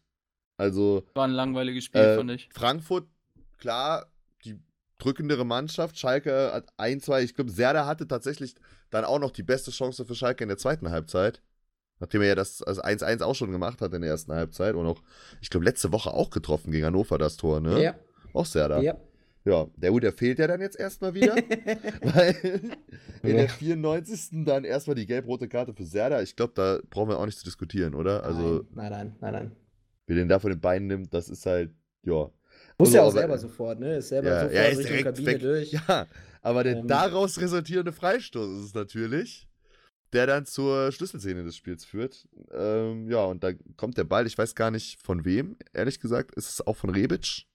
Also, War ein langweiliges Spiel, äh, fand ich. Frankfurt, klar, die drückendere Mannschaft. Schalke hat ein, zwei, ich glaube, Serda hatte tatsächlich dann auch noch die beste Chance für Schalke in der zweiten Halbzeit. Nachdem er ja das also 1-1 auch schon gemacht hat in der ersten Halbzeit und auch, ich glaube, letzte Woche auch getroffen gegen Hannover das Tor, ne? Ja, Auch Serda. Ja. ja. der gut, der fehlt ja dann jetzt erstmal wieder. <laughs> weil in der 94. dann erstmal die gelb-rote Karte für Serda. Ich glaube, da brauchen wir auch nicht zu diskutieren, oder? Also, nein, nein, nein, nein. Wer den da von den Beinen nimmt, das ist halt, ja. Muss Also, ja auch aber- selber sofort, ne? Ist selber Ja, sofort ja, ist Richtung Kabine weg. durch. <laughs> Ja, aber der Ähm. daraus resultierende Freistoß ist es natürlich, der dann zur Schlüsselszene des Spiels führt. Ähm, ja, und da kommt der Ball, ich weiß gar nicht von wem, ehrlich gesagt, ist es auch von Rebic?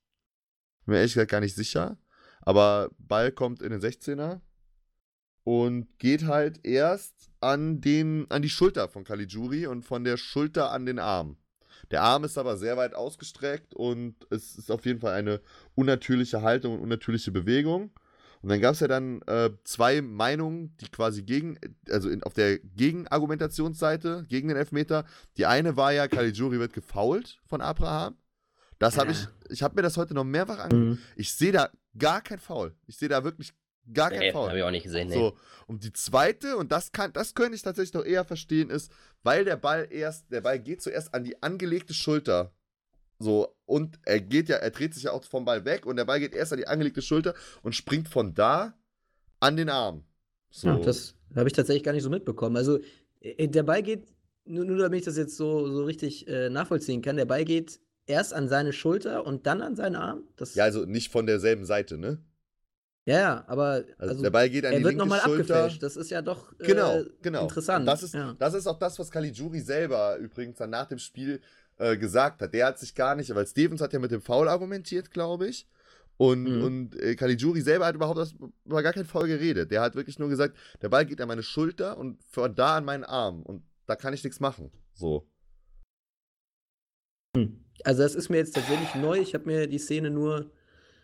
Bin mir ehrlich gesagt gar nicht sicher. Aber Ball kommt in den 16er und geht halt erst an, den, an die Schulter von Caligiuri und von der Schulter an den Arm. Der Arm ist aber sehr weit ausgestreckt und es ist auf jeden Fall eine unnatürliche Haltung und unnatürliche Bewegung. Und dann gab es ja dann äh, zwei Meinungen, die quasi gegen, also in, auf der Gegenargumentationsseite, gegen den Elfmeter. Die eine war ja, Caligiuri wird gefoult von Abraham. Das habe ich, ich habe mir das heute noch mehrfach angeguckt. Mhm. Ich sehe da gar kein Foul. Ich sehe da wirklich gar kein Nee, Foul. habe ich auch nicht gesehen. Nee. So, und die zweite, und das kann, das könnte ich tatsächlich noch eher verstehen, ist, weil der Ball erst, der Ball geht zuerst an die angelegte Schulter. So, und er geht ja, er dreht sich ja auch vom Ball weg und der Ball geht erst an die angelegte Schulter und springt von da an den Arm. So. Ja, das habe ich tatsächlich gar nicht so mitbekommen. Also, äh, der Ball geht, nur, nur damit ich das jetzt so, so richtig äh, nachvollziehen kann, der Ball geht erst an seine Schulter und dann an seinen Arm. Das, ja, also nicht von derselben Seite, ne? Ja, ja, aber Also, also, der Ball geht an er die wird nochmal abgefälscht. Das ist ja doch äh, Genau, genau. interessant. Und das ist, ja. das ist auch das, was Caligiuri selber übrigens dann nach dem Spiel äh, gesagt hat. Der hat sich gar nicht, weil Stevens hat ja mit dem Foul argumentiert, glaube ich. Und, Mhm. und äh, Caligiuri selber hat überhaupt das, über gar kein Foul geredet. Der hat wirklich nur gesagt, der Ball geht an meine Schulter und von da an meinen Arm. Und da kann ich nichts machen. So. Also, das ist mir jetzt tatsächlich neu. Ich habe mir die Szene nur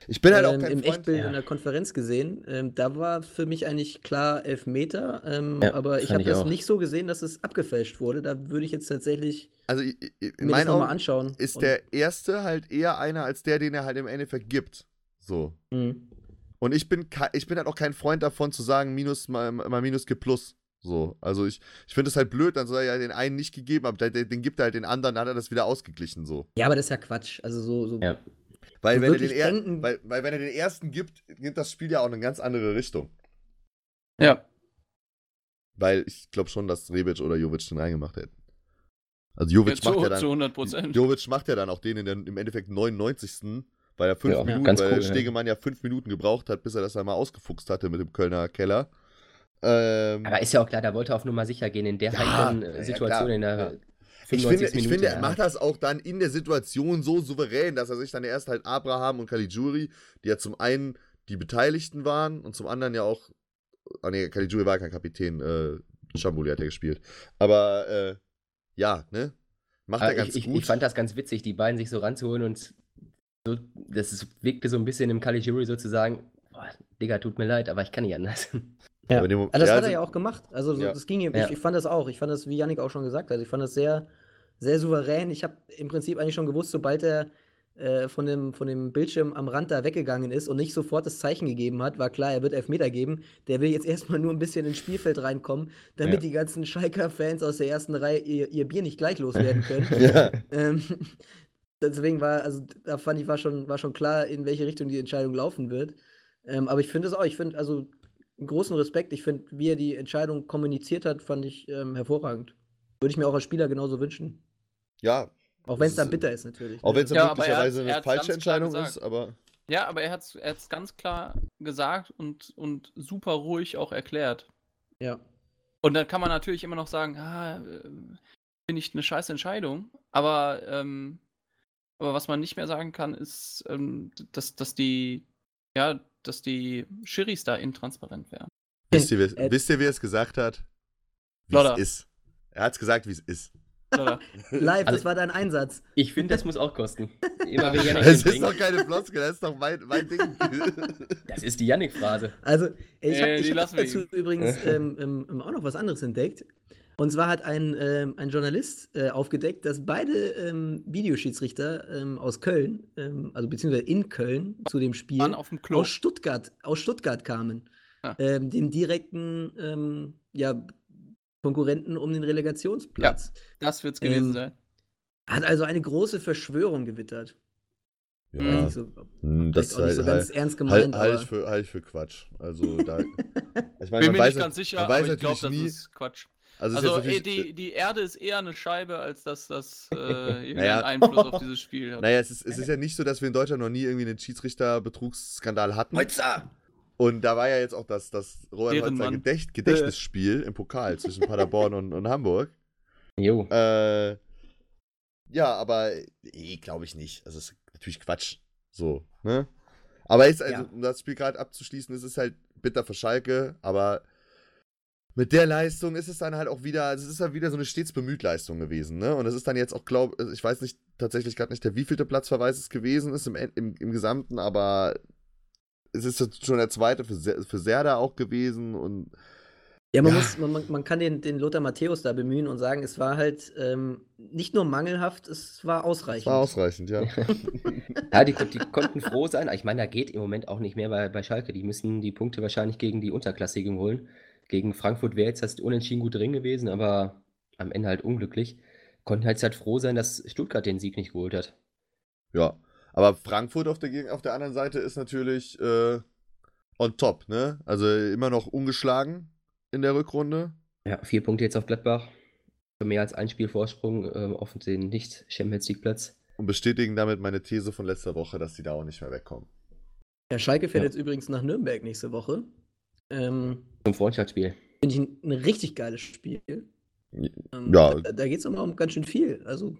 Ich bin halt auch ähm, kein im Freund. Echtbild Ja. in der Konferenz gesehen. Ähm, da war für mich eigentlich klar Elfmeter, ähm, Ja, aber ich habe ich das auch. nicht so gesehen, dass es abgefälscht wurde. Da würde ich jetzt tatsächlich Also i- i- in mir das nochmal anschauen. ist der erste halt eher einer als der, den er halt im Endeffekt gibt. So. Mhm. Und ich bin, ich bin halt auch kein Freund davon zu sagen, Minus mal, mal Minus gibt Plus. So. Also ich, ich finde es halt blöd, dann soll er ja den einen nicht gegeben, aber der, den gibt er halt den anderen, dann hat er das wieder ausgeglichen. So. Ja, aber das ist ja Quatsch. Also so, so Ja. Weil, wenn er, den er, denken- weil, weil wenn er den ersten gibt, geht das Spiel ja auch in eine ganz andere Richtung. Ja. Weil ich glaube schon, dass Rebic oder Jovic den reingemacht hätten. Also Jovic zu, macht ja zu dann. 100 Prozent. Jovic macht ja dann auch den in der, im Endeffekt 99. Weil er fünf Ja, Minuten, weil cool, ja. Stegemann ja fünf Minuten gebraucht hat, bis er das einmal ausgefuchst hatte mit dem Kölner Keller. Ähm, Aber ist ja auch klar, der wollte auf Nummer sicher gehen in der Ja, heiklen ja, äh, ja, Situation klar, in der klar. 95. ich finde, ich Minute, finde, er ja. macht das auch dann in der Situation so souverän, dass er sich dann erst halt Abraham und Caligiuri, die ja zum einen die Beteiligten waren und zum anderen ja auch, ah nee, Caligiuri war kein Kapitän, äh, Chamboli hat ja gespielt. Aber, äh, ja, ne? Macht er Aber ganz ich, ich, gut. ich fand das ganz witzig, die beiden sich so ranzuholen und so, das ist, wirkte so ein bisschen im Caligiuri sozusagen, boah, Digga, tut mir leid, aber ich kann nicht anders. Ja. Aber Also das ja, hat er also- ja auch gemacht. Also so, Ja. das ging ihm. Ja. Ich, ich fand das auch. Ich fand das, wie Yannick auch schon gesagt hat, ich fand das sehr, sehr souverän. Ich habe im Prinzip eigentlich schon gewusst, sobald er äh, von, dem, von dem Bildschirm am Rand da weggegangen ist und nicht sofort das Zeichen gegeben hat, war klar, er wird Elfmeter geben. Der will jetzt <laughs> erstmal nur ein bisschen ins Spielfeld reinkommen, damit Ja. die ganzen Schalker-Fans aus der ersten Reihe ihr, ihr Bier nicht gleich loswerden können. <laughs> ja. Ähm, <laughs> deswegen war, also da fand ich, war schon, war schon klar, in welche Richtung die Entscheidung laufen wird. Ähm, aber ich finde es auch, ich finde, also großen Respekt, ich finde, wie er die Entscheidung kommuniziert hat, fand ich ähm, hervorragend. Würde ich mir auch als Spieler genauso wünschen. Ja, Auch wenn es dann ist- bitter ist, natürlich. auch ne? wenn es dann Ja, aber er möglicherweise er eine falsche Entscheidung ist, aber Ja, aber er hat es ganz klar gesagt und, und super ruhig auch erklärt. Ja. Und dann kann man natürlich immer noch sagen, ah, äh, finde ich eine scheiß Entscheidung. Aber, ähm, aber was man nicht mehr sagen kann, ist, ähm, dass, dass die, ja, dass die Schiris da intransparent wären. wisst ihr, Äh, wisst ihr, wie er es gesagt hat? Wie es ist. Er hat es gesagt, wie es ist. <laughs> Live, Also- das war dein Einsatz. Ich finde, das muss auch kosten. Immer wenn <laughs> Yannick Es den ist bringt. doch keine Floskel, das ist doch mein, mein Ding. <laughs> Das ist die Yannick-Phrase. Also, ich habe Äh, hab dazu ihm. übrigens ähm, ähm, ähm, auch noch was anderes entdeckt. Und zwar hat ein, ähm, ein Journalist äh, aufgedeckt, dass beide ähm, Videoschiedsrichter ähm, aus Köln, ähm, also beziehungsweise in Köln zu dem Spiel, Waren auf dem Klo. aus Stuttgart, aus Stuttgart kamen. Ja. Ähm, dem direkten ähm, ja, Konkurrenten um den Relegationsplatz. Das wird's gewesen Ähm, sein. Hat also eine große Verschwörung gewittert. Ja, nicht so, hm, das nicht so halt, ganz halt, ernst halt, gemeint, halt, aber ich für, halt ich für Quatsch. Also <laughs> da. Ich meine, Bin mir nicht ganz sicher, aber ich glaube, das nie. ist Quatsch. Also, ist Also ey, natürlich, die, die Erde ist eher eine Scheibe, als dass das äh, <laughs> irgendeinen Naja. Einfluss auf dieses Spiel <laughs> hat. Naja, es ist, es ist ja nicht so, dass wir in Deutschland noch nie irgendwie einen Schiedsrichter-Betrugsskandal hatten. Holzer! Und da war ja jetzt auch das, das Robert Holzer. Gedächt Gedächtnisspiel im Pokal zwischen Paderborn und, und Hamburg. Jo. Äh, ja, aber eh, glaube ich nicht. Also, es ist natürlich Quatsch. So, ne? Aber ist also, Ja. um das Spiel gerade abzuschließen, es ist halt bitter für Schalke, aber mit der Leistung ist es dann halt auch wieder, also es ist halt wieder so eine stets bemüht Leistung gewesen, ne? Und es ist dann jetzt auch, glaube ich, weiß nicht, tatsächlich gerade nicht, der wievielte Platzverweis es gewesen ist im, im, im Gesamten, aber es ist jetzt schon der zweite für, für Serda auch gewesen und Ja, man, Ja. Muss, man, man, kann den, den Lothar Matthäus da bemühen und sagen, es war halt ähm, nicht nur mangelhaft, es war es ausreichend. war ausreichend, ja. <laughs> Ja, die, die konnten froh sein. Ich meine, da geht im Moment auch nicht mehr bei, bei Schalke. Die müssen die Punkte wahrscheinlich gegen die Unterklassigen holen. Gegen Frankfurt wäre jetzt das Unentschieden gut drin gewesen, aber am Ende halt unglücklich. Konnten halt, halt froh sein, dass Stuttgart den Sieg nicht geholt hat. Ja, aber Frankfurt auf der, auf der anderen Seite ist natürlich äh, on top, ne? Also immer noch ungeschlagen in der Rückrunde. Ja, vier Punkte jetzt auf Gladbach. Für mehr als ein Spiel Vorsprung ähm, auf den Nicht-Champions League-Platz. Und bestätigen damit meine These von letzter Woche, dass die da auch nicht mehr wegkommen. Ja, Schalke fährt Ja. jetzt übrigens nach Nürnberg nächste Woche. Ähm, Zum Freundschaftsspiel. Finde ich ein, ein richtig geiles Spiel. Ähm, Ja. Da, da geht es immer um ganz schön viel. Also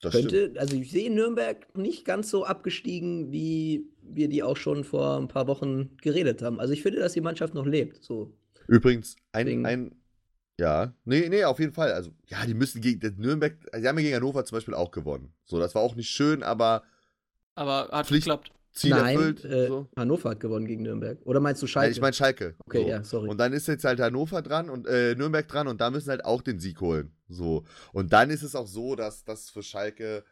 Das stimmt. könnte, also ich sehe Nürnberg nicht ganz so abgestiegen, wie wir die auch schon vor ein paar Wochen geredet haben. Also ich finde, dass die Mannschaft noch lebt. So. Übrigens, ein, Deswegen- ein. Ja, nee, nee, auf jeden Fall. Also, ja, die müssen gegen Nürnberg, die haben ja gegen Hannover zum Beispiel auch gewonnen. So, das war auch nicht schön, aber Aber hat Pflicht- geklappt. Ziel Nein, erfüllt. äh, so. Hannover hat gewonnen gegen Nürnberg. Oder meinst du Schalke? Nein, ich meine Schalke. Okay, so. ja, sorry. Und dann ist jetzt halt Hannover dran und äh, Nürnberg dran und da müssen halt auch den Sieg holen. So. Und dann ist es auch so, dass das für Schalke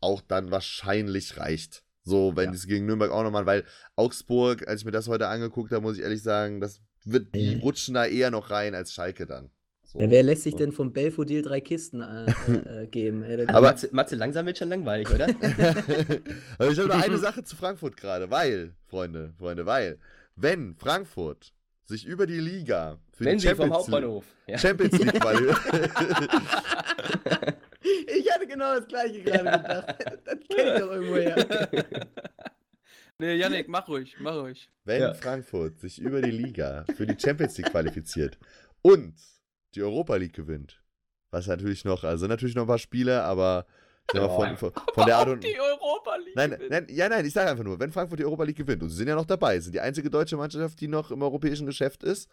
auch dann wahrscheinlich reicht. So, wenn Ja. es gegen Nürnberg auch nochmal, weil Augsburg, als ich mir das heute angeguckt habe, muss ich ehrlich sagen, das wird, die rutschen da eher noch rein als Schalke dann. So. Ja, wer lässt sich denn vom Belfodil drei Kisten äh, <laughs> äh, geben? Ey, Aber Matze, Matze, langsam wird schon langweilig, oder? Aber <laughs> <laughs> ich habe noch eine Sache zu Frankfurt gerade, weil, Freunde, Freunde, weil, wenn Frankfurt sich über die Liga für Wenn die sie vom Champions, Hauptbahnhof. Ja. Champions League ich hatte genau das gleiche gerade gedacht. das kenne ich doch irgendwo her. Nee, Yannick, mach ruhig, mach ruhig. Wenn Ja. Frankfurt sich über die Liga für die Champions League qualifiziert und die Europa League gewinnt, was natürlich noch, also natürlich noch ein paar Spiele, aber ich sag mal, von, von, von der Art und <laughs> die Europa League. Nein, gewinnt. nein, ja, nein, ich sage einfach nur, wenn Frankfurt die Europa League gewinnt, und sie sind ja noch dabei, sind die einzige deutsche Mannschaft, die noch im europäischen Geschäft ist,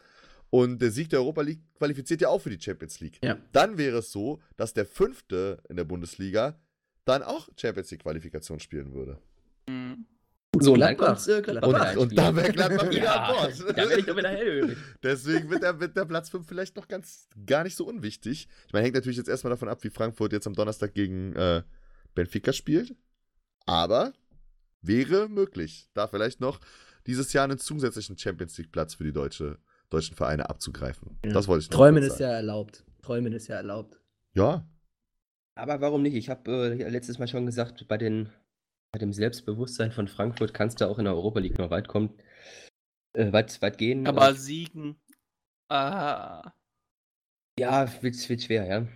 und der Sieg der Europa League qualifiziert ja auch für die Champions League. Ja. Dann wäre es so, dass der Fünfte in der Bundesliga dann auch Champions League Qualifikation spielen würde. Mhm. So, dann Gladbach. kommt äh, Gladbach Und, da wäre Gladbach wieder ja, an Bord. Da werde ich doch wieder hellhörig. <laughs> Deswegen wird der, wird der Platz 5 vielleicht noch ganz gar nicht so unwichtig. Ich meine, hängt natürlich jetzt erstmal davon ab, wie Frankfurt jetzt am Donnerstag gegen äh, Benfica spielt. Aber wäre möglich, da vielleicht noch dieses Jahr einen zusätzlichen Champions League Platz für die deutsche, deutschen Vereine abzugreifen. Ja. Das wollte ich noch Träumen ist ja erlaubt. Träumen ist ja erlaubt. Ja, Aber warum nicht? Ich habe äh, letztes Mal schon gesagt, bei, den, bei dem Selbstbewusstsein von Frankfurt kannst du auch in der Europa League noch weit kommen. Äh, weit, weit gehen. Aber Und- siegen. Ah. ja, wird, wird schwer, ja.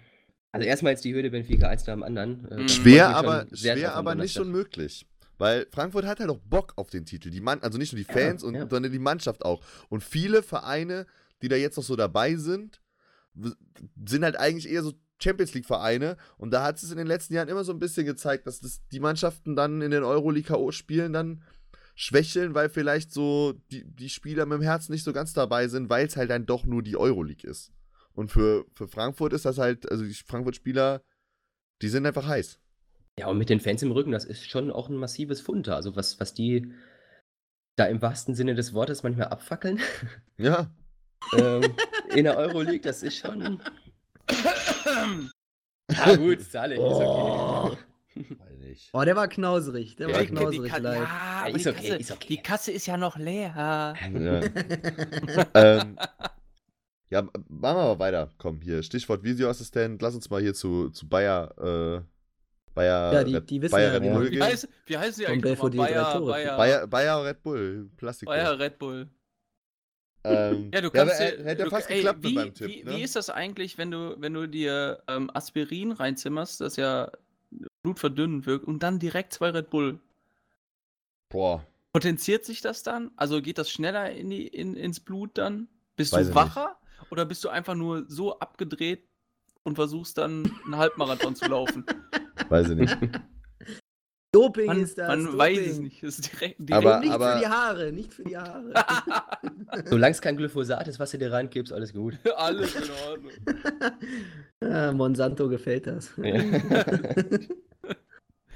Also erstmal jetzt die Hürde Benfica, eins nach dem anderen. Äh, Mhm. schwer, aber, schwer aber nicht unmöglich. Weil Frankfurt hat halt auch Bock auf den Titel. Die Mann, also nicht nur die Fans, und, ja. sondern die Mannschaft auch. Und viele Vereine, die da jetzt noch so dabei sind, sind halt eigentlich eher so Champions League-Vereine. Und da hat es in den letzten Jahren immer so ein bisschen gezeigt, dass das die Mannschaften dann in den Euroleague-K.O.-Spielen dann schwächeln, weil vielleicht so die, die Spieler mit dem Herz nicht so ganz dabei sind, weil es halt dann doch nur die Euroleague ist. Und für, für Frankfurt ist das halt, also die Frankfurt-Spieler, die sind einfach heiß. Ja, und mit den Fans im Rücken, das ist schon auch ein massives Fund. da. Also was, was die da im wahrsten Sinne des Wortes manchmal abfackeln Ja. ähm, in der Euroleague, das ist schon. Ah gut, Saleh, ist okay. Oh, der war knauserig. Der Ja, war knauserig Ka- live. ja, Ja, ist die okay, Kasse, ist okay. Die Kasse ist ja noch leer. Ja. <laughs> ähm, ja, machen wir mal weiter. Komm, hier, Stichwort Videoassistent. Lass uns mal hier zu, zu Bayer, äh, Bayer, Ja, die- Red, die wissen Bayer ja, Red ja. Bull Wie, gehen. heißt, wie heißen die eigentlich Bayer. Bayer, Bayer, Bayer Red Bull, Plastik. Bayer Red Bull. Ähm, Ja, du kannst aber, dir- äh, hätte ja du- fast ey, geklappt wie, mit meinem Tipp. Wie, ne? wie ist das eigentlich, wenn du, wenn du dir ähm, Aspirin reinzimmerst, das ja blutverdünnend wirkt, und dann direkt zwei Red Bull? Boah, Potenziert sich das dann? Also geht das schneller in die, in, ins Blut dann? Bist Weiß du wacher? Oder bist du einfach nur so abgedreht und versuchst dann einen Halbmarathon zu laufen? weiß ich nicht. <laughs> Doping Man, ist das. man Doping. weiß es nicht. Das ist direkt, direkt Aber- nicht aber- für die Haare, nicht für die Haare. <laughs> Solange es kein Glyphosat ist, was du dir reingibst, alles gut. <laughs> alles in Ordnung. <laughs> ah, Monsanto gefällt das.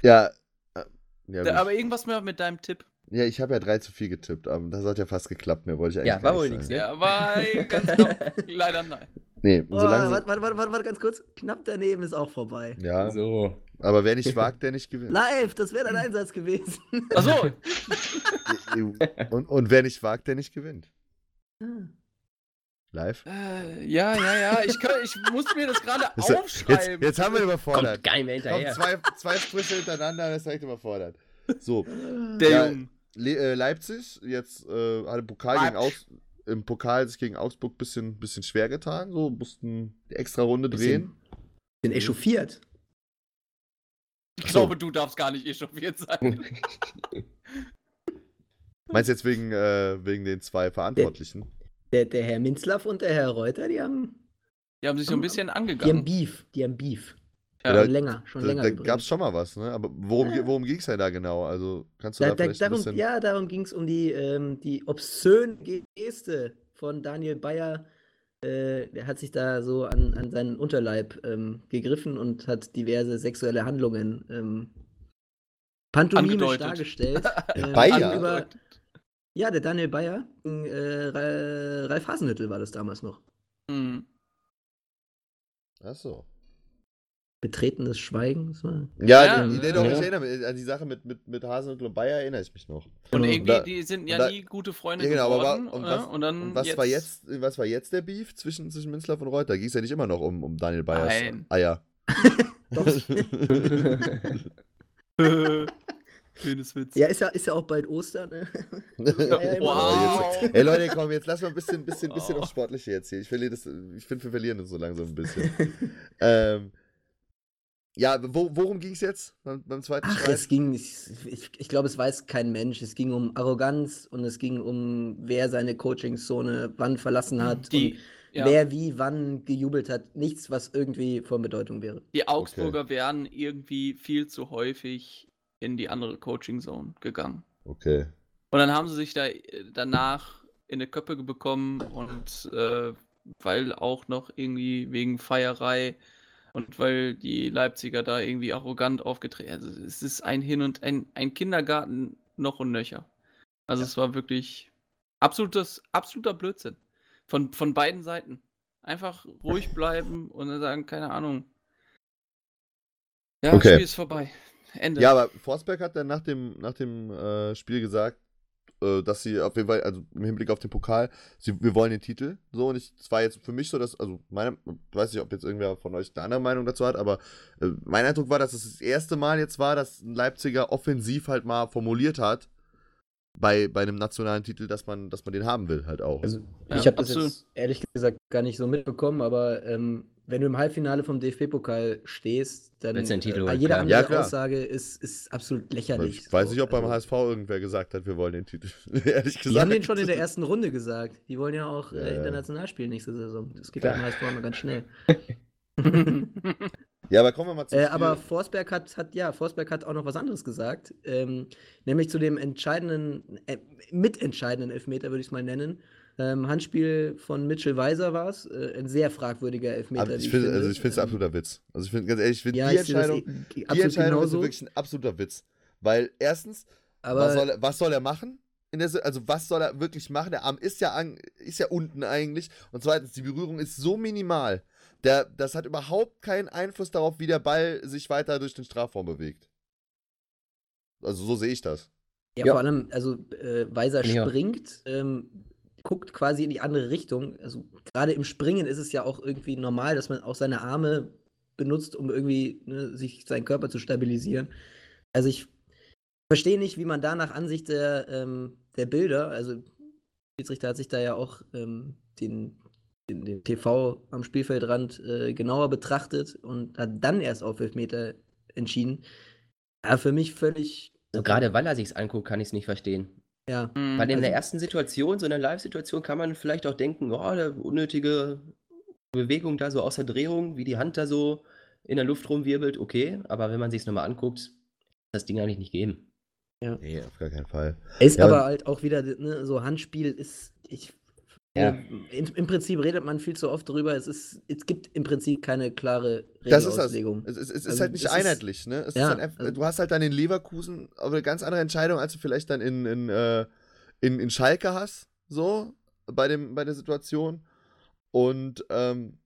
Ja, äh, ja, gut. Aber irgendwas mehr mit deinem Tipp. ja ich habe ja 3 zu 4 getippt, aber das hat ja fast geklappt. Mehr wollte ich eigentlich Ja, gar war wohl nicht nix, sagen. ne? Ja, war ganz knapp. Leider nein. Nee, Oh, solange warte, warte, warte, warte, warte, ganz kurz. Knapp daneben ist auch vorbei. Ja, So. Aber wer nicht <laughs> wagt, der nicht gewinnt. Live, das wäre dein Einsatz gewesen. Achso, <laughs> und, und wer nicht wagt, der nicht gewinnt. Ah. Live. äh, ja, ja, ja. Ich, kann, ich muss mir das gerade ja- Jetzt, aufschreiben. jetzt haben wir überfordert. Kommt geil mehr hinterher. zwei, zwei Sprüche hintereinander, das ist direkt überfordert. So, Der Ja. Le äh, Leipzig, jetzt äh, hat im Pokal gegen. Aus im Pokal sich gegen Augsburg ein bisschen, bisschen schwer getan, so mussten die extra Runde Bisschen. drehen. Bin echauffiert. Ich glaube, du darfst gar nicht echauffiert sein. <laughs> <laughs> Meinst du jetzt wegen, äh, wegen den zwei Verantwortlichen? Der, der Herr Minzlaff und der Herr Reuter, die haben, Die haben sich so ein bisschen die haben angegangen. Beef. Die haben Beef. Ja. Schon länger, schon Da, länger. da gab es schon mal was, ne? Aber worum, Ja. worum ging es denn da genau? Also kannst du Da, da, vielleicht ein darum, bisschen... ja, darum ging es um die, ähm, die obszöne Geste von Daniel Bayer. Äh, der hat sich da so an, an seinen Unterleib ähm, gegriffen und hat diverse sexuelle Handlungen ähm, pantomimisch Angedeutet. dargestellt. <laughs> ähm, Bayer? gegenüber- ja, der Daniel Bayer. Äh, Ra- Ralf Hasenhüttel war das damals noch. Hm. Achso. Betretenes Schweigen. War, Ja, Ja, die, die, ja. doch, ich erinnere mich, an die Sache mit, mit, mit Hasen und Bayer erinnere ich mich noch. Und Genau. irgendwie, da- die sind ja da- nie gute Freunde Ja, genau, aber geworden. wa- und äh, was, und dann und was, war jetzt, was war jetzt der Beef zwischen, zwischen Münzlaff und Reuter? Ging es ja nicht immer noch um, um Daniel Bayers Nein. Eier. Doch. <laughs> Schönes Witz. ja, ist ja, ist ja auch bald Ostern. Ne? <laughs> Wow. Ey Leute, komm, jetzt lass mal ein bisschen, bisschen, bisschen aufs Sportliche jetzt hier. Ich, verliere das, ich finde, wir verlieren uns so langsam ein bisschen. ähm, ja, wo, worum ging es jetzt beim, beim zweiten Ach, Streit? es ging, ich, ich, ich glaube, es weiß kein Mensch. Es ging um Arroganz und es ging um, wer seine Coachingzone wann verlassen hat Die, und ja, wer wie wann gejubelt hat. Nichts, was irgendwie von Bedeutung wäre. die Augsburger wären irgendwie viel zu häufig in die andere Coaching Zone gegangen. Okay. Und dann haben sie sich da äh, danach in die Köppe bekommen und äh, weil auch noch irgendwie wegen Feierei und weil die Leipziger da irgendwie arrogant aufgetreten Also es ist ein Hin und ein, ein Kindergarten noch und nöcher. Also es war wirklich absolutes, absoluter Blödsinn. Von, von beiden Seiten. Einfach ruhig bleiben und dann sagen, keine Ahnung. Ja, Okay. Spiel ist vorbei. Ende. Ja, aber Forsberg hat dann nach dem, nach dem äh, Spiel gesagt, äh, dass sie auf jeden Fall, also im Hinblick auf den Pokal, sie, wir wollen den Titel. So, und ich, es war jetzt für mich so, dass, also meine, ich weiß nicht, ob jetzt irgendwer von euch eine andere Meinung dazu hat, aber äh, mein Eindruck war, dass es das erste Mal jetzt war, dass ein Leipziger offensiv halt mal formuliert hat, bei, bei einem nationalen Titel, dass man, dass man den haben will, halt auch. Also, Ja, ich habe das jetzt ehrlich gesagt gar nicht so mitbekommen, aber ähm, wenn du im Halbfinale vom DFB-Pokal stehst, dann äh, jede klar. andere Ja, klar. Aussage ist, ist absolut lächerlich. ich weiß So, nicht, ob beim also, HSV irgendwer gesagt hat, wir wollen den Titel. <laughs> Ehrlich gesagt. Die haben den schon in der ersten Runde gesagt. Die wollen ja auch Ja, äh, ja. international spielen nächste Saison. Das geht beim HSV immer ganz schnell. <laughs> <laughs> Ja, aber kommen wir mal zum Äh, aber Forsberg hat, hat, ja, Forsberg hat auch noch was anderes gesagt. Ähm, nämlich zu dem entscheidenden, äh, mitentscheidenden Elfmeter, würde ich es mal nennen. Ähm, Handspiel von Mitchell Weiser war es. Äh, ein sehr fragwürdiger Elfmeter. Aber ich finde, also ich finde es Ähm, absoluter Witz. Also ich finde ganz ehrlich, ich finde Ja, die ich Entscheidung, eh- die Entscheidung ist wirklich ein absoluter Witz. Weil erstens, was, soll er, was soll er machen? Also was soll er wirklich machen? Der Arm ist ja, an, ist ja unten eigentlich. Und zweitens, die Berührung ist so minimal. Der, das hat überhaupt keinen Einfluss darauf, wie der Ball sich weiter durch den Strafraum bewegt. Also so sehe ich das. Ja, Ja. vor allem, also äh, Weiser Ja. springt, ähm, guckt quasi in die andere Richtung. Also gerade im Springen ist es ja auch irgendwie normal, dass man auch seine Arme benutzt, um irgendwie ne, sich seinen Körper zu stabilisieren. Also ich verstehe nicht, wie man da nach Ansicht der, ähm, der Bilder, also der Schiedsrichter hat sich da ja auch ähm, den, den, den TV am Spielfeldrand äh, genauer betrachtet und hat dann erst auf Elfmeter entschieden. Ja, für mich völlig. Also gerade weil er sich's anguckt, kann ich es nicht verstehen. Ja. Mhm. Weil in der Also- ersten Situation, so in der Live-Situation, kann man vielleicht auch denken, oh, eine unnötige Bewegung da so außer Drehung, wie die Hand da so in der Luft rumwirbelt, okay. Aber wenn man sich's nochmal anguckt, das Ding eigentlich nicht geben. Nee, auf gar keinen Fall. Ist Ja, aber aber- halt auch wieder, ne, so Handspiel ist, ich, Ja. im, im Prinzip redet man viel zu oft drüber. Es, ist, es gibt im Prinzip keine klare Das ist das. Regelauslegung. Es, es, es ist Also, halt nicht ist- einheitlich, ne? Es Ja, ist halt einfach, also- du hast halt dann in Leverkusen eine ganz andere Entscheidung, als du vielleicht dann in, in, äh, in, in Schalke hast, so, bei, dem, bei der Situation. Und ähm,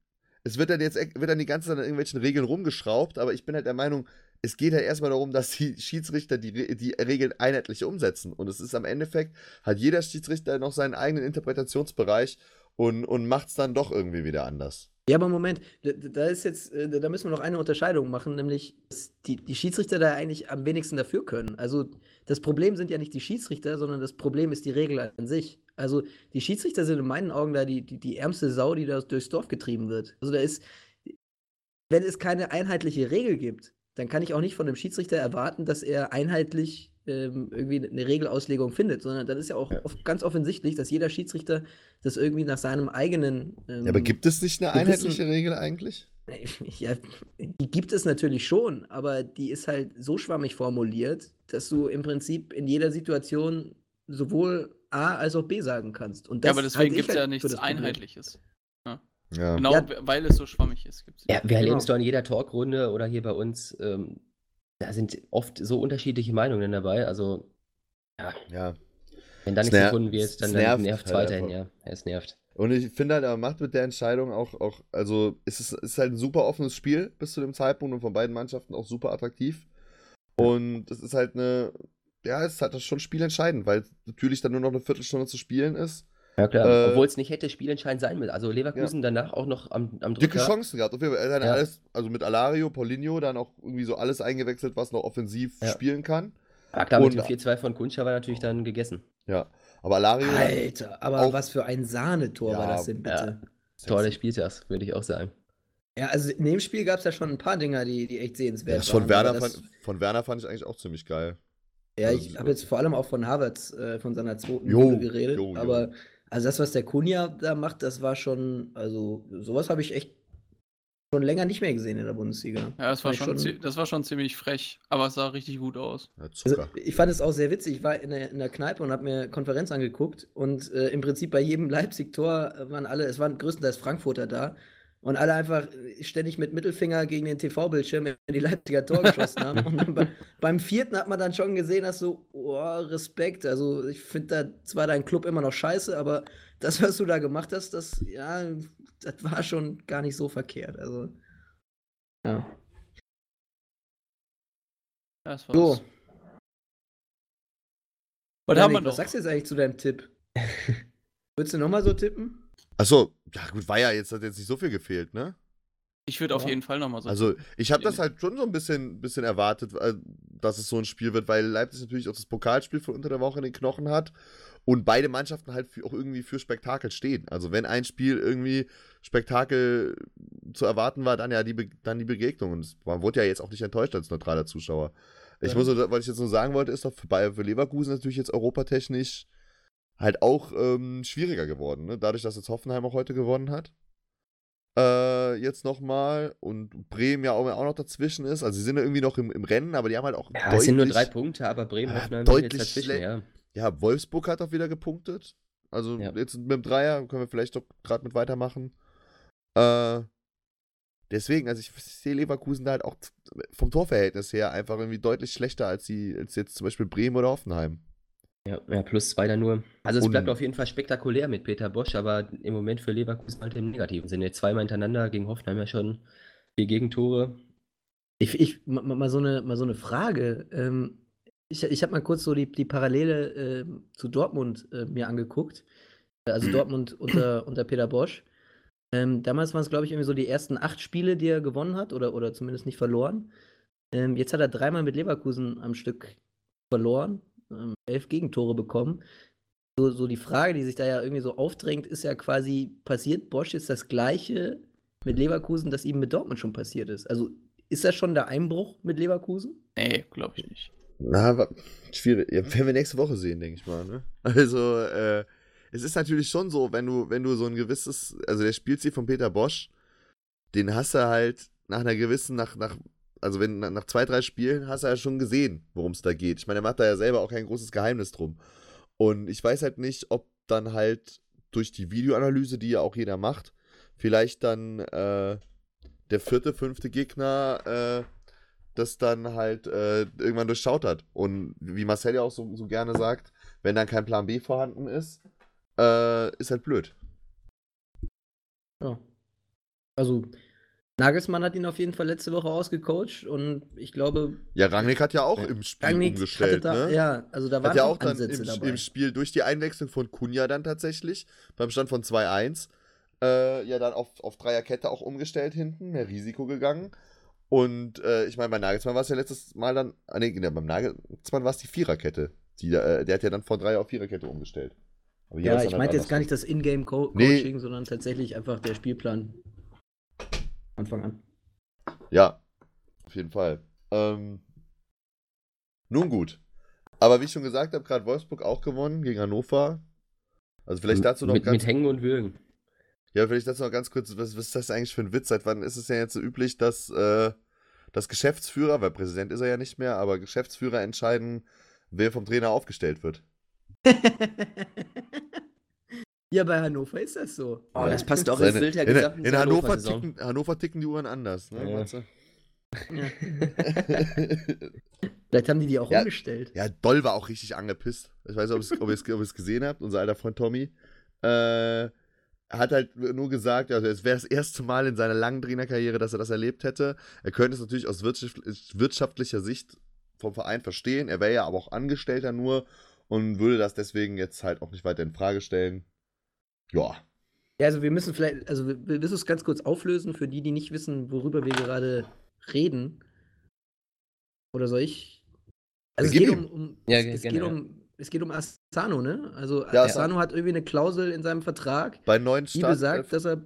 es wird dann jetzt wird dann die ganze Zeit an irgendwelchen Regeln rumgeschraubt, aber ich bin halt der Meinung, es geht halt erstmal darum, dass die Schiedsrichter die, die Regeln einheitlich umsetzen. Und es ist am Endeffekt, hat jeder Schiedsrichter noch seinen eigenen Interpretationsbereich und, und macht es dann doch irgendwie wieder anders. Ja, aber Moment, da, da ist jetzt, äh, da müssen wir noch eine Unterscheidung machen, nämlich, dass die, die Schiedsrichter da eigentlich am wenigsten dafür können. Also das Problem sind ja nicht die Schiedsrichter, sondern das Problem ist die Regel an sich. Also die Schiedsrichter sind in meinen Augen da die, die, die ärmste Sau, die da durchs Dorf getrieben wird. Also da ist, wenn es keine einheitliche Regel gibt, dann kann ich auch nicht von einem Schiedsrichter erwarten, dass er einheitlich ähm, irgendwie eine Regelauslegung findet, sondern dann ist ja auch oft ganz offensichtlich, dass jeder Schiedsrichter das irgendwie nach seinem eigenen. Ähm, Ja, aber gibt es nicht eine einheitliche Regel eigentlich? <laughs> ja, die gibt es natürlich schon, aber die ist halt so schwammig formuliert, dass du im Prinzip in jeder Situation sowohl A als auch B sagen kannst. Und Ja, aber deswegen gibt es ja halt für nichts. Einheitliches. Ja. Genau, Ja. weil es so schwammig ist. Gibt's Ja, wir erleben es Genau. doch in jeder Talkrunde oder hier bei uns. Ähm, da sind oft so unterschiedliche Meinungen dabei. Also, ja, ja. wenn da Es nichts gefunden wird, es dann, nervt dann nervt es halt weiterhin, einfach. ja. Es nervt. Und ich finde halt, er macht mit der Entscheidung auch, auch also es ist, es ist halt ein super offenes Spiel bis zu dem Zeitpunkt und von beiden Mannschaften auch super attraktiv. Und es ist halt eine, ja, es ist halt schon spielentscheidend, weil natürlich dann nur noch eine Viertelstunde zu spielen ist. Ja, klar. Äh, Obwohl es nicht hätte spielentscheidend sein müssen. Also Leverkusen danach auch noch am, am Dicke. Chancen gehabt. Auf jeden Fall. Er hat Ja. alles, also mit Alario, Paulinho, dann auch irgendwie so alles eingewechselt, was noch offensiv Ja. spielen kann. Ja, klar, mit Und- dem 4-2 von Kuntscha war natürlich dann gegessen. Ja. Aber Alario. Alter, aber Auch- was für ein Sahnetor war Ja, das denn bitte? Tor des Spieltags, würde ich auch sagen. Ja, also in dem Spiel gab es ja schon ein paar Dinger, die, die echt sehenswert Das von, waren. Werner das- fand, von Werner fand ich eigentlich auch ziemlich geil. Ja, Also, ich habe jetzt vor allem auch von Harvards, äh, von seiner zweiten Jo, Linie geredet. jo, jo. Aber also das, was der Kunja da macht, das war schon, also sowas habe ich echt schon länger nicht mehr gesehen in der Bundesliga. Ja, das war, schon, zie- das war schon ziemlich frech, aber es sah richtig gut aus. Ja, Also, ich fand es auch sehr witzig. Ich war in der, in der Kneipe und habe mir Konferenz angeguckt und äh, im Prinzip bei jedem Leipzig-Tor waren alle, es waren größtenteils Frankfurter da und alle einfach ständig mit Mittelfinger gegen den TV-Bildschirm in die Leipziger Tor geschossen haben. Und dann bei, beim vierten hat man dann schon gesehen, dass so, oh, Respekt. Also ich finde da zwar dein Club immer noch scheiße, aber das, was du da gemacht hast, das, ja, das war schon gar nicht so verkehrt. Also, ja. Das war's. So, Was Janik, haben wir was noch? sagst du jetzt eigentlich zu deinem Tipp? Würdest du nochmal so tippen? Achso, ja gut, war ja jetzt, hat jetzt nicht so viel gefehlt, ne? Ich würde auf Ja. jeden Fall nochmal so. Also, ich habe das halt schon so ein bisschen, bisschen erwartet, äh, dass es so ein Spiel wird, weil Leipzig natürlich auch das Pokalspiel von unter der Woche in den Knochen hat und beide Mannschaften halt für, auch irgendwie für Spektakel stehen. Also, wenn ein Spiel irgendwie Spektakel zu erwarten war, dann ja die, Be dann die Begegnung. Und man wurde ja jetzt auch nicht enttäuscht als neutraler Zuschauer. Ich Ja. muss, was ich jetzt nur sagen wollte, ist doch für, für Leverkusen natürlich jetzt europatechnisch halt auch ähm, schwieriger geworden, ne? Dadurch, dass jetzt Hoffenheim auch heute gewonnen hat äh, jetzt nochmal und Bremen ja auch, auch noch dazwischen ist. Also sie sind ja irgendwie noch im, im Rennen, aber die haben halt auch Ja, es sind nur drei deutlich- Punkte, aber Bremen Ja, Hoffenheim sind jetzt deutlich dazwischen, ja. Ja, Wolfsburg hat auch wieder gepunktet. Also Ja. jetzt mit dem Dreier können wir vielleicht doch gerade mit weitermachen. Äh, deswegen, also ich sehe Leverkusen da halt auch vom Torverhältnis her einfach irgendwie deutlich schlechter als, die, als jetzt zum Beispiel Bremen oder Hoffenheim. Ja, ja, plus zwei dann nur. Also es Und- bleibt auf jeden Fall spektakulär mit Peter Bosch, aber im Moment für Leverkusen halt im negativen Sinne. Zweimal hintereinander gegen Hoffenheim ja schon vier Gegentore. Ich, ich ma- ma- mal, so eine, mal so eine Frage. Ähm, ich ich habe mal kurz so die, die Parallele ähm, zu Dortmund äh, mir angeguckt. Äh, Also Dortmund unter, <clears throat> unter Peter Bosch. Ähm, damals waren es, glaube ich, irgendwie so die ersten acht Spiele, die er gewonnen hat oder, oder zumindest nicht verloren. Ähm, jetzt hat er dreimal mit Leverkusen am Stück verloren, ähm, elf Gegentore bekommen. So, so die Frage, die sich da ja irgendwie so aufdrängt, ist ja quasi, passiert Bosch jetzt das Gleiche mit Leverkusen, das ihm mit Dortmund schon passiert ist? Also ist das schon der Einbruch mit Leverkusen? Nee, glaube ich nicht. Na, schwierig. Ja, werden wir nächste Woche sehen, denke ich mal. Ne? <laughs> Also, äh, es ist natürlich schon so, wenn du, wenn du so ein gewisses, also der Spielstil von Peter Bosch, den hast du halt nach einer gewissen, nach, nach, also wenn nach, zwei, drei Spielen hast du ja schon gesehen, worum es da geht. Ich meine, er macht da ja selber auch kein großes Geheimnis drum. Und ich weiß halt nicht, ob dann halt durch die Videoanalyse, die ja auch jeder macht, vielleicht dann äh, der vierte, fünfte Gegner äh, das dann halt äh, irgendwann durchschaut hat. Und wie Marcel ja auch so, so gerne sagt, wenn dann kein Plan B vorhanden ist, äh, ist halt blöd. Ja. Also, Nagelsmann hat ihn auf jeden Fall letzte Woche ausgecoacht und ich glaube, Ja, Rangnick hat ja auch im Spiel Rangnick umgestellt, da, ne? ja, also da waren Hat ja auch dann Ansätze im, dabei. im Spiel durch die Einwechslung von Kunja dann tatsächlich, beim Stand von 2-1, äh, ja dann auf, auf Dreierkette auch umgestellt hinten, mehr Risiko gegangen. Und äh, ich meine, bei Nagelsmann war es ja letztes Mal dann, ah, nee, nee, beim Nagelsmann war es die Viererkette. Die, äh, der hat ja dann von Dreier auf Viererkette umgestellt. Ja, ich dann meinte halt jetzt gar nicht andersrum. das Ingame-Coaching, Nee. sondern tatsächlich einfach der Spielplan. Anfang an. Ja, auf jeden Fall. Ähm, nun gut. Aber wie ich schon gesagt habe, gerade Wolfsburg auch gewonnen gegen Hannover. Also vielleicht dazu noch mit, ganz mit Hängen und Würgen. Ja, vielleicht dazu noch ganz kurz, was, was ist das eigentlich für ein Witz? Seit wann ist es ja jetzt so üblich, dass, äh, dass Geschäftsführer, weil Präsident ist er ja nicht mehr, aber Geschäftsführer entscheiden, wer vom Trainer aufgestellt wird? <laughs> ja, bei Hannover ist das so. Oh, das passt auch ins Bild der in, gesamten in Hannover, Hannover-Saison. ticken, Hannover ticken die Uhren anders, ne? Ja. meinst <laughs> du? Vielleicht haben die die auch Ja. umgestellt. ja, Doll war auch richtig angepisst. Ich weiß nicht, ob ihr es gesehen habt, unser alter Freund Tommy. Äh, hat halt nur gesagt, also es wäre das erste Mal in seiner langen Trainerkarriere, dass er das erlebt hätte. Er könnte es natürlich aus wirtschaft wirtschaftlicher Sicht vom Verein verstehen. Er wäre ja aber auch Angestellter nur und würde das deswegen jetzt halt auch nicht weiter in Frage stellen. Ja. Ja, also wir müssen vielleicht, also wir wir müssen es ganz kurz auflösen für die, die nicht wissen, worüber wir gerade reden. Oder soll ich? Also es geht um, um Ja, es, es gerne, geht ja. um es geht um Asano, ne? Also Ja, Asano hat irgendwie eine Klausel in seinem Vertrag, Bei neuen die besagt, dass er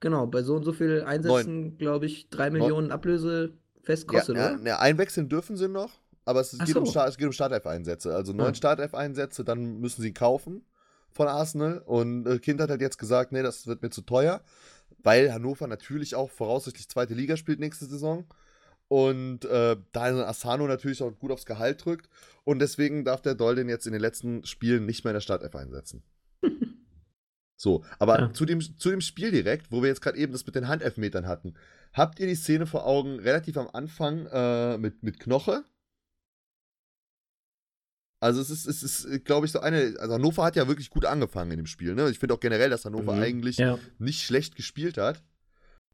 genau, bei so und so viel Einsätzen, glaube ich, drei Millionen Ablöse fest Ja, kostet, ja, oder? ja, einwechseln dürfen sie noch, aber es geht, um, so. Start, es geht um Startelf-Einsätze. Also neun Ah. Startelf-Einsätze, dann müssen sie kaufen von Arsenal. Und äh, Kind hat halt jetzt gesagt, nee, das wird mir zu teuer, weil Hannover natürlich auch voraussichtlich zweite Liga spielt nächste Saison. Und äh, da Asano natürlich auch gut aufs Gehalt drückt. Und deswegen darf der Doll den jetzt in den letzten Spielen nicht mehr in der Startelf einsetzen. <laughs> So, aber Ja. zu, dem, zu dem Spiel direkt, wo wir jetzt gerade eben das mit den Handelfmetern hatten, habt ihr die Szene vor Augen relativ am Anfang äh, mit, mit Knoche? Also es ist, es ist, glaube ich, so eine. Also Hannover hat ja wirklich gut angefangen in dem Spiel. Ne? Ich finde auch generell, dass Hannover Mhm. eigentlich Ja. nicht schlecht gespielt hat.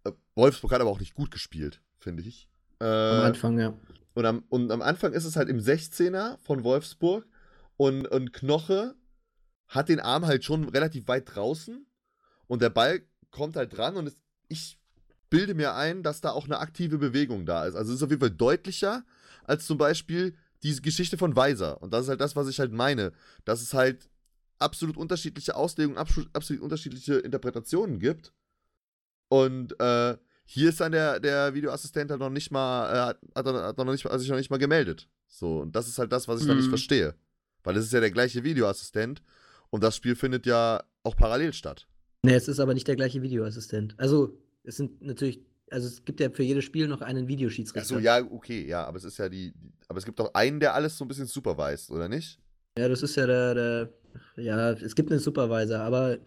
Äh, Wolfsburg hat aber auch nicht gut gespielt, finde ich. Äh, Am Anfang, ja. und am, und am Anfang ist es halt im 16er von Wolfsburg und, und Knoche hat den Arm halt schon relativ weit draußen und der Ball kommt halt dran und es, ich bilde mir ein, dass da auch eine aktive Bewegung da ist. Also es ist auf jeden Fall deutlicher als zum Beispiel diese Geschichte von Weiser. Und das ist halt das, was ich halt meine. Dass es halt absolut unterschiedliche Auslegungen, absolut, unterschiedliche Interpretationen gibt. Und äh, hier ist dann der, der Videoassistent halt noch nicht mal, äh, hat, hat, hat noch nicht, mal- also sich noch nicht mal gemeldet. So, und das ist halt das, was ich dann nicht Mhm. verstehe. Weil es ist ja der gleiche Videoassistent und das Spiel findet ja auch parallel statt. Nee, es ist aber nicht der gleiche Videoassistent. Also, es sind natürlich, also es gibt ja für jedes Spiel noch einen Videoschiedsrichter. Achso, ja, okay, ja, aber es ist ja die, die- aber es gibt doch einen, der alles so ein bisschen supervised, oder nicht? Ja, das ist ja der, der ja, es gibt einen Supervisor, aber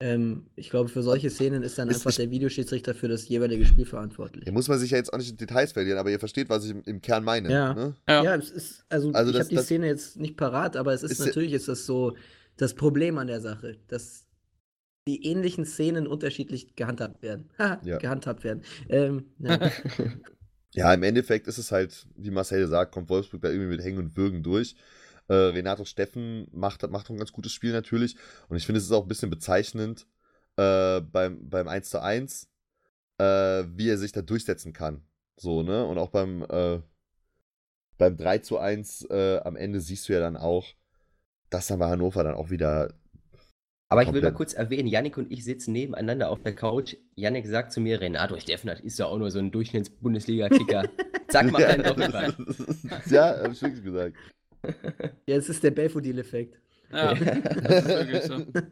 ähm, ich glaube, für solche Szenen ist dann Ist- einfach ich- der Videoschiedsrichter für das jeweilige Spiel verantwortlich. Hier muss man sich ja jetzt auch nicht in Details verlieren, aber ihr versteht, was ich im, im Kern meine. Ja. Ne? Ja. Ja, es ist, also, Also ich habe die Szene jetzt nicht parat, aber es ist, Ist natürlich ist das so das Problem an der Sache, dass die ähnlichen Szenen unterschiedlich gehandhabt werden. <laughs> Ja. gehandhabt werden. Ähm, ja. <laughs> Ja, im Endeffekt ist es halt, wie Marcel sagt, kommt Wolfsburg da irgendwie mit Hängen und Würgen durch. Äh, Renato Steffen macht, macht ein ganz gutes Spiel natürlich. Und ich finde, es ist auch ein bisschen bezeichnend äh, beim, beim 1 zu 1, äh, wie er sich da durchsetzen kann. So, ne? Und auch beim, äh, beim 3 zu 1 äh, am Ende siehst du ja dann auch, dass dann bei Hannover dann auch wieder. Aber ich will mal kurz erwähnen, Yannick und ich sitzen nebeneinander auf der Couch. Yannick sagt zu mir, Renato Steffen, das ist ja auch nur so ein Durchschnitts-Bundesliga-Kicker. Zack, mach deinen Doppelpack. ja, hab ich wirklich gesagt. <laughs> ja, es ist der Belfodil-Effekt. Ja, <laughs> das ist wirklich so. <laughs>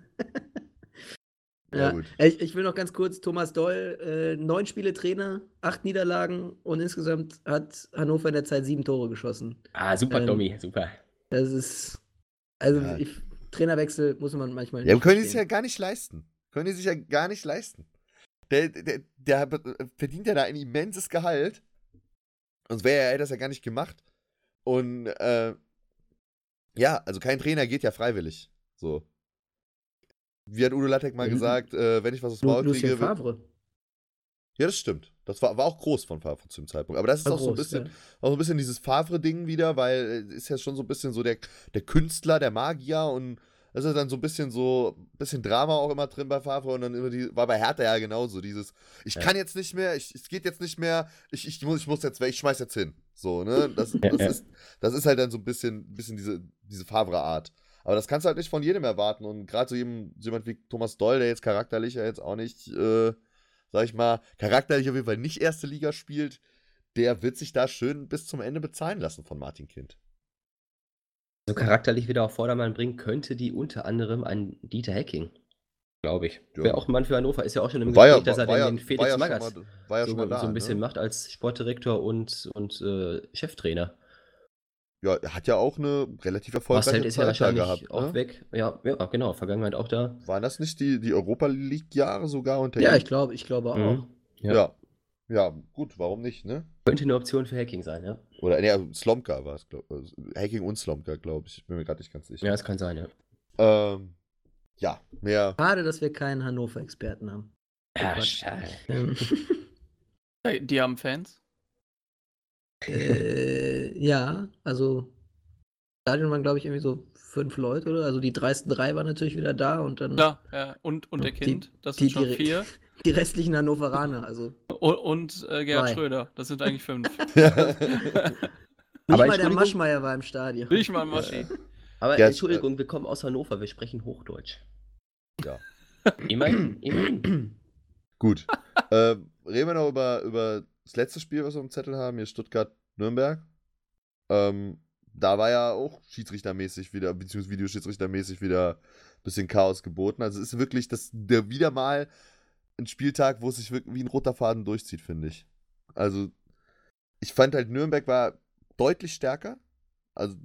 Ja, Ja, gut. ich, ich will noch ganz kurz, Thomas Doll, äh, neun Spiele Trainer, acht Niederlagen und insgesamt hat Hannover in der Zeit sieben Tore geschossen. Ah, super, Ähm, Tommy, super. Das ist, also Ja. ich, Trainerwechsel muss man manchmal Ja, können die sich ja gar nicht leisten. Können die sich ja gar nicht leisten. Der, der, der verdient ja da ein immenses Gehalt. Sonst wäre er, das ja gar nicht gemacht. Und äh, ja, also kein Trainer geht ja freiwillig. So. Wie hat Udo Lattek mal Mhm. gesagt, äh, wenn ich was aufs Lu Maul Lucien kriege. wird- Favre. Ja, das stimmt. Das war, war auch groß von Favre zu dem Zeitpunkt. Aber das ist War auch so ein groß, bisschen, ja. auch so ein bisschen dieses Favre-Ding wieder, weil äh, ist ja schon so ein bisschen so der, der Künstler, der Magier und das ist dann so ein bisschen so, ein bisschen Drama auch immer drin bei Favre und dann immer die, war bei Hertha ja genauso, dieses, ich Ja. kann jetzt nicht mehr, ich, es geht jetzt nicht mehr, ich, ich, muss, ich muss jetzt weg, ich schmeiß jetzt hin. So, ne? Das, das, ja. Ist, das ist halt dann so ein bisschen, bisschen diese, diese Favre-Art. Aber das kannst du halt nicht von jedem erwarten und gerade so so jemand wie Thomas Doll, der jetzt charakterlich ja jetzt auch nicht, äh, sag ich mal, charakterlich auf jeden Fall nicht erste Liga spielt, der wird sich da schön bis zum Ende bezahlen lassen von Martin Kind. So charakterlich wieder auf Vordermann bringen könnte die unter anderem ein Dieter Hacking. Glaube ich. Ja. Wäre auch ein Mann für Hannover. Ist ja auch schon im War ja, Gespräch, dass er war ja, den, Felix ja schon Magath ja so, da. so ein bisschen ne? macht als Sportdirektor und, und äh, Cheftrainer. Ja, er hat ja auch eine relativ erfolgreiche Marcel ist ja Zeit da wahrscheinlich gehabt. auch Ne? weg. Ja, ja, genau. Vergangenheit auch da. Waren das nicht die, die Europa League-Jahre sogar unter Ja, ich glaube, ich glaube auch. Mhm. Ja. Ja. ja. gut, warum nicht, ne? Könnte eine Option für Hacking sein, ja. Oder, ne, also Slomka war es, glaube ich. Hacking und Slomka, glaube ich. Ich bin mir gerade nicht ganz sicher. Ja, das kann sein, ja. Ähm, ja, mehr. Schade, dass wir keinen Hannover-Experten haben. Ja, schade. Ähm, <laughs> Die haben Fans. Äh, ja, also Stadion waren, glaube ich, irgendwie so fünf Leute, oder? Also die dreisten drei waren natürlich wieder da und dann Ja, ja. Und, und der Die- Kind, das die- sind schon die- vier. <laughs> die restlichen Hannoveraner. Also Und, und äh, Gerhard Drei. Schröder, das sind eigentlich fünf. <laughs> <laughs> nicht Aber mal der Maschmeier war im Stadion. Nicht mal Maschi. Aber Ja, Entschuldigung, wir kommen aus Hannover, wir sprechen Hochdeutsch. Ja. Immerhin, immerhin. <clears throat> Gut. äh, reden wir noch über, über das letzte Spiel, was wir im Zettel haben, hier Stuttgart-Nürnberg. Ähm, da war ja auch schiedsrichtermäßig wieder, beziehungsweise Videoschiedsrichtermäßig wieder ein bisschen Chaos geboten. Also es ist wirklich das, der wieder mal ein Spieltag, wo es sich wirklich wie ein roter Faden durchzieht, finde ich. Also ich fand halt Nürnberg war deutlich stärker. Also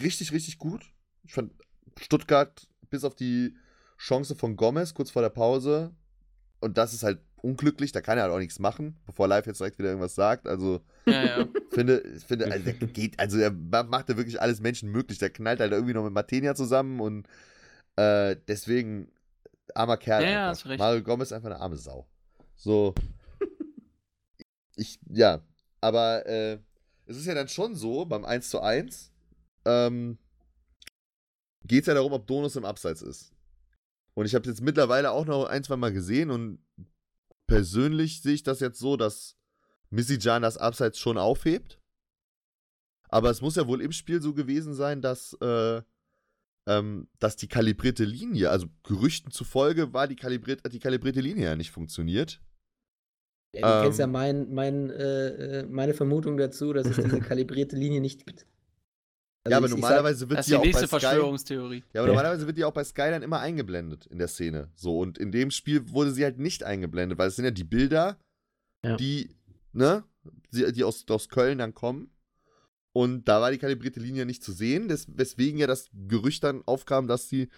richtig, richtig gut. Ich fand Stuttgart bis auf die Chance von Gomez kurz vor der Pause. Und das ist halt unglücklich, da kann er halt auch nichts machen, bevor Live jetzt direkt wieder irgendwas sagt. Also, Ja, ja. finde, finde, also, der geht, also er ma- macht ja wirklich alles menschenmöglich. Der knallt halt irgendwie noch mit Martenia zusammen und äh, deswegen armer Kerl. Ja, ja, einfach. hast recht. Mario Gomez ist einfach eine arme Sau. So. Ich, ja, aber äh, es ist ja dann schon so, beim 1 zu 1, ähm, geht es ja darum, ob Donus im Abseits ist. Und ich habe jetzt mittlerweile auch noch ein, zwei Mal gesehen und persönlich sehe ich das jetzt so, dass Missy-Jan das Abseits schon aufhebt. Aber es muss ja wohl im Spiel so gewesen sein, dass, äh, ähm, dass die kalibrierte Linie, also Gerüchten zufolge, war die, kalibriert, hat die kalibrierte Linie ja nicht funktioniert. Ja, du kennst ja Ähm. mein, mein, äh, äh, meine Vermutung dazu, dass es diese <laughs> kalibrierte Linie nicht gibt. Also ja, aber normalerweise wird die die auch bei Sky, Verschwörungstheorie. Ja, aber Ja. normalerweise wird die auch bei Sky dann immer eingeblendet in der Szene. So, und in dem Spiel wurde sie halt nicht eingeblendet, weil es sind ja die Bilder, Ja. die, ne, die, die aus, aus Köln dann kommen. Und da war die kalibrierte Linie nicht zu sehen, des, weswegen ja das Gerücht dann aufkam, dass die,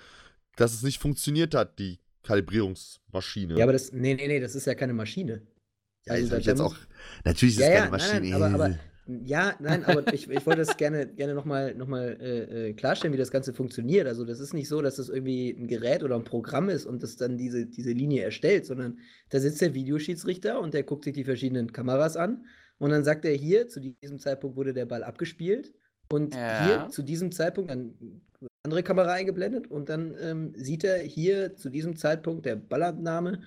dass es nicht funktioniert hat, die Kalibrierungsmaschine. Ja, aber das, nee, nee, nee, das ist ja keine Maschine. Ja, also das ich jetzt auch. Natürlich ist Ja, es ja, keine nein, Maschine. nein, aber- aber- Ja, nein, aber ich, ich wollte das gerne, gerne nochmal noch mal, äh, äh, klarstellen, wie das Ganze funktioniert. Also, das ist nicht so, dass das irgendwie ein Gerät oder ein Programm ist und das dann diese, diese Linie erstellt, sondern da sitzt der Videoschiedsrichter und der guckt sich die verschiedenen Kameras an und dann sagt er hier, zu diesem Zeitpunkt wurde der Ball abgespielt und Ja. hier zu diesem Zeitpunkt dann andere Kamera eingeblendet und dann ähm, sieht er hier zu diesem Zeitpunkt der Ballabnahme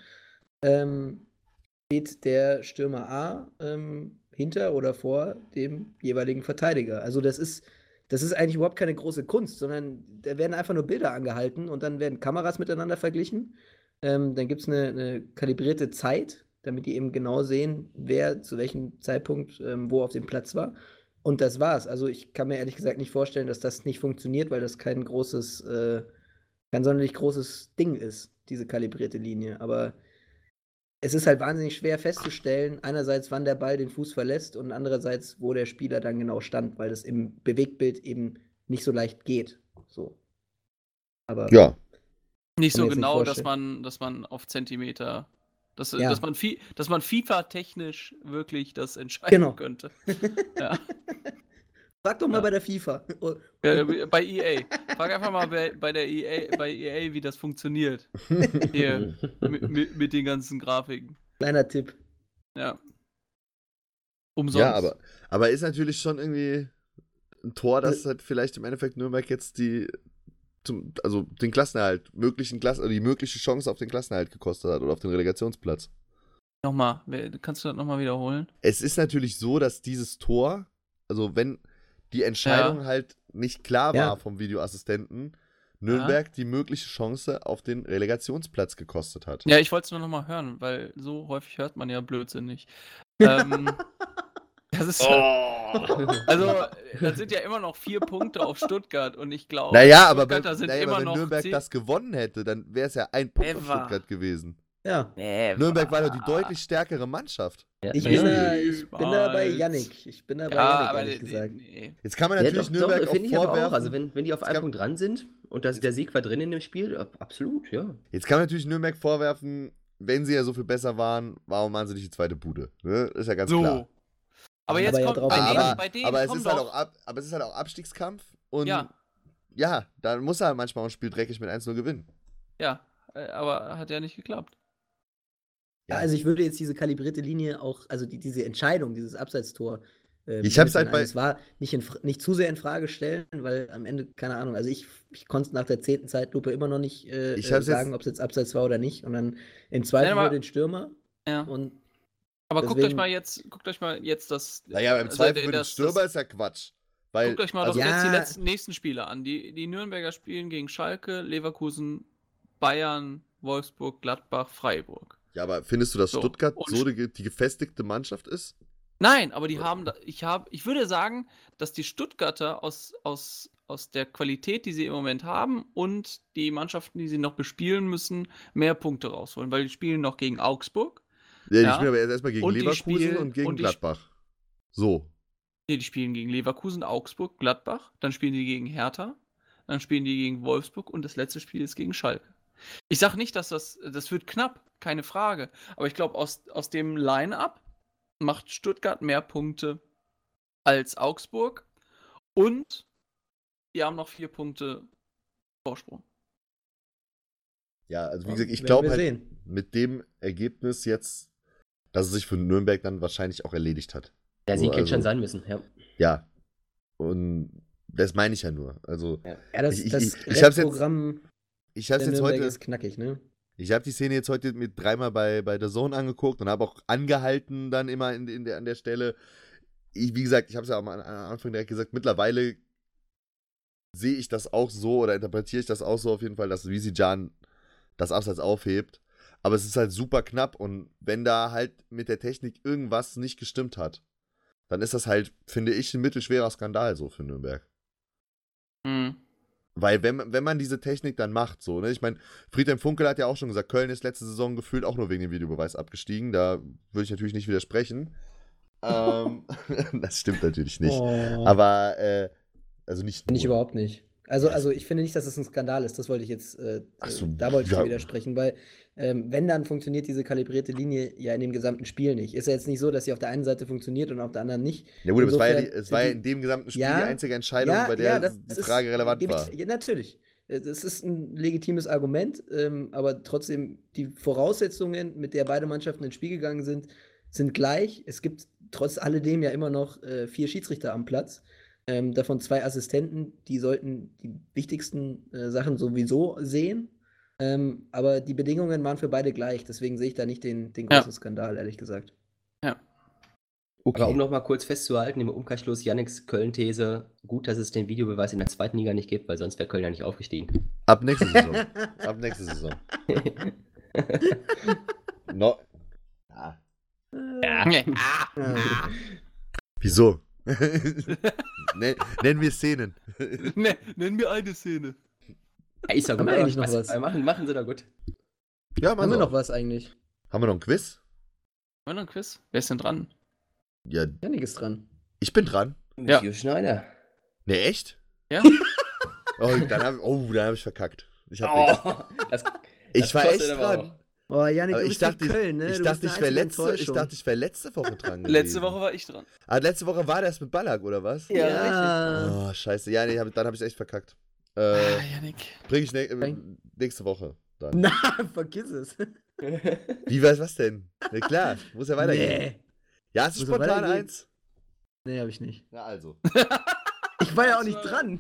ähm, steht der Stürmer A ähm, hinter oder vor dem jeweiligen Verteidiger. Also das ist, das ist eigentlich überhaupt keine große Kunst, sondern da werden einfach nur Bilder angehalten und dann werden Kameras miteinander verglichen. Ähm, dann gibt es eine, eine kalibrierte Zeit, damit die eben genau sehen, wer zu welchem Zeitpunkt ähm, wo auf dem Platz war. Und das war's. Also ich kann mir ehrlich gesagt nicht vorstellen, dass das nicht funktioniert, weil das kein großes, äh, kein sonderlich großes Ding ist, diese kalibrierte Linie. Aber es ist halt wahnsinnig schwer festzustellen, einerseits, wann der Ball den Fuß verlässt und andererseits, wo der Spieler dann genau stand, weil das im Bewegtbild eben nicht so leicht geht. So. Aber Ja. Nicht so jetzt nicht genau, dass man, dass man auf Zentimeter, dass, Ja. dass man, dass man FIFA-technisch wirklich das entscheiden Genau. könnte. <laughs> Ja. Frag doch mal Ja. bei der FIFA. Äh, bei EA. Frag einfach mal bei, bei der EA, bei EA, wie das funktioniert. <laughs> Hier, mit, mit, den ganzen Grafiken. kleiner Tipp. Ja. Umsonst. Ja, aber, aber ist natürlich schon irgendwie ein Tor, das halt vielleicht im Endeffekt Nürnberg jetzt die, zum, also den Klassenerhalt, möglichen Klassen, oder die mögliche Chance auf den Klassenerhalt gekostet hat oder auf den Relegationsplatz. Nochmal, kannst du das nochmal wiederholen? Es ist natürlich so, dass dieses Tor, also wenn die Entscheidung halt nicht klar war Ja. vom Videoassistenten, Nürnberg die mögliche Chance auf den Relegationsplatz gekostet hat. Ja, ich wollte es nur nochmal hören, weil so häufig hört man ja Blödsinn nicht. ähm, <laughs> das ist <laughs> Also, <laughs> das sind ja immer noch vier Punkte auf Stuttgart und ich glaube, Naja, aber, wenn, sind naja, immer aber wenn noch Nürnberg zehn- das gewonnen hätte, dann wäre es ja ein Punkt auf Ever. Stuttgart gewesen. Ja. Nürnberg war doch die deutlich stärkere Mannschaft. Ja, Ich ja. bin, da, ich bin da bei. Yannick. Ich bin da bei Ja, Yannick, aber ehrlich nee, gesagt. nee. Jetzt kann man Ja, natürlich doch, Nürnberg doch, auch ich aber vorwerfen. auch. Also wenn, wenn die auf kann- Punkt dran sind und das, der Sieg war drin in dem Spiel, ab- absolut, ja. Jetzt kann man natürlich Nürnberg vorwerfen, wenn sie ja so viel besser waren, warum machen sie nicht die zweite Bude? Ne? Ist ja ganz So. klar. Aber Aber jetzt ja kommt drauf bei denen. Aber, bei denen aber, es ist halt auch ab, aber es ist halt auch Abstiegskampf und Ja. ja, dann muss er halt manchmal auch ein Spiel dreckig mit 1-0 gewinnen. ja, äh, aber hat ja nicht geklappt. Ja, also ich würde jetzt diese kalibrierte Linie auch, also die, diese Entscheidung, dieses Abseitstor. äh, Ich hab's mit halt bei- Es war nicht, in, nicht zu sehr in Frage stellen, weil am Ende, keine Ahnung, also ich, ich konnte es nach der zehnten Zeitlupe immer noch nicht äh, Ich äh, sagen, ob es jetzt Abseits war oder nicht. Und dann im aber- nur den Stürmer. Ja. Und Aber guckt euch Deswegen- mal jetzt, guckt euch mal jetzt das. Naja, beim also Zweifel der- für den Stürmer das- ist ja Quatsch. Weil, Guckt euch mal also, doch jetzt die Ja. letzten, nächsten Spiele an. Die, die Nürnberger spielen gegen Schalke, Leverkusen, Bayern, Wolfsburg, Gladbach, Freiburg. Ja, aber findest du, dass So, Stuttgart und- so die, die gefestigte Mannschaft ist? Nein, aber die haben, da, ich habe, ich würde sagen, dass die Stuttgarter aus, aus, aus der Qualität, die sie im Moment haben und die Mannschaften, die sie noch bespielen müssen, mehr Punkte rausholen, weil die spielen noch gegen Augsburg. Ja, die Ja. spielen aber erst erstmal gegen Und Leverkusen spielen- und gegen und Gladbach. So. Nee, die spielen gegen Leverkusen, Augsburg, Gladbach, dann spielen die gegen Hertha, dann spielen die gegen Wolfsburg und das letzte Spiel ist gegen Schalke. Ich sage nicht, dass das, das wird knapp, keine Frage. Aber ich glaube, aus, aus dem Line-Up macht Stuttgart mehr Punkte als Augsburg und die haben noch vier Punkte Vorsprung. Ja, also wie gesagt, ich glaube wir halt sehen. mit dem Ergebnis jetzt, dass es sich für Nürnberg dann wahrscheinlich auch erledigt hat. Der Sieg So, hätte schon also- sein müssen, ja. Ja. Und das meine ich ja nur. Also, Ja, das, Ich- ich- das ich- ich jetzt- Restprogramm ich habe der jetzt heute, ist knackig, ne? Ich habe die Szene jetzt heute mit dreimal bei, bei der Zone angeguckt und habe auch angehalten dann immer in, in der, an der Stelle. Ich, wie gesagt, ich habe es ja am, am Anfang direkt gesagt, mittlerweile sehe ich das auch so oder interpretiere ich das auch so auf jeden Fall, dass Jan das Abseits aufhebt. Aber es ist halt super knapp und wenn da halt mit der Technik irgendwas nicht gestimmt hat, dann ist das halt, finde ich, ein mittelschwerer Skandal so für Nürnberg. Hm. Weil wenn, wenn man diese Technik dann macht, so, ne, ich meine, Friedhelm Funkel hat ja auch schon gesagt, Köln ist letzte Saison gefühlt auch nur wegen dem Videobeweis abgestiegen. Da würde ich natürlich nicht widersprechen. ähm, <laughs> das stimmt natürlich nicht. Oh, Aber, äh, also nicht. Finde ich überhaupt nicht. Also, also ich finde nicht, dass es ein Skandal ist. Das wollte ich jetzt, äh, Ach so, da wollte ich ja. widersprechen, weil ähm, wenn, dann funktioniert diese kalibrierte Linie ja in dem gesamten Spiel nicht. Ist ja jetzt nicht so, dass sie auf der einen Seite funktioniert und auf der anderen nicht. Ja, gut, aber es war ja, die, es war ja in dem gesamten Spiel Ja, die einzige Entscheidung, bei der die ist- Frage relevant gebe war. Ich, ja, natürlich. Das ist ein legitimes Argument, ähm, aber trotzdem, die Voraussetzungen, mit der beide Mannschaften ins Spiel gegangen sind, sind gleich. Es gibt trotz alledem ja immer noch äh, vier Schiedsrichter am Platz. Ähm, davon zwei Assistenten, die sollten die wichtigsten äh, Sachen sowieso sehen. Ähm, aber die Bedingungen waren für beide gleich, deswegen sehe ich da nicht den, den Ja. großen Skandal, ehrlich gesagt. Aber um nochmal kurz festzuhalten, im Umkehrschluss Yannicks Köln-These, gut, dass es den Videobeweis in der zweiten Liga nicht gibt, weil sonst wäre Köln ja nicht aufgestiegen. Ab nächste Saison. <laughs> Ab nächste Saison. <laughs> No. Ja. ja. Ah. Wieso? <laughs> Nen- Nennen wir Szenen. ne, nenn mir eine Szene. Ja, Ist doch Haben wir eigentlich noch was? Machen, machen sie doch gut. Ja, Haben Mann. wir noch was eigentlich? Haben wir noch ein Quiz? Wollen wir noch ein Quiz? Wer ist denn dran? Ja, Janik ist dran. ich bin dran. Ja. Gio Schneider. Ne, echt? Ja? <laughs> Oh, dann hab, oh, dann hab ich verkackt. Ich, hab nicht. Oh, das, ich das war kostet echt dran. Oh, Janik, du ich bist dachte, in Köln, ne? ich, Du dachte, ich wäre letzte, ich dachte, ich wäre letzte Woche dran <laughs> gewesen. Letzte Woche war ich dran. Ah, letzte Woche war das mit Ballack, oder was? Ja, Ja. Oh, scheiße. Ja, nee, hab, dann habe ich echt verkackt. Äh, Ah, Janik. bring ich ne, nächste Woche dann. Na, <laughs> vergiss es. <laughs> Wie weiß was denn? Na klar, muss ja weitergehen. Nee. Ja, hast du Muss spontan eins? Nee, hab ich nicht. Ja, also. <laughs> Ich war ja auch nicht dran.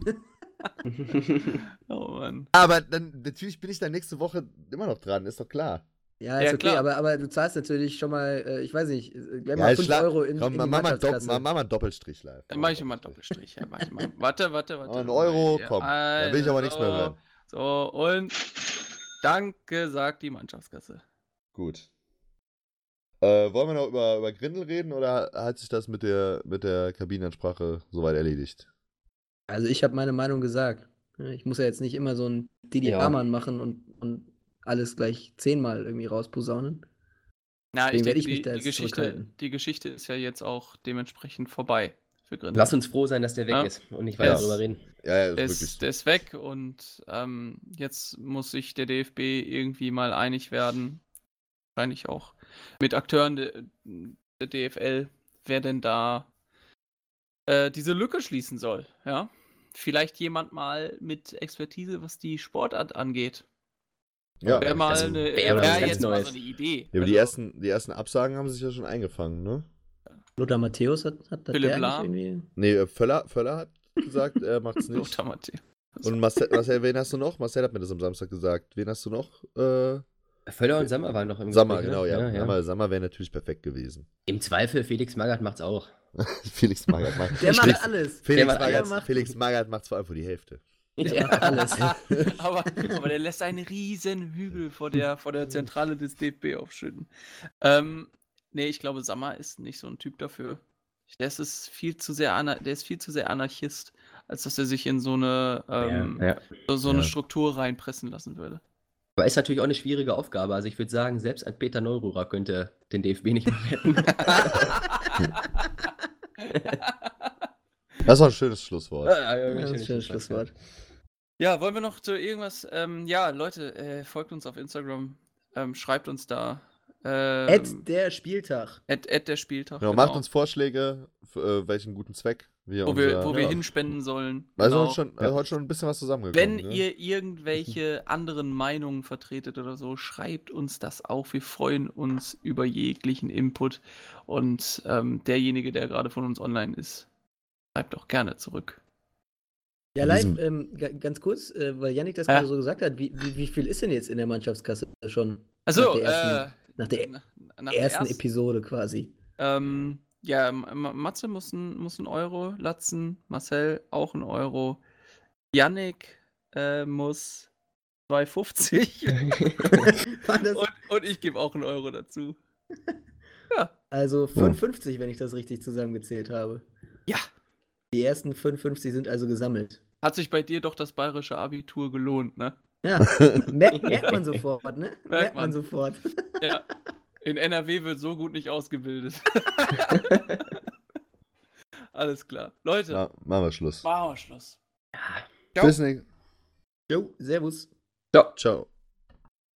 Oh Mann. Aber dann, natürlich bin ich dann nächste Woche immer noch dran, ist doch klar. Ja, ist Ja, okay, klar. aber, aber du zahlst natürlich schon mal, äh, ich weiß nicht, äh, gleich Ja, mal jetzt 5 schlag- Euro in, Komm, in mach, die mal, Dopp, Mannschaftskasse. mach, mach mal einen Doppelstrich live. Dann mache ich immer einen Doppelstrich. Ja, mach ich mal. Warte, warte, warte. Ein Euro, Ja, komm. Da will ich aber nichts mehr hören. So, und danke, sagt die Mannschaftskasse. Gut. Äh, wollen wir noch über, über Grindel reden oder hat sich das mit der, mit der Kabinenansprache soweit erledigt? Also ich habe meine Meinung gesagt. Ich muss ja jetzt nicht immer so ein Didi Ja. Hamann machen und, und alles gleich zehnmal irgendwie rausposaunen. Na, Deswegen ich werde denke, ich mich die, da die, jetzt Geschichte, zurückhalten. die Geschichte ist ja jetzt auch dementsprechend vorbei für Grindel. Lass uns froh sein, dass der weg Ja. ist und nicht weiter darüber reden. Ja, ja, Der ist der ist weg und ähm, jetzt muss sich der DFB irgendwie mal einig werden. Wahrscheinlich auch mit Akteuren de, der DFL, wer denn da äh, diese Lücke schließen soll. Ja? Vielleicht jemand mal mit Expertise, was die Sportart angeht. Ja, Wäre mal also eine, wär ganz jetzt mal so eine Idee. ja aber die, Also, ersten, die ersten Absagen haben sich ja schon eingefangen, ne? Lothar Matthäus hat, hat das Philipp der irgendwie. Nee, äh, Völler, Völler hat gesagt, er macht's <laughs> nicht. Lothar Matthäus. Und Marcel, Marcel, wen hast du noch? Marcel hat mir das am Samstag gesagt. Wen hast du noch? Äh, Völler und Sammer waren noch im Sammer, Gespräch, genau, ne? ja. Sammer, Sammer wäre natürlich perfekt gewesen. Im Zweifel, Felix Magath macht's auch. <laughs> Felix Magath macht. Der Felix, macht alles. Felix, macht Magath, alles. Felix Magath macht's vor allem für die Hälfte. Der macht alles. <laughs> aber, <laughs> aber der lässt einen riesen Hügel vor der, vor der Zentrale des DFB aufschütten. Ähm, nee, ich glaube, Sammer ist nicht so ein Typ dafür. Der ist, viel zu sehr der ist viel zu sehr Anarchist, als dass er sich in so eine, ähm, Ja. so, so eine Ja. Struktur reinpressen lassen würde. Aber ist natürlich auch eine schwierige Aufgabe. Also ich würde sagen, selbst ein Peter Neururer könnte den DFB nicht mehr retten. <laughs> Das war ein schönes Schlusswort. Ah, ja, Das ist ein schönes schönes Schlusswort. Ja, wollen wir noch zu irgendwas? Ähm, ja, Leute, äh, folgt uns auf Instagram, ähm, schreibt uns da. Ähm, Ed, der Spieltag. at, at der Spieltag. Genau, macht uns Vorschläge, für äh, welchen guten Zweck wir wo wir, unser- wo wir ja. hinspenden sollen. Also Genau. heute schon, Ja. heute schon ein bisschen was Wenn zusammengekommen. ne? ihr <laughs> irgendwelche anderen Meinungen vertretet oder so, schreibt uns das auch. Wir freuen uns über jeglichen Input. Und ähm, derjenige, der gerade von uns online ist, schreibt auch gerne zurück. Ja, live, ähm, ga- ganz kurz, äh, weil Yannick das Ja. gerade so gesagt hat, wie, wie, wie viel ist denn jetzt in der Mannschaftskasse schon? Also, Nach der ersten- äh, Nach der nach, nach der ersten Episode quasi. Ähm, ja, M- Matze muss ein, muss ein Euro latzen, Marcel auch ein Euro, Yannick äh, muss 2,50 <laughs> War das und, und ich gebe auch einen Euro dazu. <laughs> also 55, wenn ich das richtig zusammengezählt habe. Ja. Die ersten 55 sind also gesammelt. Hat sich bei dir doch das bayerische Abitur gelohnt, ne? Ja, merkt, <laughs> merkt man sofort, ne? Merkt man man. sofort. Ja. In NRW wird so gut nicht ausgebildet. <laughs> Alles klar. Leute, Ja, machen wir Schluss. machen wir Schluss. Ciao. Bis nächstes Jo, servus. So. Ciao.